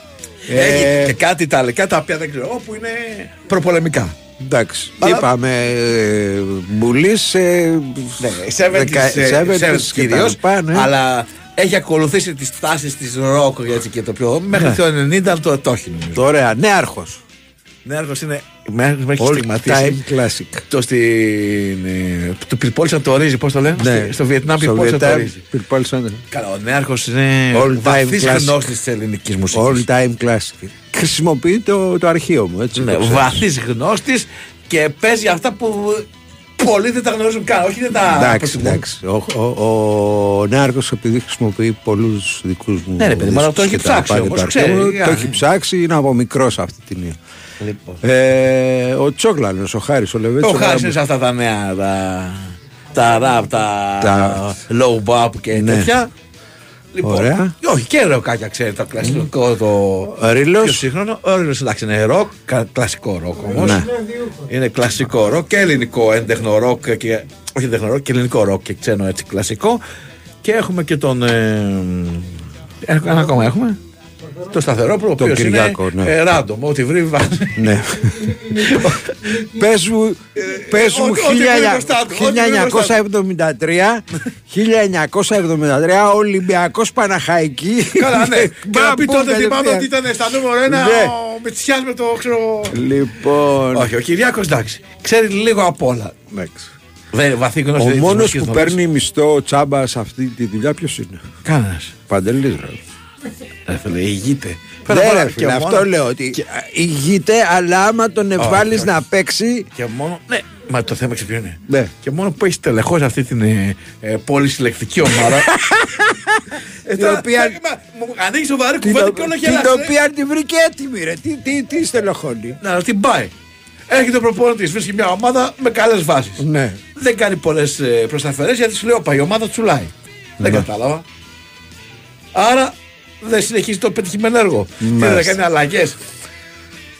Έχει Ε, και κάτι ιταλικά τα οποία δεν ξέρω, όπου είναι προπολεμικά. Εντάξει, Αλλά- είπαμε ε, Μπουλής ε, Ναι, 70s, ε, 70s και τα κυρίως, λοιπά, ναι. αλλά έχει ακολουθήσει τις τάσεις της ροκ έτσι και το πιο μέχρι Ναι. το 90 το, το έχει νομίζω. Ωραία, νέαρχος Νέαρχος είναι. Νέαρχος με έχει All στιγματίσει. time classic. Το στην. ε, Το πυρπόλησαν το ρύζι, πώς το λένε. Ναι. Στο- Στο Βιετνάμ Στο πυρπόλησαν το Βιετνάμ ρύζι. πυρπόλησαν. Καλά, ο Νέαρχος είναι All time βαθύς classic. γνώστης της ελληνικής μουσικής. All time classic. Χρησιμοποιεί το, το αρχείο μου, έτσι. Ναι, το ξέρεις. βαθύς γνώστης και παίζει αυτά που πολλοί δεν τα γνωρίζουν καν. Όχι δεν τα Εντάξει, προτιμούν. εντάξει. Ο, ο, ο Νέαρχος επειδή χρησιμοποιεί πολλούς δικούς μου. Ναι, ρε παιδί μου, αλλά το δίσκους έχει και τα ψάξει λοιπά όμως, και τα ξέρει, αρχεία μου, για- Το έχει ψάξει, είναι από μικρός αυτή την έννοια. Λοιπόν. Ε, ο Τσόγλανο, ο Χάρης, ο Λεβέτσο. Ο Χάρης είναι σε αυτά τα νέα. Τα, τα rap, τα, Τα- low bop και Ναι. τέτοια. Λοιπόν, Ωραία. Όχι, και ροκάκια ξέρει το κλασικό. Το Ο Ρήλος. πιο σύγχρονο. Ο Ρήλος εντάξει είναι ροκ, κα- κλασικό ροκ όμως. Ναι. Είναι κλασικό ροκ και ελληνικό έντεχνο ροκ. Και, όχι έντεχνο ροκ και ελληνικό ροκ και ξένο έτσι κλασικό. Και έχουμε και τον. Ε, ε, ένα ακόμα έχουμε. Το σταθερό που ο Τον οποίος είναι Κυριάκο, ναι. ε, random, ό,τι βρει βάζει. Ναι. Πες μου, πες μου ό,τι- ό,τι βρει μπροστά του, ό,τι βρει μπροστά 1973, 1973 Ολυμπιακός Παναχαϊκή. Καλά, ναι. και να πει Μπαμπού, τότε θυμάμαι κατευθείαν. ότι ήταν στα νούμερο ένα Ναι. ο Μητσιάς με το ξέρω. Λοιπόν, Όχι, ο Κυριάκος εντάξει. Ξέρει λίγο απ' όλα. εντάξει. Δε, βαθύ γνώση ο της μόνος μουσικής που γνώσης. παίρνει μισθό τσάμπας σε αυτή τη δουλειά ποιος είναι; Κανένας. Παντελής ρε. Ρε φίλε, ηγείται. Ναι, Πέρα ρε, από- φίλε, και αυτό μόνο- λέω ότι ηγείται, αλλά άμα τον εβάλει όχι. να παίξει. Και μόνο. Ναι, μα το θέμα ξέρεις ποιο είναι. Ναι. Και μόνο που έχεις τελεχώσει αυτή την ε, ε, πολυσυλλεκτική ομάδα. ε, Την οποία- Μου ανοίγει σοβαρή Την, κουβέντα και όλο την γελάς, ρε. οποία την βρήκε έτοιμη, ρε. Τι, τι, τι στελεχώνει. Να, την πάει. Έρχεται ο προπονητής, βρίσκει μια ομάδα με καλές βάσεις. Ναι. Δεν κάνει πολλές προσταφερέ γιατί σου λέει: Όπα, η ομάδα τσουλάει. Δεν Ναι. κατάλαβα. Άρα δεν συνεχίζει το πετυχημένο έργο. Τι δεν Μάλιστα. κάνει αλλαγές.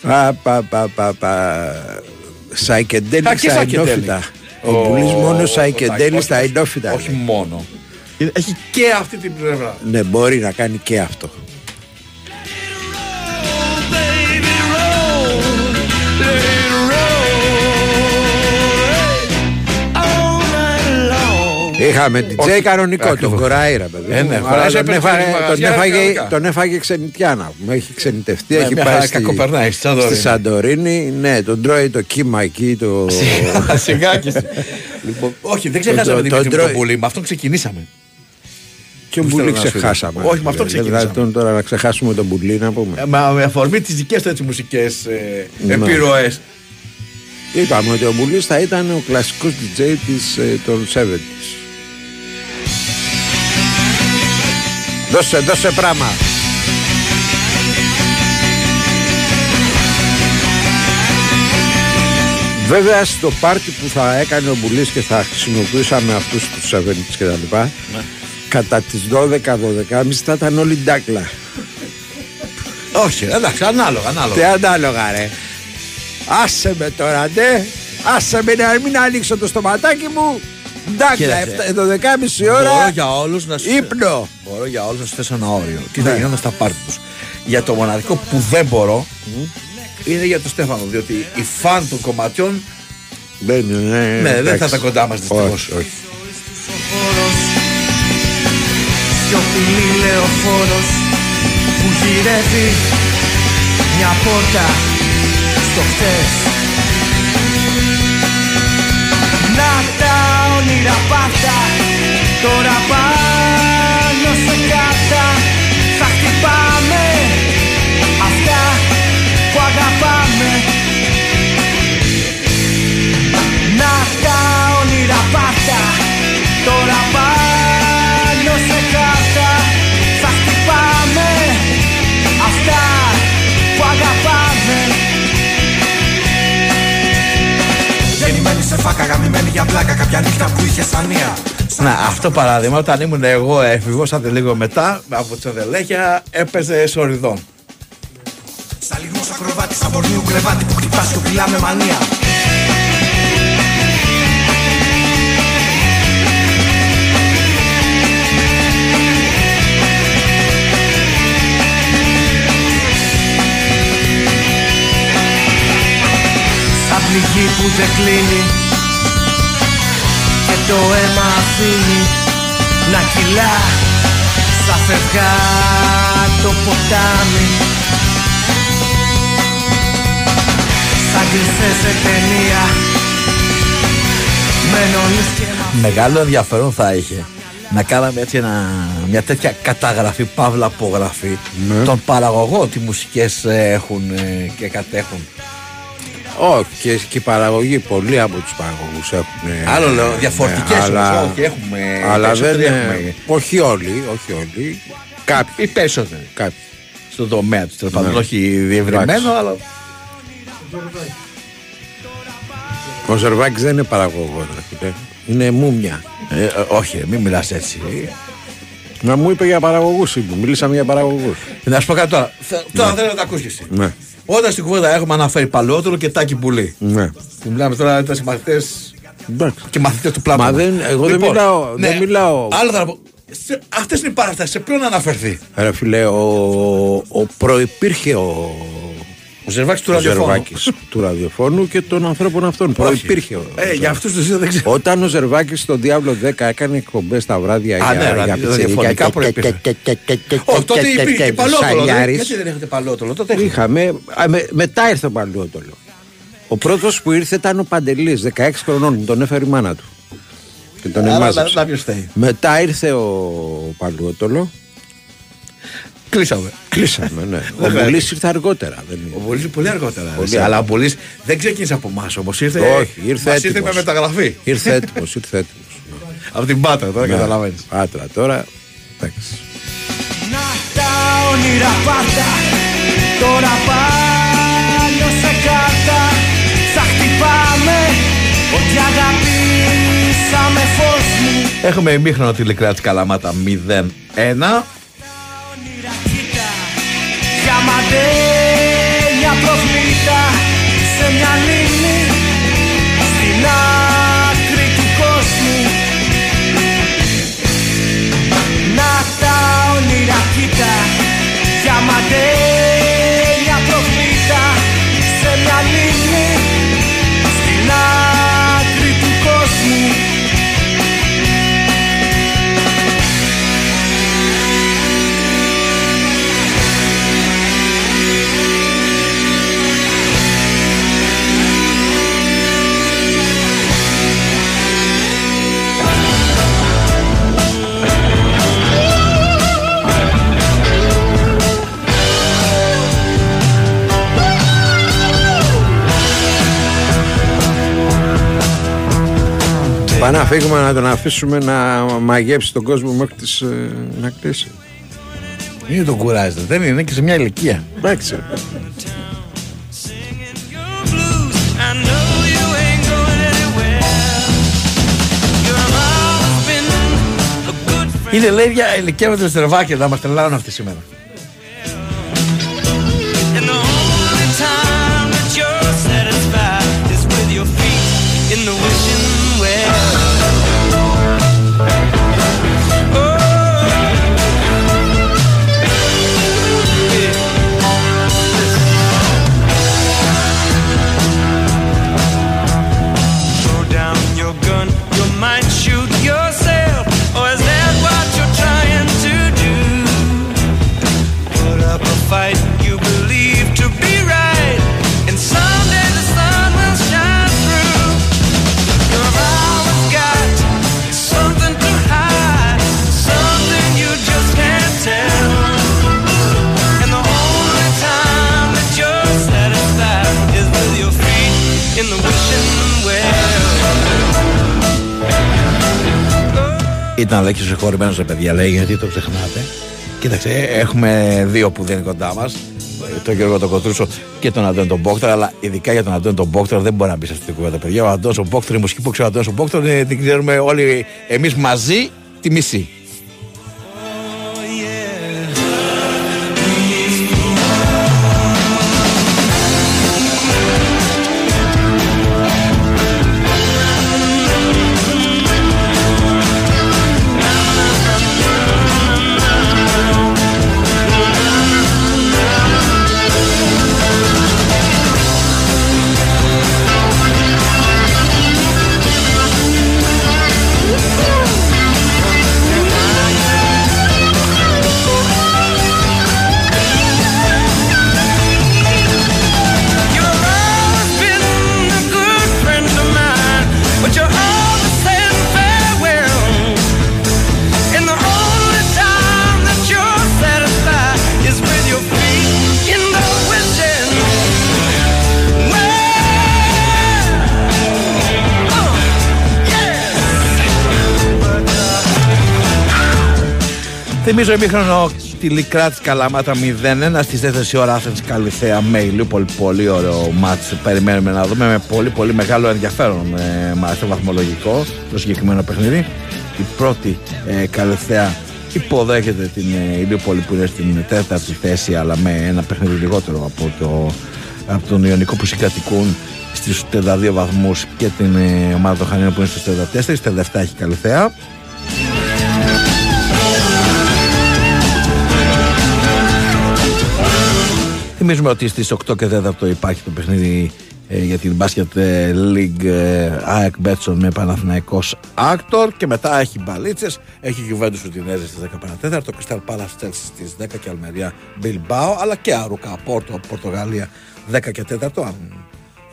Πα, πα, πα, πα, πα. Α, Σαϊκεντέλη και στα Σαϊκεντέλη. ενόφυτα. Ο Μπουλής μόνο ο Σαϊκεντέλη Τάκης, στα όχι- ενόφυτα. Όχι λέει. μόνο. Είναι- Έχει και αυτή την πλευρά. Ναι, μπορεί να κάνει και αυτό. Είχαμε την Όχι, Τζέι κανονικό, τον ακριβώς. Κοραήρα, παιδί. Ε, μου. ναι, Αλλά χωράει, τον, έπαιρνε έφαγε, στα τον, μαγαζιά, έφαγε, κανονικά. τον έφαγε ξενιτιάνα. Μου έχει ξενιτευτεί. Ναι, έχει μια πάει χαρά στη, κακοπερνάει, στη Σαντορίνη. στη Σαντορίνη. Ναι, τον τρώει το κύμα εκεί. Το... Σιγά και εσύ. Λοιπόν, όχι, δεν ξεχάσαμε Το- την το- Δημήτρη το- με τον Πουλή. Με αυτόν ξεκινήσαμε. Ποιον Πού πουλί θέλω να σου ξεχάσαμε. πω. Όχι, με αυτόν Δηλαδή, ξεκινήσαμε. τον τώρα να ξεχάσουμε τον πουλί να πούμε. Ε, μα με αφορμή τις δικές του έτσι μουσικές Ναι. επιρροές. Είπαμε ότι ο Μπουλής θα ήταν ο κλασικός DJ της, ε, των 70's. Δώσε, δώσε πράγμα. Βέβαια στο πάρτι που θα έκανε ο Μπουλής και θα χρησιμοποιούσαμε αυτούς τους 70's και τα λοιπά κατά τις 12-12.30 θα ήταν όλοι ντάκλα. Όχι, εντάξει, ανάλογα, ανάλογα. Τι ανάλογα ρε. Άσε με τώρα ντε. Άσε με να μην ανοίξω το στοματάκι μου. Ντάκλα, Κοίταξε. 12.30 Μπορώ ώρα. για όλους να σου Ύπνο. Μπορώ για όλους να σου θέσω ένα όριο. Τι θα Ναι. γινόταν στα πάρτι τους. Για το μοναδικό που δεν μπορώ είναι για τον Στέφανο. Διότι οι φαν των κομματιών Δεν είναι. ναι, δεν θα εντάξει. ήταν κοντά μας δυστυχώς. Όχι, όχι. Σιωπηλή λεωφόρος που γυρεύει μια πόρτα στο χτες όνειρα πάντα τώρα πάνω σε κάρτα θα χτυπάμε αυτά που αγαπάμε Να τα όνειρα σε φάκα, γαμημένη για πλάκα κάποια νύχτα που είχε σανία. Να, αυτό παράδειγμα, όταν ήμουν εγώ έφηβος, άντε λίγο μετά, από τις αδελέχια έπαιζε σοριδών. Σαν λιγμός ακροβάτης, σαν πορνίου κρεβάτι που χτυπάς και πειλά με μανία. Σαν πληγή που δεν κλείνει. Και το αίμα αφήνει να κυλά Σαν φευγά το ποτάμι Σαν κλεισέ σε ταινία Με νονείς και Μεγάλο ενδιαφέρον θα είχε να κάναμε έτσι ένα, μια τέτοια καταγραφή, παύλα απογραφή Ναι. των παραγωγών τι μουσικές ε, έχουν ε, και κατέχουν. Όχι, και, και οι παραγωγοί, πολλοί από τους παραγωγούς έχουν. Άλλο λέω, διαφορετικές όμως, αλλά, όχι, έχουμε, αλλά δεν περισσότεροι είναι. έχουμε. Όχι όλοι, όχι όλοι. Κάποιοι. Οι περισσότεροι. Κάποιοι. Στον τομέα τους, τέλος Ναι. πάντων. Όχι διευρυμένο, Εντάξει. αλλά. Ο Ζερβάκη δεν είναι παραγωγός, ρε φίλε. Είναι μούμια. Ε, ε, όχι, μην μιλάς έτσι. Να μου είπε για παραγωγούς, Μιλήσαμε για παραγωγούς. Να σου πω κάτι τώρα. Θε- Τώρα θέλω να τα ακούσει εσύ. Ναι. Όταν στην κουβέντα έχουμε αναφέρει παλαιότερο και τάκι πουλί. Ναι. Που μιλάμε τώρα ήταν συμμαθητές και μαθητές του πλάτου. Μα δεν- εγώ δεν μιλάω- δεν μιλάω- Άλλο θα πω. Αυτές είναι οι παραστάσεις. Σε ποιον να αναφερθεί; Ρε φίλε, ο, ο προϋπήρχε ο, Ο Ζερβάκης του ο ραδιοφώνου. Ζερβάκης του ραδιοφώνου και των ανθρώπων αυτών. Προϋπήρχε. ο Ε, για αυτούς τους δύο δεν ξέρω. Όταν ο Ζερβάκης στον Διάβλο 10 έκανε εκπομπές τα βράδια Α, για, ναι, για ραδι- πιτσιρίκια ραδιοφωνικά και- προϋπήρχε. και- και- και- και- Όχι, τότε και- υπήρχε και- και παλαιότερο. δεν- Σαλιάρης. Γιατί δεν έχετε παλαιότερο. Τότε έχετε. Είχαμε, α, με- μετά ήρθε ο Παλαιότολο. Ο πρώτος που ήρθε ήταν ο Παντελής, 16 χρονών, μου τον έφερε η μάνα του. Και τον Άρα, εμάζεψε. να- να ποιος φταίει. Μετά ήρθε ο Παλαιότολο. Κλείσαμε. Κλείσαμε, ναι. ο χρειάζεται. Μπουλής ήρθε αργότερα. Δεν Ο Μπολής πολύ αργότερα. Πολύ Πολύ αλλά ο Μπολής δεν ξεκίνησε από εμάς όμως. Ήρθε, Όχι, ήρθε μας ήρθε έτοιμος. με μεταγραφή. Ήρθε έτοιμος, ήρθε έτοιμος. από την Πάτρα, τώρα Ναι. καταλαβαίνεις. Πάτρα τώρα. Εντάξει. Να τα όνειρα πάντα Τώρα πάνω σε κάρτα Θα χτυπάμε Ότι αγαπήσαμε φως μου Έχουμε ημίχρονο τηλεκράτη Καλαμάτα 0-1. Διαμαντένια προβλήτα Σε μια λίμνη Στην άκρη του κόσμου. Να τα όνειρα κοίτα Διαμαντένια Πάμε να φύγουμε να τον αφήσουμε να μαγέψει τον κόσμο μέχρι τις, ε, να κλείσει. Μην τον κουράζετε. Δεν είναι, είναι και σε μια ηλικία. Εντάξει. Είναι λέει για ηλικία με το στερβάκι να μας τρελάνουν αυτοί σήμερα. Ήταν Αλέξης συγχωρημένος ρε παιδιά, λέει, γιατί το ξεχνάτε. Κοίταξε, ε, έχουμε δύο που δεν είναι κοντά μας. Τον Γιώργο τον Κοτρούσο και τον Αντώνη τον Μπόκτρα. Αλλά ειδικά για τον Αντώνη τον Μπόκτρα δεν μπορεί να μπει σε αυτή την κουβέντα, παιδιά. Ο Αντώνης ο Μπόκτρα, η μουσική που ξέρει ο Αντώνης ο Μπόκτρα, ε, την ξέρουμε όλοι εμείς μαζί τη μισή. Θυμίζω ημίχρονο τη Λικρά της Καλαμάτα 0-1 στις 4 ώρα Άθενς Καλυθέα με Ηλιούπολη. Πολύ ωραίο μάτς περιμένουμε να δούμε με πολύ πολύ μεγάλο ενδιαφέρον ε, μάτς βαθμολογικό το συγκεκριμένο παιχνίδι. Η πρώτη ε, Καλυθέα υποδέχεται την ε, Ηλιούπολη που είναι στην τέταρτη θέση αλλά με ένα παιχνίδι λιγότερο από, το, από τον Ιωνικό που συγκατοικούν στους 32 βαθμούς και την ε, ομάδα των Χανίων που είναι στους 34, στα 7 έχει Καλυθέα. Θυμίζουμε ότι στις 8 και 4 υπάρχει το παιχνίδι ε, για την Basket ε, League ε, ΑΕΚ Μπέτσον με Παναθηναϊκός Άκτορ και μετά έχει μπαλίτσες, έχει Juventus Ουδινέζε στις 10 παρατέταρτο, Crystal Palace Chelsea στις 10 και Αλμερία Bilbao αλλά και Αρουκά Πόρτο Πορτογαλία 10 και 4 αν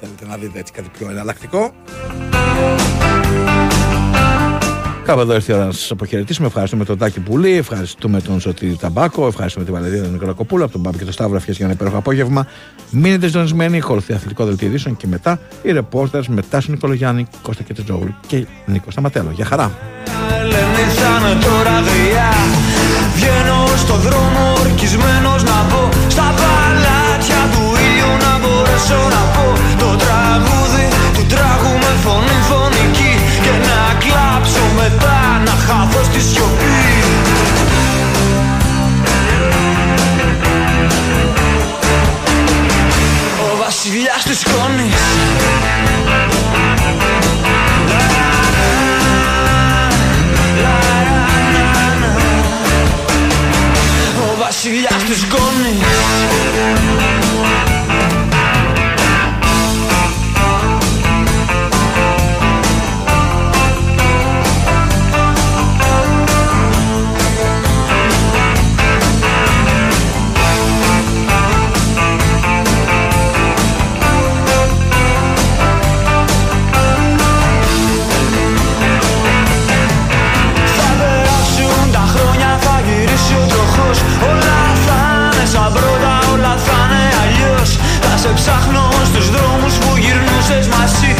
θέλετε να δείτε έτσι κάτι πιο εναλλακτικό. Κάπου εδώ ήρθε η ώρα να σας αποχαιρετήσουμε. Ευχαριστούμε τον Τάκη Πουλή, ευχαριστούμε τον Σωτή Ταμπάκο, ευχαριστούμε την Βαλεντίνα Νικολακοπούλου από τον Μπάμπη και τον Σταύρο Ευχές για ένα υπέροχο απόγευμα. Μείνετε ζωνισμένοι, ακολουθεί αθλητικό δελτίο ειδήσεων και μετά οι ρεπόρτερ με Τάσο Νικολογιάννη, Κώστα Κετζόγλου και Νίκο Σταματέλο. Για χαρά. Βγαίνω στο δρόμο ορκισμένος να πω Στα παλάτια του ήλιου να μπορέσω να πω Το τραγούδι χαθώ στη σιωπής. Ο βασιλιάς της σκόνης. Ο βασιλιάς της σκόνης ψάχνω στους δρόμους που γυρνούσες μαζί.